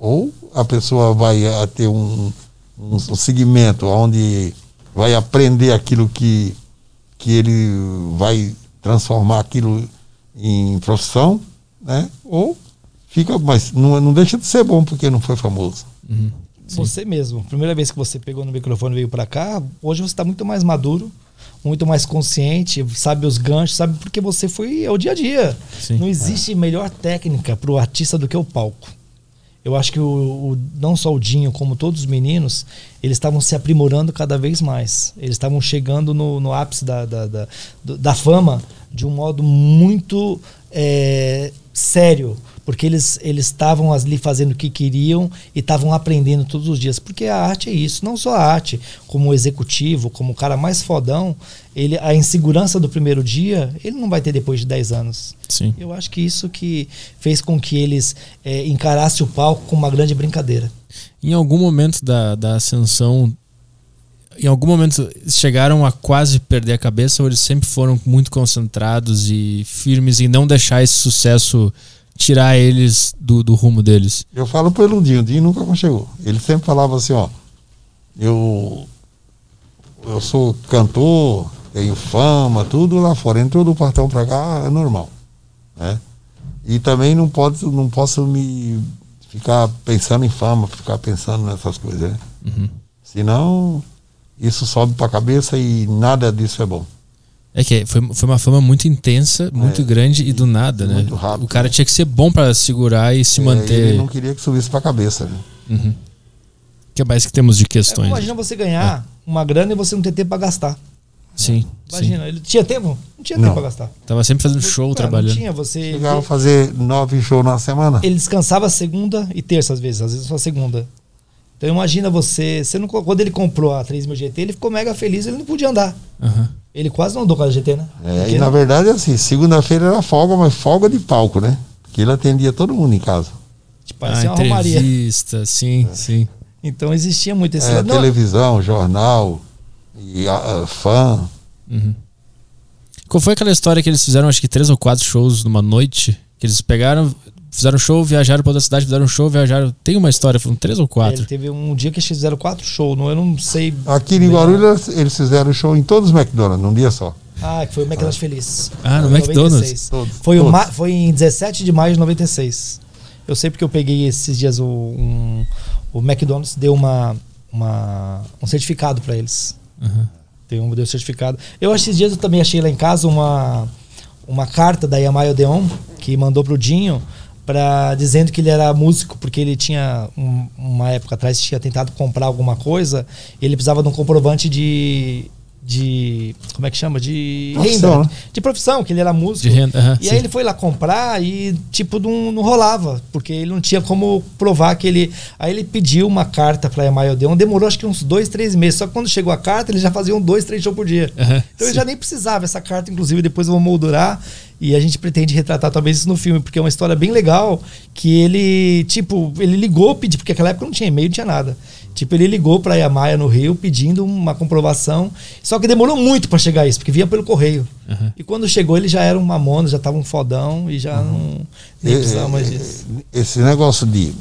Ou a pessoa vai ter um, um, um segmento onde vai aprender aquilo que, que ele vai transformar aquilo em profissão, né? Ou fica, mas não, não deixa de ser bom porque não foi famoso. Você mesmo, primeira vez que você pegou no microfone e veio para cá, hoje você está muito mais maduro, muito mais consciente, sabe os ganchos, sabe porque você foi é o dia a dia. Sim. Não existe melhor técnica para o artista do que o palco. Eu acho que o, o- não só o Dinho, como todos os meninos, eles estavam se aprimorando cada vez mais. Eles estavam chegando no, no ápice da, da, da, da fama de um modo muito é, sério. Porque eles eles estavam ali fazendo o que queriam e estavam aprendendo todos os dias. Porque a arte é isso. Não só a arte, como o executivo, como o cara mais fodão, ele, a insegurança do primeiro dia, ele não vai ter depois de 10 anos. Sim. Eu acho que isso que fez com que eles é, encarassem o palco como uma grande brincadeira. Em algum momento da, da ascensão, em algum momento chegaram a quase perder a cabeça ou eles sempre foram muito concentrados e firmes em não deixar esse sucesso tirar eles do, do rumo deles? Eu falo pelo Dinho, o Dinho nunca chegou. Ele sempre falava assim, ó, eu, eu sou cantor, tenho fama, tudo lá fora. Entrou do portão pra cá, é normal. Né? E também não, pode, não posso me ficar pensando em fama, ficar pensando nessas coisas, né? Senão, isso sobe pra cabeça e nada disso é bom. É que foi, foi uma fama muito intensa, muito É, grande e do nada, né? muito rápido, o cara né? tinha que ser bom pra segurar e se É, manter. Ele não queria que subisse pra cabeça, né? Uhum. Que mais que temos de questões? Imagina você ganhar uma grana e você não ter tempo para gastar. Sim, sim. Imagina, ele tinha tempo? Não tinha Não. tempo para gastar. Tava sempre fazendo show, Não, trabalhando. Não tinha, você. Chegava a fazer nove shows na semana. Ele descansava segunda e terça às vezes, às vezes só segunda. Então imagina você, você não, quando ele comprou a 3000 GT, ele ficou mega feliz, ele não podia andar. Aham. Ele quase não andou com a GT, né? É, Porque e na não- verdade, assim, segunda-feira era folga, mas folga de palco, né? Porque ele atendia todo mundo em casa. tipo, Ah, uma romaria. entrevista, sim, sim. Então existia muito esse É, televisão, jornal, e a, a fã. Uhum. Qual foi aquela história que eles fizeram, acho que três ou quatro shows numa noite? Que eles pegaram, fizeram show, viajaram pra outra cidade, fizeram show, viajaram. Tem uma história, foram três ou Ele quatro. teve um dia que eles fizeram quatro shows, não, eu não sei. Aqui em Guarulhos eles fizeram show em todos os McDonald's, num dia só. Ah, que foi o McDonald's Feliz. Ah, no McDonald's? 96. Todos, Foi, o todos. ma- foi em 17 de maio de 96. Eu sei porque eu peguei esses dias o, um- o McDonald's deu uma, uma- um certificado para eles. Uhum. Deu um deu certificado. Eu esses dias eu também achei lá em casa uma, uma carta da Yamaha Odeon que mandou pro Dinho para dizendo que ele era músico porque ele tinha um- uma época atrás tinha tentado comprar alguma coisa, ele precisava de um comprovante de de como é que chama de Profissão, renda, né? de profissão, que ele era músico. De renda, e sim. aí ele foi lá comprar e, tipo, não, não rolava, porque ele não tinha como provar que ele. Aí ele pediu uma carta pra Yamaha Odeon, demorou acho que uns dois, três meses. Só que quando chegou a carta, ele já fazia um, dois, três shows por dia. Então ele sim. já nem precisava. Essa carta, inclusive, depois eu vou moldurar. E a gente pretende retratar talvez isso no filme, porque é uma história bem legal. Que ele, tipo, ele ligou, pediu, porque naquela época não tinha e-mail, não tinha nada. Tipo, ele ligou pra Yamaia no Rio pedindo uma comprovação. Só que demorou muito pra chegar isso, porque vinha pelo correio. E quando chegou, ele já era um mamona, já tava um fodão e já não. Nem É, precisava mais é, disso. Esse negócio de,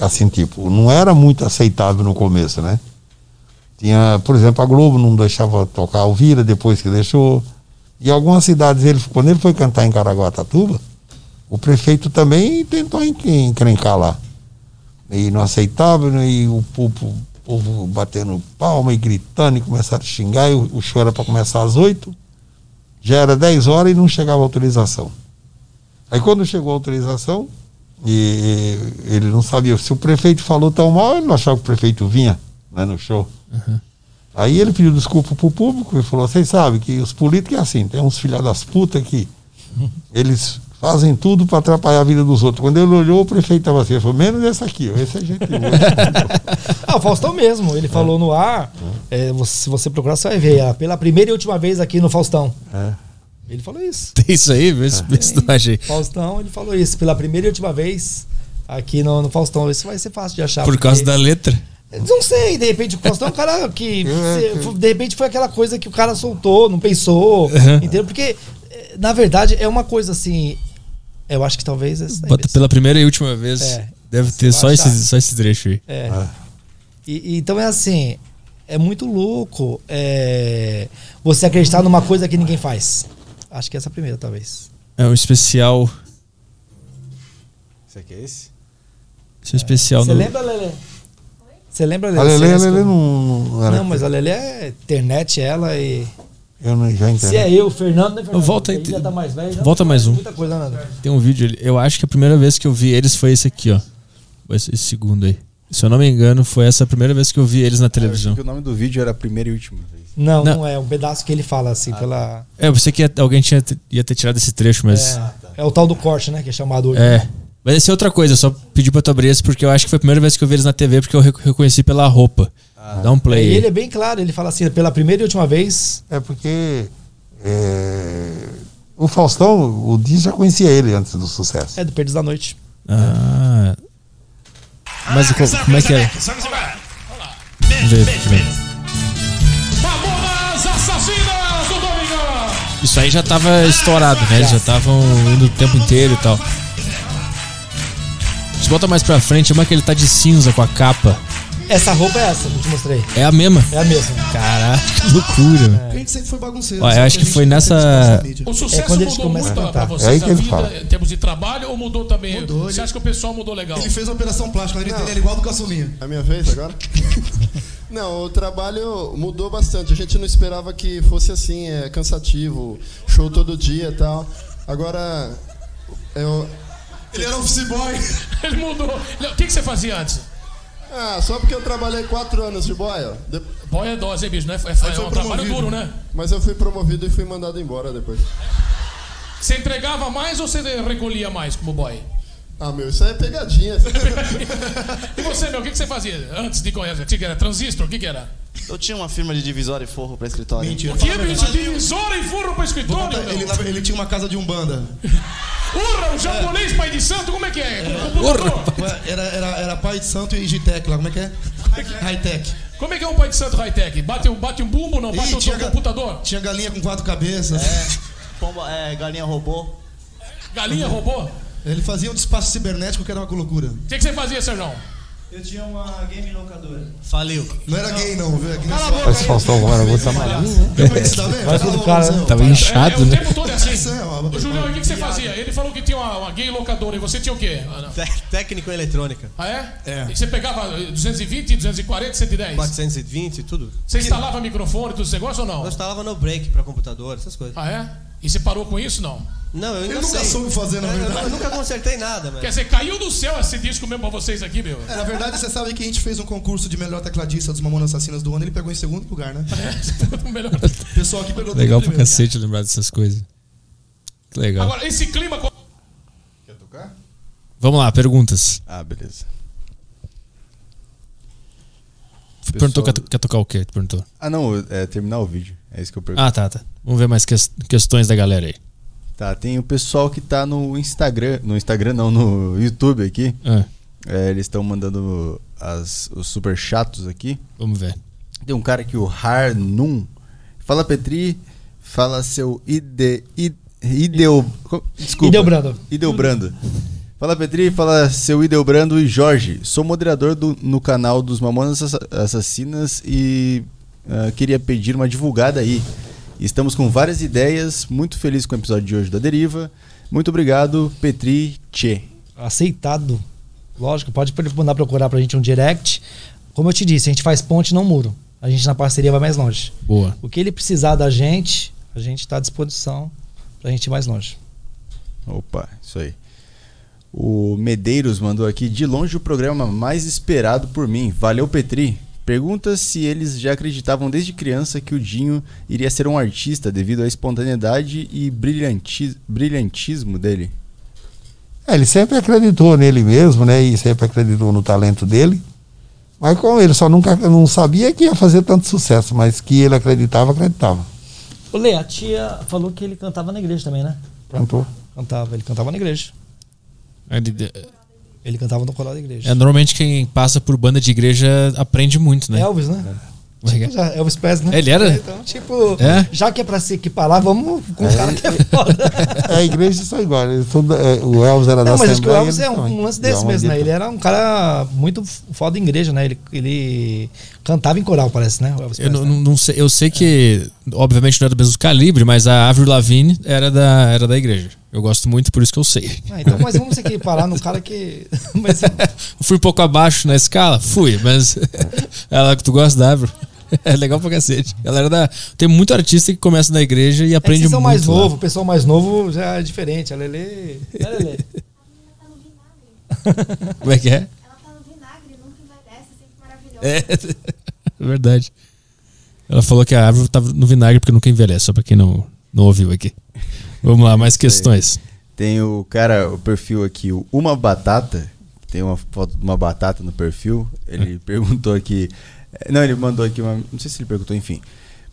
assim, tipo, não era muito aceitável no começo, né? Tinha, por exemplo, a Globo não deixava tocar o Vira depois que deixou. E algumas cidades, ele, quando ele foi cantar em Caraguatatuba, o prefeito também tentou en- encrencar lá. E não aceitava, né? e o povo, o povo batendo palma e gritando e começaram a xingar. E o, o show era para começar às oito, já era 10 horas e não chegava a autorização. Aí quando chegou a autorização, e ele não sabia. Se o prefeito falou tão mal, ele não achava que o prefeito vinha né, no show. Aí ele pediu desculpa pro público e falou: vocês sabem que os políticos é assim, tem uns filha das putas que eles fazem tudo para atrapalhar a vida dos outros. Quando ele olhou, o prefeito estava assim, ele falou, menos esse aqui, esse é gente boa. Ah, o Faustão mesmo, ele falou no ar. é, você- se você procurar, você vai ver. ah, pela primeira e última vez aqui no Faustão. É. Ele falou isso. Tem isso aí? Tu acha aí. Faustão, ele falou isso. Pela primeira e última vez aqui no, no Faustão. Isso vai ser fácil de achar. Por causa porque- da letra. Não sei, de repente o Faustão é um cara que. de repente foi aquela coisa que o cara soltou, não pensou. Uhum. Entendeu? Porque, na verdade, é uma coisa assim. Eu acho que talvez. essa Bota pela primeira e última vez. É. Deve ter só achar. esse, só esse trecho aí. É. E, e então é assim, é muito louco é, você acreditar numa coisa que ninguém faz. Acho que essa é a primeira, talvez. É um especial. Esse aqui é esse? Esse é um especial Você no. lembra, Lelê? Você lembra, A Lelê, a Você- Lelê não, não era. Não, mas a Lelê é internet, ela e. Eu não, já entendo. Se é eu, o Fernando, né, Fernando? Volta aí, Ele já tá mais velho. já volta não mais um. Muita coisa, né? Tem um vídeo ali. Eu acho que a primeira vez que eu vi eles foi esse aqui, ó. Foi Esse, esse segundo aí. Se eu não me engano, foi essa a primeira vez que eu vi eles na televisão. O nome do vídeo era a primeira e última vez. Não, Não. não, é um pedaço que ele fala assim, pela. É, eu pensei que alguém tinha, ia ter tirado esse trecho, mas. É, é o tal do corte, né? Que é chamado hoje. É. Mas essa é outra coisa, eu só pedi pra tu abrir esse porque eu acho que foi a primeira vez que eu vi eles na TV porque eu re- reconheci pela roupa. Dá um E play. aí. ele é bem claro, ele fala assim, pela primeira e última vez. É porque é, o Faustão, o Di já conhecia ele antes do sucesso. É do Perdidos da Noite. Ah. Mas co- como é que é? Do Domingão! Isso aí já tava estourado, né? Eles já estavam indo o tempo inteiro e tal. Se bota mais pra frente, é uma que ele tá de cinza com a capa. Essa roupa é essa que eu te mostrei. É a mesma. É a mesma. Caraca, que loucura. meu. A gente sempre foi bagunceiro. Eu sabe? acho A que foi nessa-. O sucesso É quando eles mudou muito a pra, vocês É aí que a ele vida fala. em termos de trabalho ou mudou também? Mudou, Você ele- acha que o pessoal mudou legal? Ele fez a operação plástica, dele era igual do caçulinha. A minha vez agora? Não, o trabalho mudou bastante. A gente não esperava que fosse assim, é cansativo, show todo dia e tal. Agora, eu. Ele era office boy. Ele mudou. O que, que você fazia antes? Ah, só porque eu trabalhei quatro anos de boia. de- Boy é dose, hein, bicho? Né? É, é, um trabalho duro, né? Mas eu fui promovido e fui mandado embora depois. Você entregava mais ou você recolhia mais como boy? Ah, meu, isso aí é pegadinha. E você, meu, o que, que você fazia antes de conhecer? O que, que era? Transistor? O que, que era? Eu tinha uma firma de divisória e forro pra escritório. Mentira. O que, fala a bicho? verdade. Divisora e furo pra escritório? contar? Ele, ele tinha uma casa de umbanda. Urra, o japonês pai de santo, como é que é? Computador. Era, era, era pai de santo e Gitec lá, como é que é? High-tech. Como é que é um pai de santo high-tech? Bate, um- bate um bumbo, não? Bate Ih, o tinha ga- computador? Tinha galinha com quatro cabeças. Pomba, é, galinha robô. Galinha roubou? Ele fazia um despacho cibernético que era uma loucura. O que, que você fazia, Sérgio? Eu tinha uma game locadora. Faliu. Não era gay, não, viu? Aqui Cala a boca Mas Faustão como era muito amarelinho, né? Depois, tá vendo? Vai Cala a tudo boca, cara. Tava É, inchado, é, o né? tempo todo é assim. É Ô, Julião, e o que, que você fazia? Ele falou que tinha uma, uma gay locadora e você tinha o quê? Técnico em eletrônica. Ah, é? É. E você pegava eh, 220, 240, 110? 420 tudo. Você instalava microfone, tudo esse negócio ou não? Eu instalava no break pra computador, essas coisas. Ah, é? E você parou com isso, não? Não, eu ainda Ele nunca sei. soube fazer, na Eu- eu- verdade. Eu, nunca consertei nada, mano. Quer dizer, caiu do céu esse disco mesmo pra vocês aqui, meu? É, na verdade, você sabe que a gente fez um concurso de melhor tecladista dos Mamonas Assassinas do ano, ele pegou em segundo lugar, né? O melhor. O pessoal aqui pegou Legal pra primeiro. cacete lembrar dessas coisas. Que legal. Agora, esse clima. Quer tocar? Vamos lá, perguntas. Ah, beleza. Perguntou, Pessoal- quer, quer tocar o quê? Perguntou. Ah, não, é terminar o vídeo. É isso que eu pergunto. Ah, tá, tá. Vamos ver mais ques- questões da galera aí. Tá, tem o pessoal que tá no Instagram. No Instagram não, no YouTube aqui. Ah, É, eles estão mandando as, os super chatos aqui. Vamos ver. Tem um cara aqui, o Harnum. Fala Petri, fala seu ide, ide, ideu, desculpa. Ideobrando. Ideobrando. Fala Petri, fala seu Ideobrando e Jorge. Sou moderador do- no canal dos Mamonas Assa- Assassinas e ah, queria pedir uma divulgada aí. Estamos com várias ideias, muito feliz com o episódio de hoje da Deriva. Muito obrigado, Petri Tchê. Aceitado. Lógico, pode mandar procurar pra gente um direct. Como eu te disse, a gente faz ponte, não muro. A gente na parceria vai mais longe. Boa. O que ele precisar da gente, a gente está à disposição pra gente ir mais longe. Opa, isso aí. O Medeiros mandou aqui de longe o programa mais esperado por mim. Valeu, Petri. Pergunta se eles já acreditavam desde criança que o Dinho iria ser um artista devido à espontaneidade e brilhanti- brilhantismo dele. É, ele sempre acreditou nele mesmo, né? E sempre acreditou no talento dele. Mas com ele só nunca não sabia que ia fazer tanto sucesso, mas que ele acreditava, acreditava. Ô Lê, a tia falou que ele cantava na igreja também, né? Cantou. Cantava, ele cantava na igreja. Ele- Ele cantava no coral da igreja. É, normalmente quem passa por banda de igreja aprende muito, né? Elvis, né? É é? Tipo, já, Elvis Presley, né? Ele era? Então, tipo, É? já que é pra se equiparar, vamos com um cara que é foda. É, a igreja são iguais. eles são da- é, o Elvis era da Não, mas acho que o. Elvis é um, também. um lance E desse a mesmo, né? Ele era um cara muito foda em igreja, né? Ele, ele cantava em coral, parece, né? O Elvis Eu, não, Presley. não sei, eu sei que, obviamente, não é do mesmo calibre, mas a Avril Lavigne era da, era da igreja. Eu gosto muito, por isso que eu sei. Ah, então, mas vamos se equiparar no cara que. Mas, Fui um pouco abaixo na escala? Fui, mas ela tu gosta da Avril. É legal pra cacete. Ela era da. Tem muito artista que começa na igreja e é que aprende são muito. mais lá. novo, o pessoal mais novo já é diferente. A Lele. É, Lelê? Como é que é? É, é verdade. Ela falou que a árvore tava no vinagre porque nunca envelhece, só pra quem não, não ouviu aqui. Vamos lá, mais questões. Tem o cara, o perfil aqui, o Uma Batata. Tem uma foto de uma batata no perfil. Ele perguntou aqui. eh, Não, ele mandou aqui uma. Não sei se ele perguntou, enfim.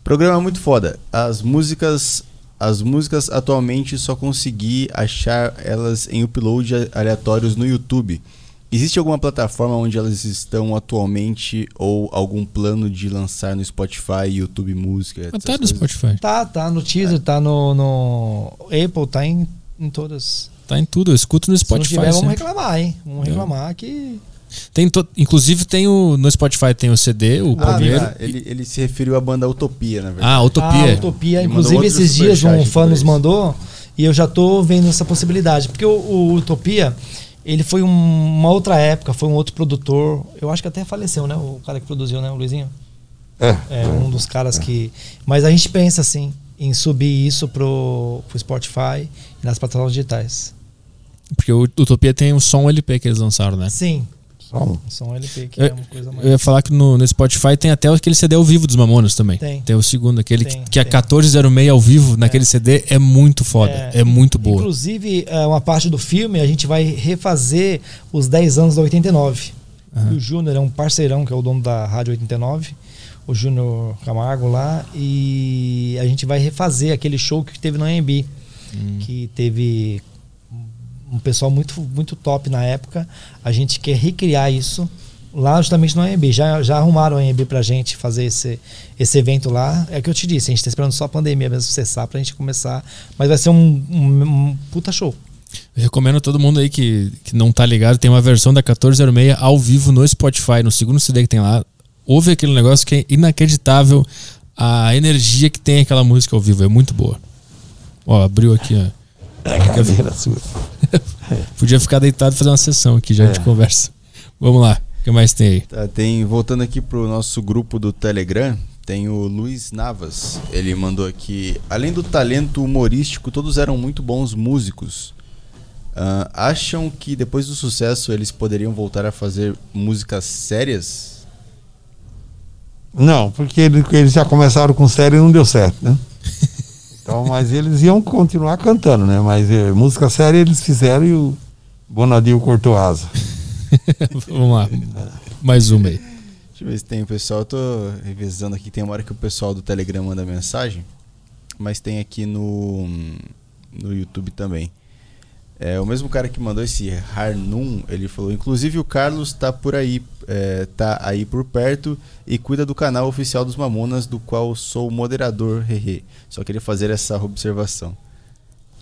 Programa muito foda. As músicas. As músicas atualmente só consegui achar elas em upload aleatórios no YouTube. Existe alguma plataforma onde elas estão atualmente ou algum plano de lançar no Spotify, YouTube Música? Tá no coisas? Spotify. Tá, tá no teaser, tá no, no Apple, tá em, em todas. Tá em tudo, eu escuto no Spotify. Se não tiver, vamos reclamar, hein? Vamos É. reclamar que. Tem to- Inclusive tem o. No Spotify tem o CD, o Ah, primeiro. tá. ele, ele se referiu à banda Utopia, na verdade. Ah, Utopia. Ah, Utopia. Ele Inclusive, esses dias um fã nos mandou e eu já tô vendo essa possibilidade. Porque o, o Utopia, ele foi um- uma outra época, foi um outro produtor. Eu acho que até faleceu, né? O cara que produziu, né? O Luizinho. É. É, um dos caras que. Mas a gente pensa, assim, em subir isso pro, pro Spotify e nas plataformas digitais. Porque o Utopia tem o som LP que eles lançaram, né? Sim. Som LP, que Eu, é uma coisa mais. eu ia falar que no, no Spotify tem até aquele CD ao vivo dos Mamonas também. Tem. Tem o segundo, aquele Tem, que, que é tem. 1406 ao vivo naquele CD é muito foda. É, muito boa. Inclusive, é, uma parte do filme a gente vai refazer os 10 anos da 89. Aham. E o Júnior é um parceirão, que é o dono da Rádio 89, o Júnior Camargo lá, e a gente vai refazer aquele show que teve no AMB, Hum. que teve um pessoal muito, muito top na época. A gente quer recriar isso lá justamente no AMB. Já, já arrumaram o AMB pra gente fazer esse, esse evento lá. É o que eu te disse, a gente tá esperando só a pandemia mesmo cessar pra gente começar. Mas vai ser um, um, um puta show. Eu recomendo a todo mundo aí que, que não tá ligado, tem uma versão da 1406 ao vivo no Spotify, no segundo CD que tem lá. Ouve aquele negócio que é inacreditável a energia que tem aquela música ao vivo, é muito boa. Ó, abriu aqui, ó. Ver? Cadeira sua. Podia ficar deitado e fazer uma sessão aqui, já a gente É. conversa. Vamos lá, o que mais tem aí? Tá, tem, voltando aqui pro nosso grupo do Telegram, tem o Luiz Navas. Ele mandou aqui: além do talento humorístico, todos eram muito bons músicos. Ah, acham que depois do sucesso eles poderiam voltar a fazer músicas sérias? Não, porque ele- eles já começaram com série e não deu certo, né? Então, mas eles iam continuar cantando, né? Mas eh, música séria eles fizeram e o Bonadil cortou asa. Vamos lá, mais uma aí. Deixa eu ver se tem o pessoal. Eu tô revisando aqui. Tem uma hora que o pessoal do Telegram manda mensagem. Mas tem aqui no, no YouTube também. É, o mesmo cara que mandou esse Harnum, ele falou, inclusive o Carlos tá por aí, é, tá aí por perto e cuida do canal oficial dos Mamonas, do qual sou o moderador, hehe. Só queria fazer essa observação.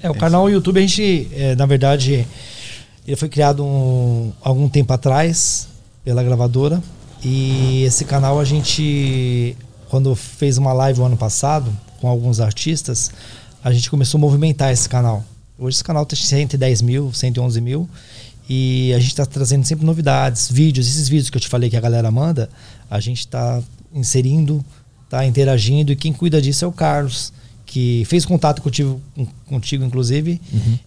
É, o canal YouTube, a gente, é, na verdade, ele foi criado um, algum tempo atrás pela gravadora. E esse canal a gente, quando fez uma live o ano passado com alguns artistas, a gente começou a movimentar esse canal. Hoje esse canal tem 110 mil, 111 mil. E a gente está trazendo sempre novidades, vídeos. Esses vídeos que eu te falei que a galera manda, a gente está inserindo, está interagindo. E quem cuida disso é o Carlos, que fez contato contigo, contigo inclusive.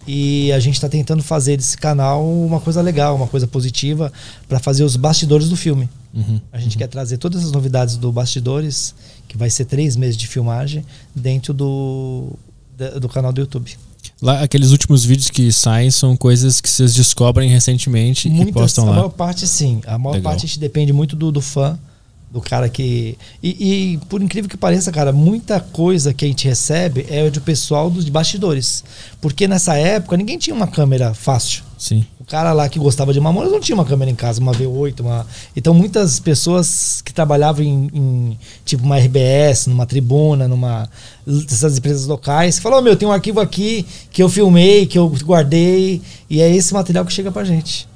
E a gente está tentando fazer desse canal uma coisa legal, uma coisa positiva, para fazer os bastidores do filme. Uhum. A gente quer trazer todas as novidades do bastidores, que vai ser três meses de filmagem, dentro do, do canal do YouTube. Lá, aqueles últimos vídeos que saem são coisas que vocês descobrem recentemente e Muitas, postam a lá. maior parte sim. A maior Legal. parte a gente depende muito do, do fã, do cara que. E, e, por incrível que pareça, cara, muita coisa que a gente recebe é do pessoal dos bastidores. Porque nessa época ninguém tinha uma câmera fácil. Sim. Cara lá que gostava de Mamonas não tinha uma câmera em casa, uma V8, uma. Então muitas pessoas que trabalhavam em, em, tipo uma RBS, numa tribuna, numa dessas empresas locais, falou: "Ô, "Meu, tem um arquivo aqui que eu filmei, que eu guardei", e é esse material que chega pra gente.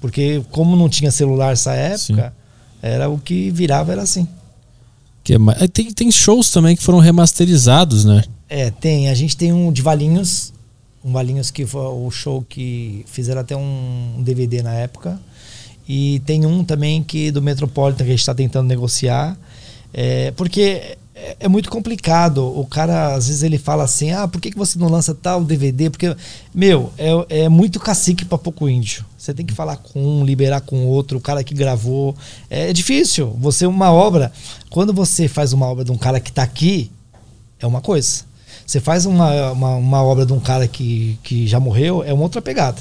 Porque como não tinha celular nessa época, era o que virava era assim. Que é é, tem, tem shows também que foram remasterizados, né? É, tem. A gente tem um de Valinhos. Um Valinhos que foi o show que fizeram até um DVD na época. E tem um também que do Metropolitan que a gente está tentando negociar. É, porque é, é muito complicado. O cara, às vezes, ele fala assim: ah, por que, que você não lança tal DVD? Porque, meu, é, é muito cacique para pouco índio. Você tem que falar com um, liberar com outro, o cara que gravou. É difícil. Você, uma obra, quando você faz uma obra de um cara que está aqui, é uma coisa. Você faz uma, uma, uma obra de um cara que, que já morreu, é uma outra pegada.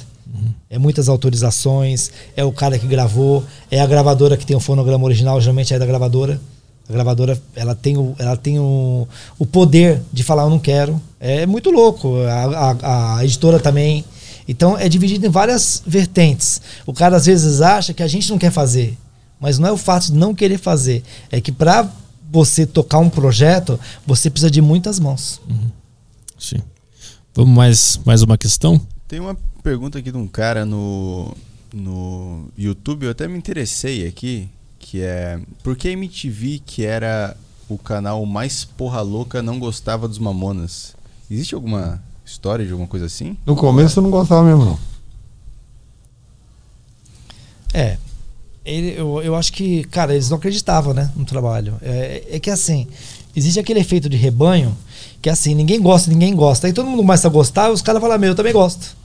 É muitas autorizações, é o cara que gravou, é a gravadora que tem o fonograma original, geralmente é da gravadora. A gravadora, ela tem o, ela tem o, o poder de falar eu não quero. É muito louco. A, a, a editora também. Então é dividido em várias vertentes. O cara às vezes acha que a gente não quer fazer, mas não é o fato de não querer fazer, é que para você tocar um projeto, você precisa de muitas mãos. Sim. Vamos mais, mais uma questão? Tem uma pergunta aqui de um cara no, no YouTube, eu até me interessei aqui, que é por que a MTV, que era o canal mais porra louca, não gostava dos Mamonas? Existe alguma história de alguma coisa assim? No começo eu não gostava mesmo, não. É. Ele, eu, eu acho que, cara, eles não acreditavam, né, no trabalho. É, é que assim, existe aquele efeito de rebanho que assim, ninguém gosta, ninguém gosta. Aí todo mundo começa a gostar, os caras falam, meu, eu também gosto.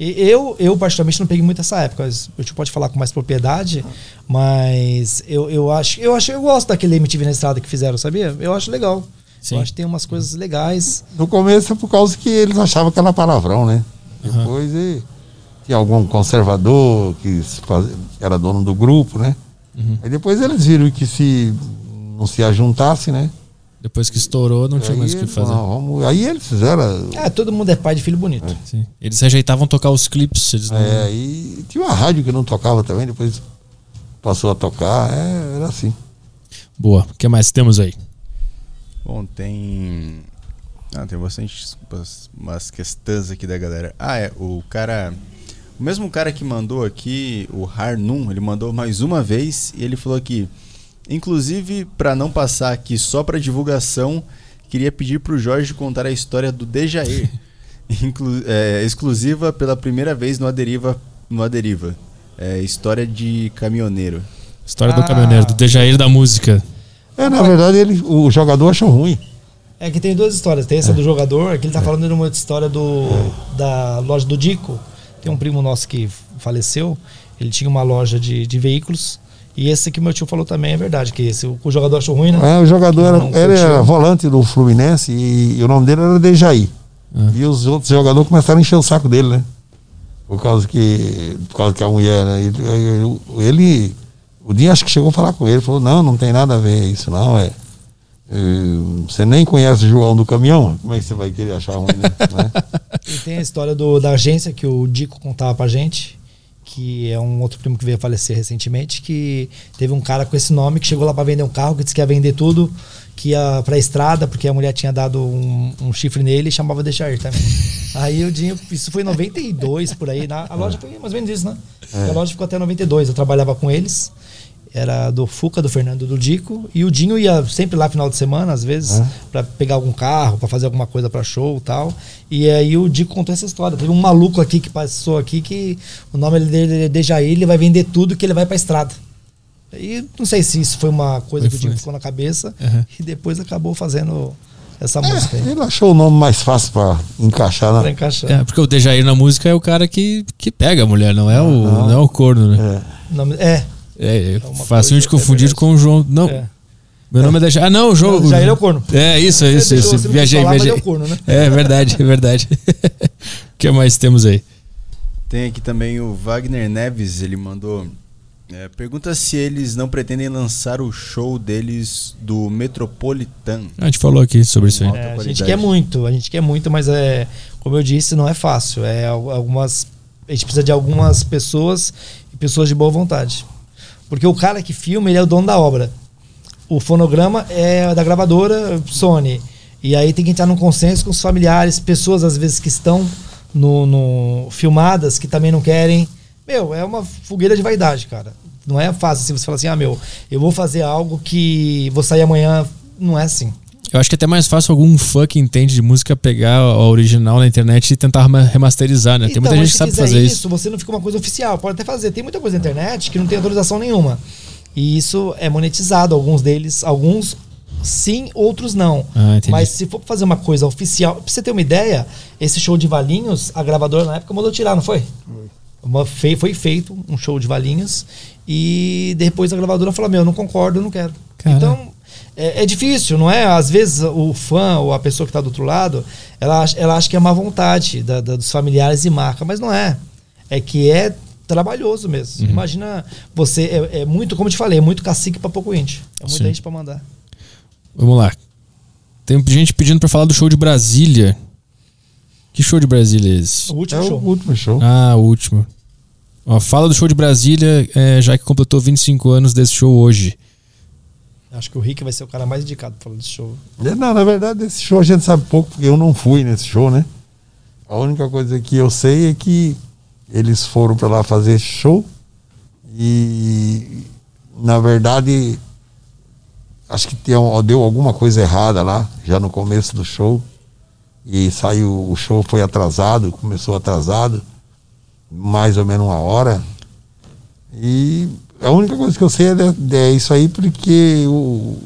E eu, eu, particularmente, não peguei muito essa época. Eu te pode falar com mais propriedade, mas eu, eu acho, eu acho, eu gosto daquele MTV na estrada que fizeram, sabia? Eu acho legal. Eu acho que tem umas coisas legais. No começo é por causa que eles achavam que era palavrão, né? Depois e tinha algum conservador que era dono do grupo, né? Aí depois eles viram que se não se ajuntasse, né? Depois que estourou, não tinha Aí mais o que fazer. falaram, "Vamos-" Aí eles fizeram. É, todo mundo é pai de filho bonito. Sim. Eles rejeitavam tocar os clipes. Eles não... É, e tinha uma rádio que não tocava também, depois passou a tocar, é, era assim. Boa. O que mais temos aí? Bom, tem. Ah, tem bastante umas, umas questões aqui da galera. Ah, é, o cara. O mesmo cara que mandou aqui, o Harnum, ele mandou mais uma vez e ele falou aqui. Inclusive, para não passar aqui só para divulgação, queria pedir pro Jorge contar a história do Dejair. Inclu é, exclusiva pela primeira vez no Aderiva. No Aderiva. É, história de caminhoneiro. História do Ah. caminhoneiro, do Dejair da música. É, na verdade, ele, o jogador achou ruim. É que tem duas histórias. Tem essa do jogador, aqui ele tá falando de uma história do, da loja do Dico. Tem um primo nosso que faleceu. Ele tinha uma loja de, de veículos. E esse que meu tio falou também é verdade, que esse, o, o jogador achou ruim, né? É, o jogador era, ele era volante do Fluminense e, e o nome dele era Dejaí. E os outros jogadores começaram a encher o saco dele, né? Por causa que, por causa que a mulher, né? Ele, ele- o dia acho que chegou a falar com ele, falou, não, não tem nada a ver isso, não, é. é, Você nem conhece o João do caminhão, como é que você vai querer achar ruim, né? Né? Tem a história do, da agência que o Dico contava pra gente, que é um outro primo que veio a falecer recentemente, que teve um cara com esse nome que chegou lá pra vender um carro, que disse que ia vender tudo, que ia pra estrada, porque a mulher tinha dado um, um chifre nele e chamava deixar ir também. aí o Dinho, isso foi em 92 por aí, na, a loja foi mais ou menos isso, né? É. A loja ficou até 92, eu trabalhava com eles. Era do Fuca, do Fernando do Dico. E o Dinho ia sempre lá final de semana, às vezes, É. pra pegar algum carro, pra fazer alguma coisa pra show e tal. E aí o Dico contou essa história. Teve um maluco aqui que passou aqui que o nome dele é Dejaí, ele vai vender tudo que ele vai pra estrada. E não sei se isso foi uma coisa que o Dico ficou na cabeça Uhum. e depois acabou fazendo essa música aí. Ele achou o nome mais fácil pra encaixar, né? Pra encaixar. É, porque o Dejair na música é o cara que, que pega a mulher, não é o, não. é o corno, né? Nome- É. É, é uma facinho de coisa- é confundir com o João. Não. É. Meu nome é Dejair. Ah, não, o João. Não, Jair é o corno. É, isso, é isso. Isso. deixou- Viajei, falar, viajei. é o corno, né? É verdade, é verdade. O que mais temos aí? Tem aqui também o Wagner Neves, ele mandou. é, pergunta se eles não pretendem lançar o show deles do Metropolitan. A gente falou aqui sobre isso aí. É, a gente quer muito, a gente quer muito, mas é, como eu disse, não é fácil. É al- algumas, a gente precisa de algumas pessoas e pessoas de boa vontade. Porque o cara que filma, ele é o dono da obra. O fonograma é da gravadora Sony. E aí tem que entrar num consenso com os familiares, pessoas às vezes que estão no, no- filmadas que também não querem. Meu, é uma fogueira de vaidade, cara. Não é fácil se você falar assim, ah, meu, eu vou fazer algo que vou sair amanhã. Não é assim. Eu acho que é até mais fácil algum fã que entende de música pegar a original na internet e tentar rema- remasterizar, né? Tem muita Então, gente que sabe fazer fizer isso. Você não fica uma coisa oficial, pode até fazer. Tem muita coisa na internet que não tem autorização nenhuma. E isso é monetizado, alguns deles, alguns sim, outros não. Ah. Mas se for fazer uma coisa oficial, pra você ter uma ideia, esse show de Valinhos, a gravadora na época mandou tirar, não foi? Uma fe- foi feito um show de Valinhos e depois a gravadora falou: Meu, eu não concordo, eu não quero. Então, é, é difícil, não é? Às vezes o fã ou a pessoa que está do outro lado, ela, acha- ela acha que é má vontade da- da- dos familiares e marca, mas não é. É que é trabalhoso mesmo. Uhum. Imagina você, é, é muito, como eu te falei, é muito cacique para pouco índio. É muita Sim. gente para mandar. Vamos lá. Tem gente pedindo pra falar do show de Brasília. Que show de Brasília é esse? O último É show. o último show. Ah, o último. Ó, fala do show de Brasília, é, já que completou 25 anos desse show hoje. Acho que o Rick vai ser o cara mais indicado para falar desse show. É, Não, na verdade, esse show a gente sabe pouco, porque eu não fui nesse show, né? A única coisa que eu sei é que eles foram para lá fazer show e, na verdade, acho que deu, deu alguma coisa errada lá, já no começo do show. E saiu, o show foi atrasado, começou atrasado, mais ou menos uma hora. E a única coisa que eu sei é, de- é isso aí, porque o,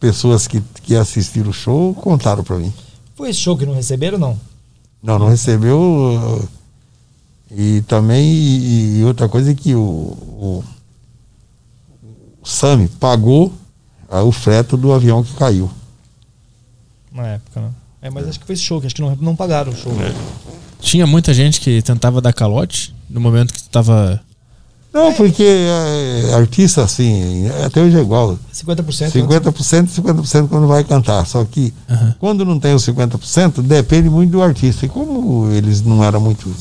pessoas que, que assistiram o show contaram para mim. Foi esse show que não receberam não? Não, não recebeu. uh, E também, e, e outra coisa é que o, o, o Sami pagou ah, o frete do avião que caiu. Na época, né? É, mas acho que foi esse show, que acho que não, não pagaram o show. Tinha muita gente que tentava dar calote no momento que tu tava. Não, porque é, artista, assim, até hoje é igual. 50%. 50% e 50% quando vai cantar. Só que quando não tem os 50%, depende muito do artista. E como eles não eram muito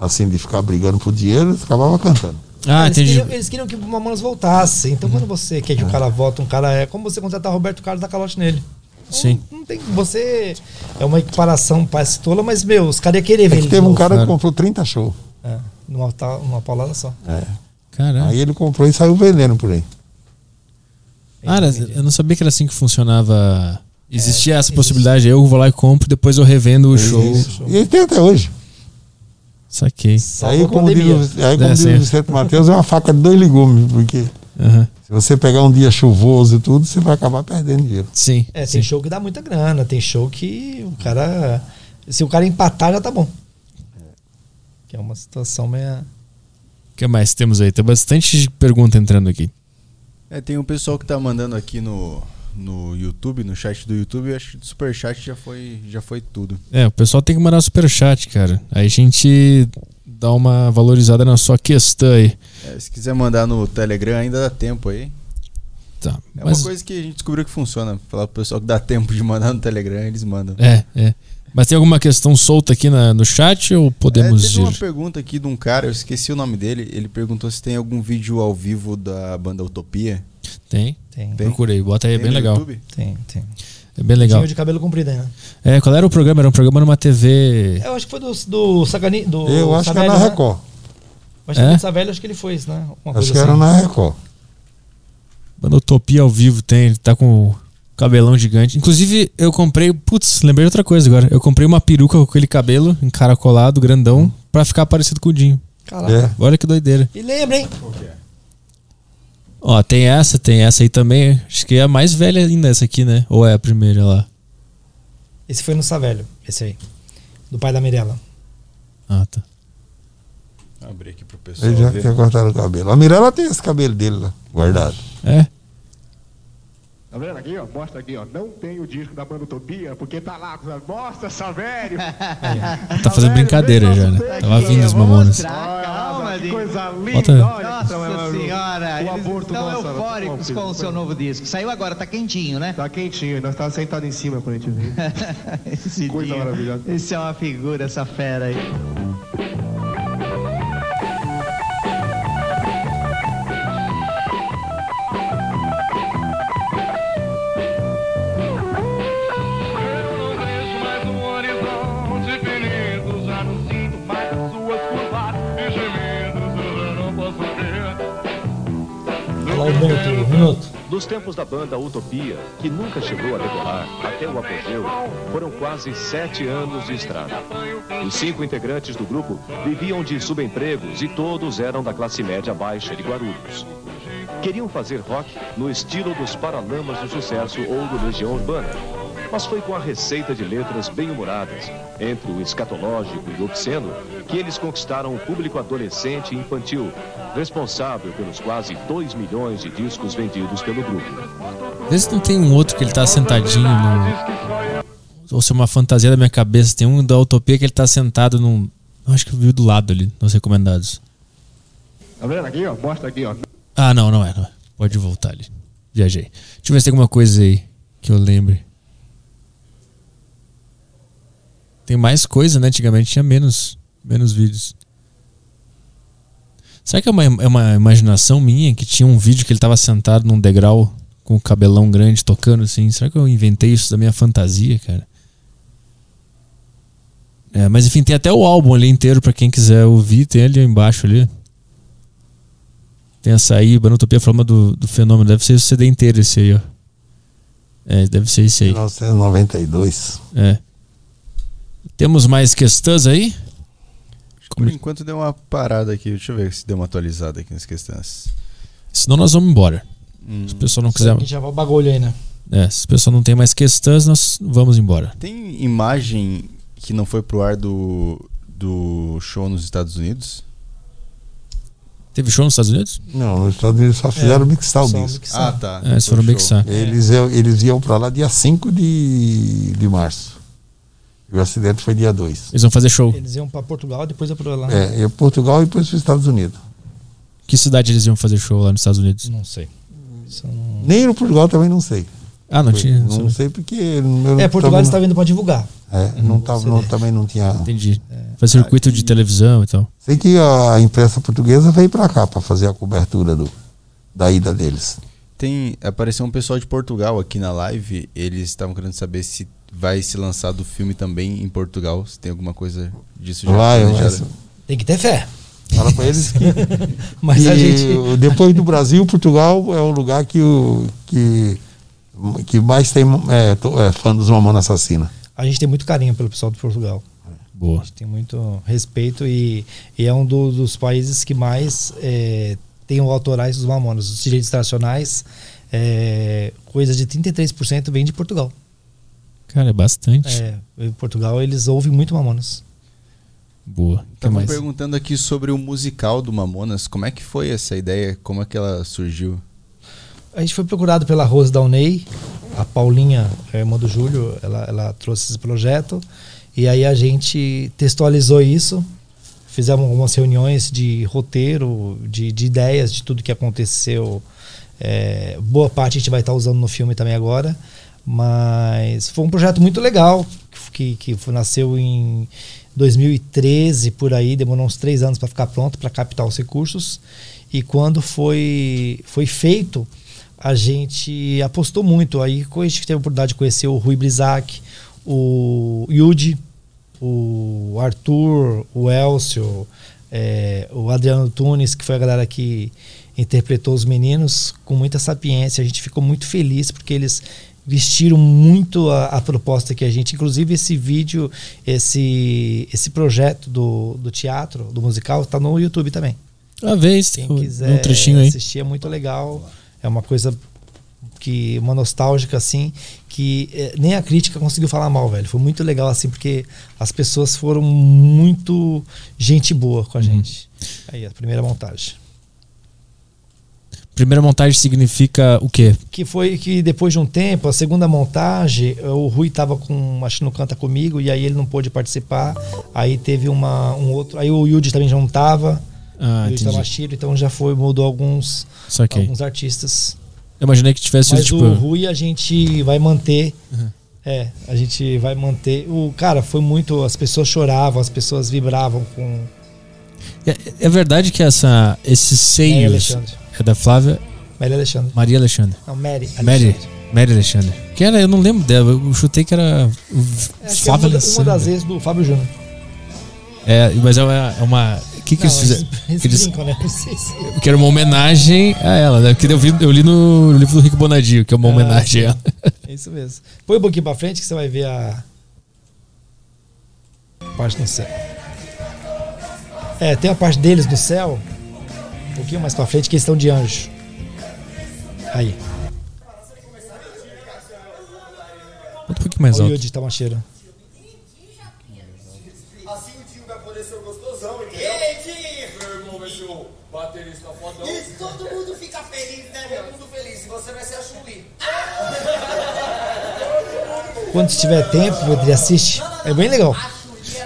assim de ficar brigando por dinheiro, eles acabavam cantando. Ah, eles, entendi. queriam, eles queriam que o Mamonas voltasse. Então, quando você quer que o cara volte, um cara é como você contratar Roberto Carlos e dar calote nele. Sim. Não tem, você é uma equiparação parece tola, mas meu, os caras iam querer ver É ele que teve um novo. cara que comprou 30 shows. É, numa, numa paulada só. É. Caramba. Aí ele comprou e saiu vendendo por aí. Ah, era- eu não sabia que era assim que funcionava. Existia essa possibilidade. Eu vou lá e compro, depois eu revendo o show. Isso. E ele tem até hoje. Saquei. Aí, como diz, o- aí, como É, diz o Vicente Matheus, é uma faca de dois legumes, porque Aham. se você pegar um dia chuvoso e tudo, você vai acabar perdendo dinheiro. Sim. É, tem show que dá muita grana, tem show que o cara. Se o cara empatar, já tá bom. Que é uma situação meio. O que mais temos aí? Tem bastante pergunta entrando aqui. É, tem um pessoal que tá mandando aqui no, no YouTube, no chat do YouTube, eu acho que do Superchat já foi, já foi tudo. É, o pessoal tem que mandar superchat, cara. Aí a gente dá uma valorizada na sua questão aí. É, se quiser mandar no Telegram, ainda dá tempo aí. Tá. É Mas- uma coisa que a gente descobriu que funciona. Falar pro pessoal que dá tempo de mandar no Telegram, eles mandam. É, é. Mas tem alguma questão solta aqui na- no chat ou podemos é, teve uma ir? pergunta aqui de um cara, eu esqueci o nome dele. Ele perguntou se tem algum vídeo ao vivo da banda Utopia. Tem? Tem. Procurei, bota aí, é Tem bem no legal. YouTube? Tem, tem. É bem legal. Tinha o de cabelo comprido né? É, qual era o programa? Era um programa numa TV. Eu acho que foi do, do Sagani. Do Eu acho que é Savelli, na né? Record. Acho que É? é? Savelli, acho que ele foi, né? Uma Acho coisa que era assim. na Record. Banda Utopia ao vivo tem, ele tá com o cabelão gigante. Inclusive, eu comprei. Putz, lembrei de outra coisa agora. Eu comprei uma peruca com aquele cabelo encaracolado, grandão, pra ficar parecido com o Dinho. Caraca. É. Olha que doideira. E lembra, hein? Ó, tem essa, tem essa aí também. Acho que é a mais velha ainda, essa aqui, né? Ou é a primeira lá? Esse foi no Savelho, esse aí. Do pai da Mirella. Ah, tá. Vou abrir aqui pro pessoal Ele já ver. tinha cortado o cabelo. A Mirella tem esse cabelo dele lá, guardado. É? Tá vendo aqui, ó? Mostra aqui, ó. Não tem o disco da banda Utopia, porque tá lá com as. Mostra, Savério! Tá fazendo brincadeira já, né? Tava vindo os mamonas. Calma, que coisa linda! Bota- Olha, Nossa senhora, o eles aborto estão nossa, eufóricos ó, com o seu novo disco. Saiu agora, tá quentinho, né? Tá quentinho, nós tava sentado em cima quando a gente veio. Esse Coisa dia. maravilhosa. Esse é uma figura, essa fera aí. Dos tempos da banda Utopia, que nunca chegou a decolar, até o apogeu, foram quase sete anos de estrada. Os cinco integrantes do grupo viviam de subempregos e todos eram da classe média baixa de Guarulhos. Queriam fazer rock no estilo dos Paralamas do Sucesso ou do Legião Urbana, mas foi com a receita de letras bem-humoradas, entre o escatológico e o obsceno, que eles conquistaram o público adolescente e infantil, responsável pelos quase 2 milhões de discos vendidos pelo grupo. Vê se não tem um outro que ele tá sentadinho no. Ou se é uma fantasia da minha cabeça. Tem um da Utopia que ele tá sentado num. Acho que eu vi do lado ali, nos recomendados. Tá vendo aqui, ó? Mostra aqui, ó. Ah, não, não é, não é. Pode voltar ali. Viajei. Deixa eu ver se tem alguma coisa aí que eu lembre. Tem mais coisa, né? Antigamente tinha menos, menos vídeos. Será que é uma, é uma imaginação minha que tinha um vídeo que ele tava sentado num degrau com o cabelão grande tocando assim? Será que eu inventei isso da minha fantasia, cara? É, mas enfim, tem até o álbum ali inteiro pra quem quiser ouvir, tem ali embaixo ali. Tem essa aí, Banutopia falando do, do fenômeno. Deve ser o CD inteiro esse aí, ó. É, deve ser esse aí. 1992. É. Temos mais questões aí? Por enquanto deu uma parada aqui. Deixa eu ver se deu uma atualizada aqui nas questões. Senão nós vamos embora. Hum. Se o pessoal não quiser. já vai o bagulho aí, né? É, se o pessoal não tem mais questões, nós vamos embora. Tem imagem que não foi pro ar do, do show nos Estados Unidos? Teve show nos Estados Unidos? Não, nos Estados Unidos só fizeram É, mixar o disco. mixar. Ah, tá. É, eles foram show. mixar. Eles, iam- eles iam pra lá dia 5 de, de março. E o acidente foi dia 2. Eles vão fazer show. Eles iam pra Portugal, depois ia pra lá. É, ia Portugal e depois para os Estados Unidos. Que cidade eles iam fazer show lá nos Estados Unidos? Não sei. Nem no Portugal também não sei. Ah, não Foi- tinha. Não sei porque. É, Portugal também está vindo pra divulgar. não- É, não tava, não, também não tinha. Entendi. Faz circuito de televisão e tal. Sei que a imprensa portuguesa veio pra cá pra fazer a cobertura do, da ida deles. Tem, apareceu um pessoal de Portugal aqui na live. Eles estavam querendo saber se vai se lançar do filme também em Portugal. Se tem alguma coisa disso já Vai, planejada. vai. Tem que ter fé. Fala pra eles que. Mas que a gente. Depois do Brasil, Portugal é o lugar que, o, que, que mais tem é, to- é, fã dos Mamona Assassina. A gente tem muito carinho pelo pessoal de Portugal. Boa. A gente tem muito respeito e, e é um do- dos países que mais é, tem o autorais dos Mamonas. Os direitos internacionais, é, coisa de 33% vem de Portugal. Cara, é bastante. É, em Portugal eles ouvem muito Mamonas. Boa. Estavam perguntando aqui sobre o musical do Mamonas. Como é que foi essa ideia? Como é que ela surgiu? A gente foi procurado pela Rose Downey, a Paulinha, a irmã do Júlio, ela, ela trouxe esse projeto. E aí a gente textualizou isso, fizemos algumas reuniões de roteiro, de, de ideias, de tudo que aconteceu. É, boa parte a gente vai estar usando no filme também agora. Mas foi um projeto muito legal, que, que nasceu em 2013, por aí, demorou uns três anos para ficar pronto, para captar os recursos. E quando foi, foi feito, a gente apostou muito. Aí a gente teve a oportunidade de conhecer o Rui Brizac, o Yudi, o Arthur, o Elcio, é, o Adriano Tunes, que foi a galera que interpretou os meninos com muita sapiência. A gente ficou muito feliz porque eles vestiram muito a, a proposta que a gente, inclusive esse vídeo, esse esse projeto do, do teatro, do musical, está no YouTube também. Uma vez, Quem quiser um trechinho aí. assistir é muito legal. É uma coisa que uma nostálgica assim que eh, nem a crítica conseguiu falar mal, velho. Foi muito legal assim porque as pessoas foram muito gente boa Uhum. com a gente. Aí a primeira montagem. Primeira montagem significa o quê? Que foi que depois de um tempo, a segunda montagem, eh, o Rui tava com, acho que no Canta Comigo, e aí ele não pôde participar. Aí teve uma, um outro. Aí o Yudi também já não tava. Ah, o Yudi entendi. Tamashiro, então já foi, mudou alguns, Saquei. alguns artistas. Eu imaginei que tivesse Mas tipo. o Rui a gente vai manter. Uhum. É, a gente vai manter. O cara foi muito. As pessoas choravam, as pessoas vibravam com. É, é verdade que essa, esses seios Alexandre. É da Flávia Maria Alexandre. Maria Alexandre. Não, Mary. Mary, Alexandre. Mary Alexandre. Que era, eu não lembro dela, eu chutei que era É, acho que é Flávia uma, uma das vezes do Fábio Júnior. É, mas é uma. É uma o que, que Não, eles fizeram? Eles, Eles- brincam, né? Se- que era uma homenagem a ela, né? Porque eu, vi, eu li no livro do Rick Bonadio, que é uma Ah, homenagem a ela. É isso mesmo. Põe um pouquinho pra frente que você vai ver a. Parte no céu. É, tem a parte deles no céu. Um pouquinho mais pra frente, que eles estão de anjo. Aí. Bota um pouquinho mais Olha o alto. Yudi Tamashiro. Assim o Dinho vai poder ser o gostosão, entendeu? Ei, Dinho! Meu irmão vai ser o baterista fodão. Isso, todo mundo fica feliz, né? Todo mundo feliz. E você vai ser a. Quando tiver tempo, ele assiste. É bem legal.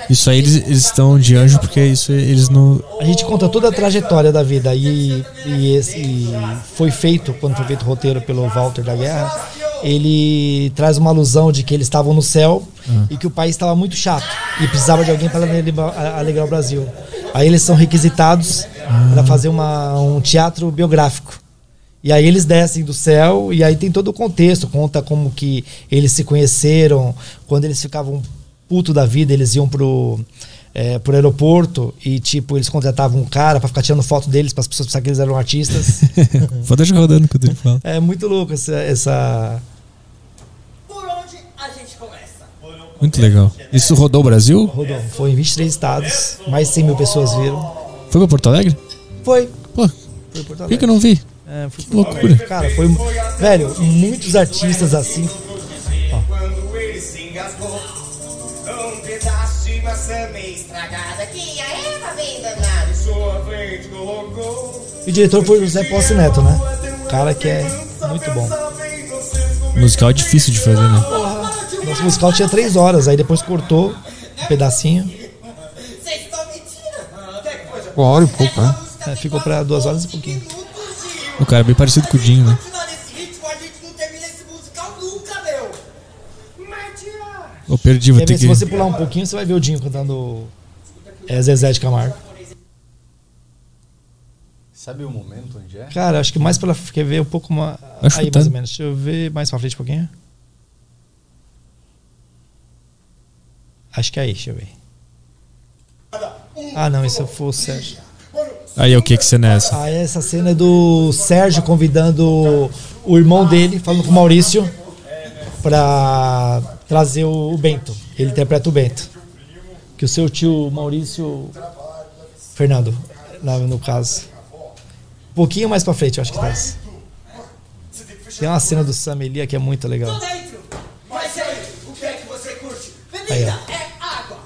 Isso aí eles, eles estão de anjo porque isso eles não. A gente conta toda a trajetória da vida e, e, esse, e foi feito, quando foi feito o roteiro pelo Walter da Guerra, ele traz uma alusão de que eles estavam no céu Ah. e que o país estava muito chato e precisava de alguém para alegrar o Brasil. Aí eles são requisitados para fazer uma, um teatro biográfico. E aí eles descem do céu e aí tem todo o contexto, conta como que eles se conheceram, quando eles ficavam puto da vida, eles iam pro é, pro aeroporto e tipo eles contratavam um cara para ficar tirando foto deles para as pessoas pensarem que eles eram artistas. Vou deixar rodando quando ele fala. é muito louco essa, essa Por onde a gente começa? Muito legal. Isso rodou o Brasil? rodou. Foi em 23 estados, mais de 100 mil pessoas viram. Foi pra Porto Alegre? Foi. Pô, Foi por que, que eu não vi? É, foi Que loucura. Cara, foi velho, muitos artistas assim. E o diretor foi o José Posse Neto, né? Cara que é muito bom. Musical é difícil de fazer, né? Nosso musical tinha três horas, aí depois cortou um pedacinho. Vocês estão mentindo? Uma hora e pouco, né? É, ficou pra duas horas e pouquinho. O cara é bem parecido com o Dinho, né? Nesse ritmo a gente não termina esse musical nunca, meu. Mas tira. Eu perdi, vou Quer ter ver, que. se você pular um pouquinho, você vai ver o Dinho cantando é, Zezé de Camargo. Sabe o momento onde é? Cara, acho que mais pra. Quer ver um pouco mais. Aí, chutando. mais ou menos. Deixa eu ver mais pra frente um pouquinho. Acho que é aí, deixa eu ver. Ah, não, isso foi o Sérgio. Aí é o que que você nessa? Ah, essa cena é do Sérgio convidando o irmão dele, falando com o Maurício, pra trazer o Bento. Ele interpreta o Bento. Que o seu tio Maurício. Fernando, na- no caso. Um pouquinho mais pra frente, eu acho que tá. Tem uma cena do Sam Elia que é muito legal. dentro. Mas aí, o que é que você curte? Bebida Aí, é água.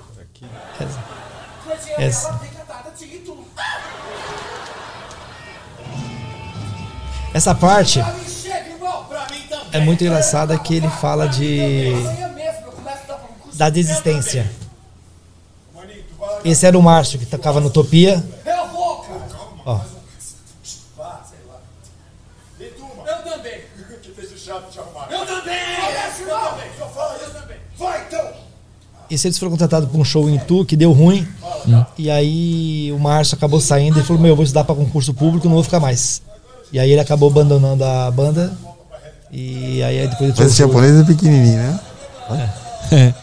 Essa. Essa. Essa parte é muito engraçada que ele fala de da desistência. Esse era o Márcio que tocava no Utopia. Ó, Eu também. Que deixa chato te arrumar. Eu também. Eu também. Eu também. Vai então. Esse eles foram contratados para um show em Tu que deu ruim. Hum. E aí o Márcio acabou saindo e falou: Meu, eu vou estudar para concurso público, não vou ficar mais. E aí ele acabou abandonando a banda. E aí depois ele Esse japonês é pequenininho, né? É.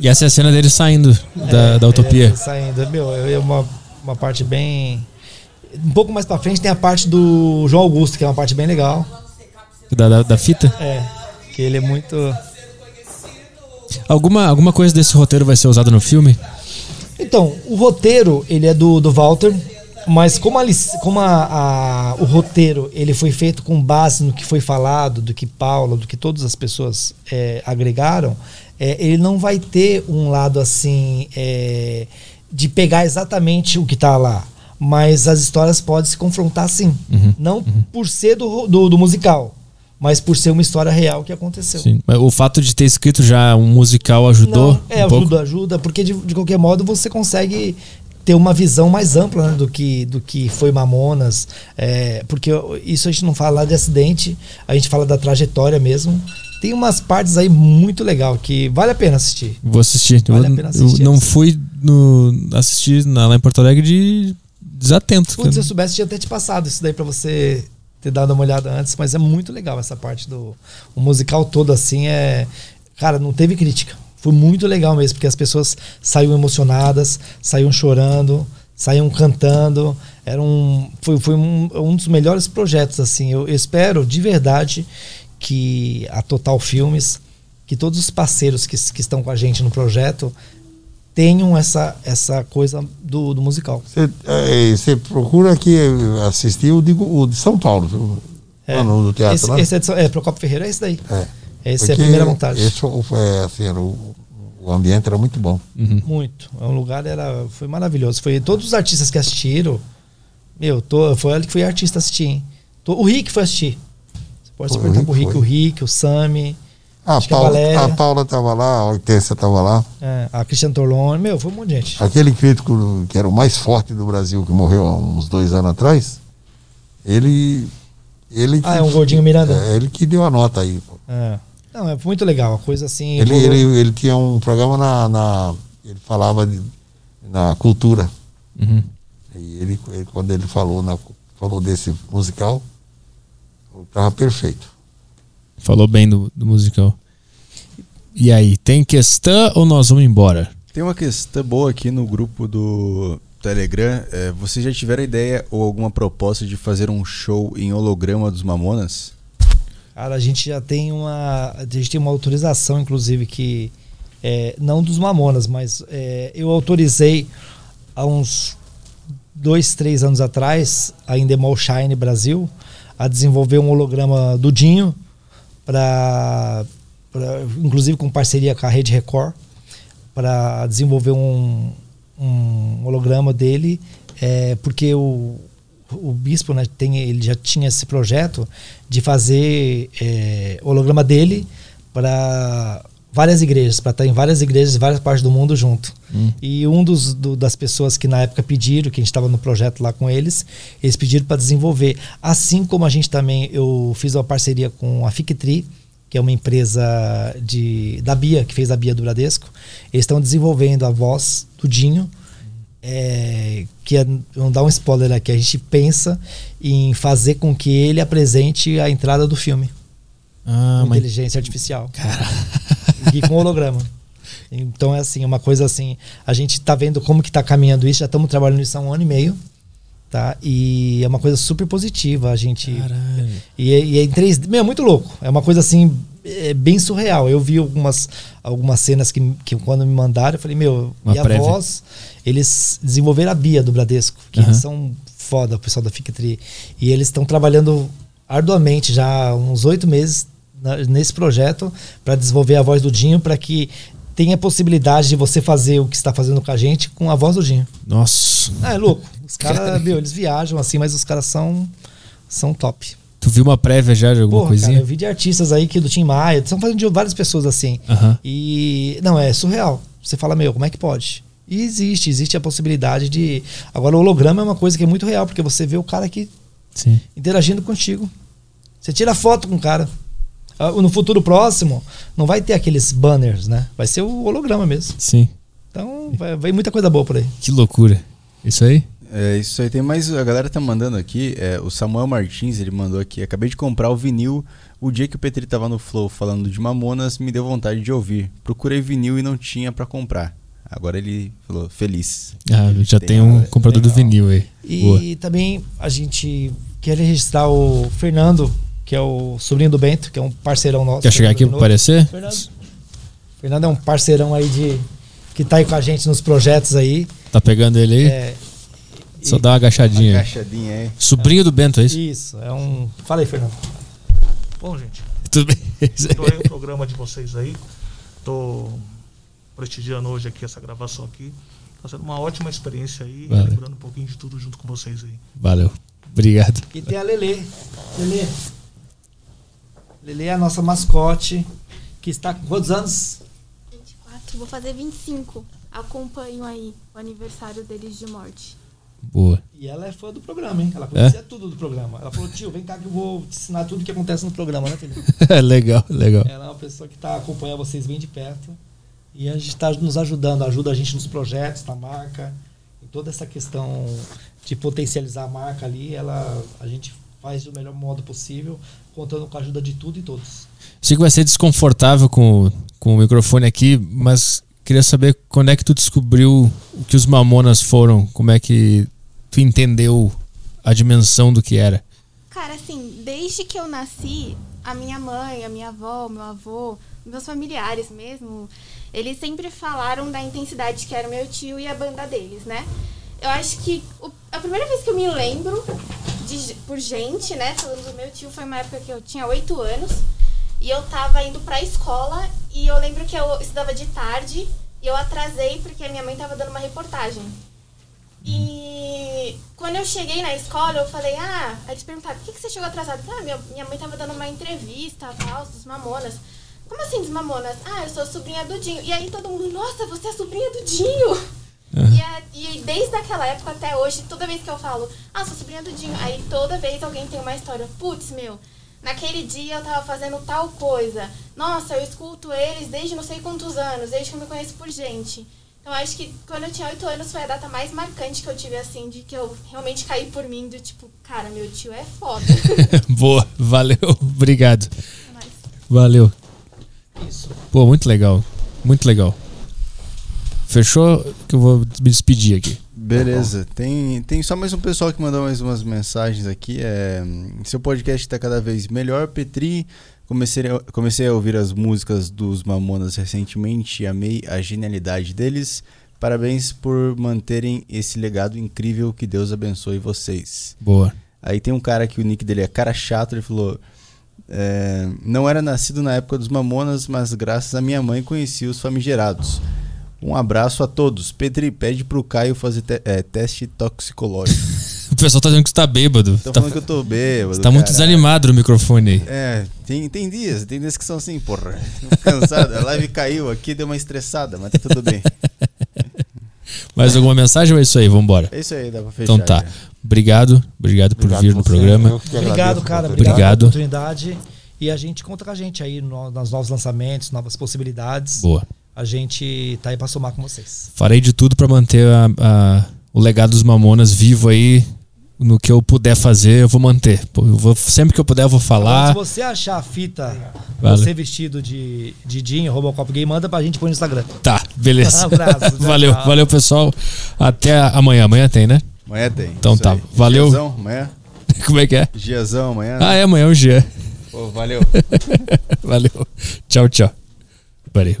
E essa é a cena dele saindo da, da utopia. É, saindo. Meu, é uma, uma parte bem. Um pouco mais pra frente tem a parte do João Augusto, que é uma parte bem legal. Da, da, da fita? É. Que ele é muito. Alguma, alguma coisa desse roteiro vai ser usada no filme? Então, o roteiro, ele é do, do Walter, mas como, a, como a, a- o roteiro ele foi feito com base no que foi falado, do que Paula, do que todas as pessoas é, agregaram, é, ele não vai ter um lado assim é, de pegar exatamente o que está lá. Mas as histórias podem se confrontar sim. Uhum, Não por ser do, do, do musical, mas por ser uma história real que aconteceu. Sim. O fato de ter escrito já um musical ajudou? Não, é, um pouco? ajuda, ajuda, porque de, de qualquer modo você consegue ter uma visão mais ampla né, do, que, do que foi Mamonas. é, porque isso a gente não fala lá de acidente, a gente fala da trajetória mesmo. Tem umas partes aí muito legal que vale a pena assistir. Vou assistir. Vale eu, a pena assistir eu não fui no, assistir na- lá em Porto Alegre de desatento. Putz, se eu soubesse, tinha até te passado isso daí pra você ter dado uma olhada antes, mas é muito legal essa parte do o musical todo assim é, cara, não teve crítica. Foi muito legal mesmo, porque as pessoas saíam emocionadas, saíam chorando, saíam cantando. Era um foi, foi um, um dos melhores projetos assim. Eu, eu espero de verdade que a Total Filmes, que todos os parceiros que, que estão com a gente no projeto tenham essa essa coisa do, do musical. Você é, procura aqui assistir o de, o de São Paulo, viu? Lá no, no teatro esse, lá. esse é, de é Procopio Ferreira, é esse daí. É. Essa é a primeira montagem. Esse foi, assim, era o, o ambiente era muito bom. Muito. O lugar era, foi maravilhoso. Foi todos os artistas que assistiram. Meu, tô, foi ele que foi artista assistir, hein? Tô- o Rick foi assistir. Você pode perguntar Rick pro Rick, foi. o Rick, o Sami. A acho que a Paula, Valéria. a Paula tava lá, a Hortência tava lá. é, a Cristiano Torlone. Meu, foi um monte de gente. Aquele crítico que era o mais forte do Brasil, que morreu há uns dois anos atrás, ele. ele Ah, é um gordinho Miranda? É, ele que deu a nota aí. pô. É. Não, é muito legal. A coisa assim. Ele, ele, ele tinha um programa na. na- ele falava de- na cultura. Uhum. E ele, ele- quando ele falou, na, falou desse musical, estava perfeito. Falou bem do, do musical. E aí, tem questão ou nós vamos embora? Tem uma questão boa aqui no grupo do Telegram. É, vocês já tiveram ideia ou alguma proposta de fazer um show em holograma dos Mamonas? Cara, a gente já tem uma. A gente tem uma autorização, inclusive, que. é, não dos Mamonas, mas é, eu autorizei há uns dois, três anos atrás, a Endemol Shine Brasil, a desenvolver um holograma do Dinho, para inclusive com parceria com a Rede Record, para desenvolver um, um holograma dele, é, porque o, o bispo né, tem, ele já tinha esse projeto de fazer é, holograma dele para várias igrejas, para estar em várias igrejas, em várias partes do mundo junto. Hum. E um dos do- das pessoas que na época pediram, que a gente estava no projeto lá com eles, eles pediram para desenvolver. Assim como a gente também, eu fiz uma parceria com a Fictri, que é uma empresa de, da Bia, que fez a Bia do Bradesco. Eles estão desenvolvendo a voz do Dinho, é, que é, vamos dar um spoiler aqui, a gente pensa em fazer com que ele apresente a entrada do filme. Ah, com mas- inteligência artificial. E com holograma. Então é assim, uma coisa assim, a gente tá vendo como que tá caminhando isso, já estamos trabalhando nisso há um ano e meio, tá? E é uma coisa super positiva, a gente e, é- e é em 3D, meu, é muito louco. É uma coisa assim é bem surreal. Eu vi algumas algumas cenas que, que quando me mandaram, eu falei, meu, Uma e a prévia. voz, eles desenvolveram a Bia do Bradesco, que Aham. eles são foda, o pessoal da Fictri. E eles estão trabalhando arduamente já há uns oito meses na- nesse projeto para desenvolver a voz do Dinho para que tenha a possibilidade de você fazer o que está fazendo com a gente com a voz do Dinho. Nossa. Ah, é louco. Os caras, meu, eles viajam assim, mas os caras são, são top. Tu viu uma prévia já de alguma Porra, coisinha? cara, eu vi de artistas aí que do Tim Maia, estão fazendo de várias pessoas assim. E não, é surreal. Você fala, meu, como é que pode? E existe, existe a possibilidade de. Agora, o holograma é uma coisa que é muito real, porque você vê o cara aqui Sim. interagindo contigo. Você tira foto com o cara. Ah, No futuro próximo, não vai ter aqueles banners, né? Vai ser o holograma mesmo. Sim. Então, vai, vai muita coisa boa por aí. Que loucura. Isso aí? É, isso aí tem mais. A galera tá mandando aqui. é, o Samuel Martins, ele mandou aqui. Acabei de comprar o vinil. O dia que o Petri tava no Flow falando de Mamonas, me deu vontade de ouvir. Procurei vinil e não tinha pra comprar. Agora ele falou, feliz. Ah, já tem, um comprador do vinil aí. Boa. E também a gente quer registrar o Fernando, que é o sobrinho do Bento, que é um parceirão nosso. Quer chegar aqui pra aparecer? Fernando. Fernando é um parceirão aí de. que tá aí com a gente nos projetos aí. Tá pegando ele aí? É, Só dá uma agachadinha. Agachadinha aí. Sobrinho do Bento, é isso? Isso, é um. Fala aí, Fernando. Bom, gente. Tudo bem. Adorei o programa de vocês aí. Tô prestigiando hoje aqui essa gravação aqui. Tá sendo uma ótima experiência aí, Valeu. lembrando um pouquinho de tudo junto com vocês aí. Valeu. Obrigado. E tem a Lelê. Lelê. Lelê é a nossa mascote, que está com quantos anos? 24, vou fazer 25. Acompanho aí o aniversário deles de morte. Boa. E ela é fã do programa, hein? Ela conhecia tudo do programa. Ela falou, tio, vem cá que eu vou te ensinar tudo o que acontece no programa, né, filho? legal, legal. Ela é uma pessoa que tá acompanhando vocês bem de perto. E a gente está nos ajudando, ajuda a gente nos projetos, na marca, em toda essa questão de potencializar a marca ali, ela, a gente faz do melhor modo possível, contando com a ajuda de tudo e todos. Sei que vai ser desconfortável com, com o microfone aqui, mas queria saber quando é que tu descobriu o que os Mamonas foram, como é que tu entendeu a dimensão do que era. Cara, assim, desde que eu nasci, a minha mãe, a minha avó, meu avô, meus familiares mesmo, eles sempre falaram da intensidade que era o meu tio e a banda deles, né? Eu acho que o- a primeira vez que eu me lembro de- por gente, né, falando do meu tio, foi uma época que eu tinha oito anos e eu tava indo pra escola e eu lembro que eu estudava de tarde e eu atrasei porque a minha mãe tava dando uma reportagem. E quando eu cheguei na escola, eu falei, ah, aí eles perguntaram, por que, que você chegou atrasado? Ah, minha, minha mãe tava dando uma entrevista, tal, dos Mamonas. Como assim dos Mamonas? Ah, eu sou sobrinha do Dinho. E aí todo mundo, nossa, você é sobrinha do Dinho! E, a- e desde aquela época até hoje, toda vez que eu falo, ah, sou sobrinha do Dinho, aí toda vez alguém tem uma história, putz, meu, naquele dia eu tava fazendo tal coisa. Nossa, eu escuto eles desde não sei quantos anos, desde que eu me conheço por gente. Então acho que quando eu tinha oito anos foi a data mais marcante que eu tive, assim, de que eu realmente caí por mim, do tipo, cara, meu tio é foda. Boa, valeu, obrigado. Valeu. Isso. Pô, muito legal, muito legal. Fechou? Que eu vou me despedir aqui. Beleza. Tem, tem só mais um pessoal que mandou mais umas mensagens aqui. É, seu podcast está cada vez melhor, Petri. Comecei a, comecei a ouvir as músicas dos Mamonas recentemente e amei a genialidade deles. Parabéns por manterem esse legado incrível. Que Deus abençoe vocês. Boa. Aí tem um cara que o nick dele é cara chato. Ele falou: é, Não era nascido na época dos Mamonas, mas graças à minha mãe conheci os famigerados. Um abraço a todos. Petri, pede pro Caio fazer te- é, teste toxicológico. O pessoal tá dizendo que você tá bêbado. Estão tá, falando que eu tô bêbado. você tá muito caralho. desanimado no microfone aí. É, tem, tem dias, tem dias que são assim, porra. Cansado. A live caiu aqui, deu uma estressada, mas tá tudo bem. Mais alguma mensagem ou é isso aí? Vambora. É isso aí, dá pra fechar. Então tá. já. Obrigado, obrigado por Obrigado vir no você, programa. Obrigado, cara. Obrigado, pela oportunidade. E a gente conta com a gente aí no, nos novos lançamentos, novas possibilidades. Boa. A gente tá aí pra somar com vocês. Farei de tudo pra manter a- a- o legado dos Mamonas vivo aí. No que eu puder fazer, eu vou manter. Eu vou- sempre que eu puder, eu vou Agora, falar. se você achar a fita, Vale. você vestido de, de Dinho, Robocop Gay, manda pra gente pôr no Instagram. Tá, beleza. Um abraço. valeu, tchau. valeu, pessoal. Até amanhã. Amanhã tem, né? Amanhã tem. Então tá. aí. Valeu. Giazão, amanhã. Como é que é? Giazão, amanhã. Ah, é amanhã o Gia. Pô, valeu. valeu. Tchau, tchau. Valeu.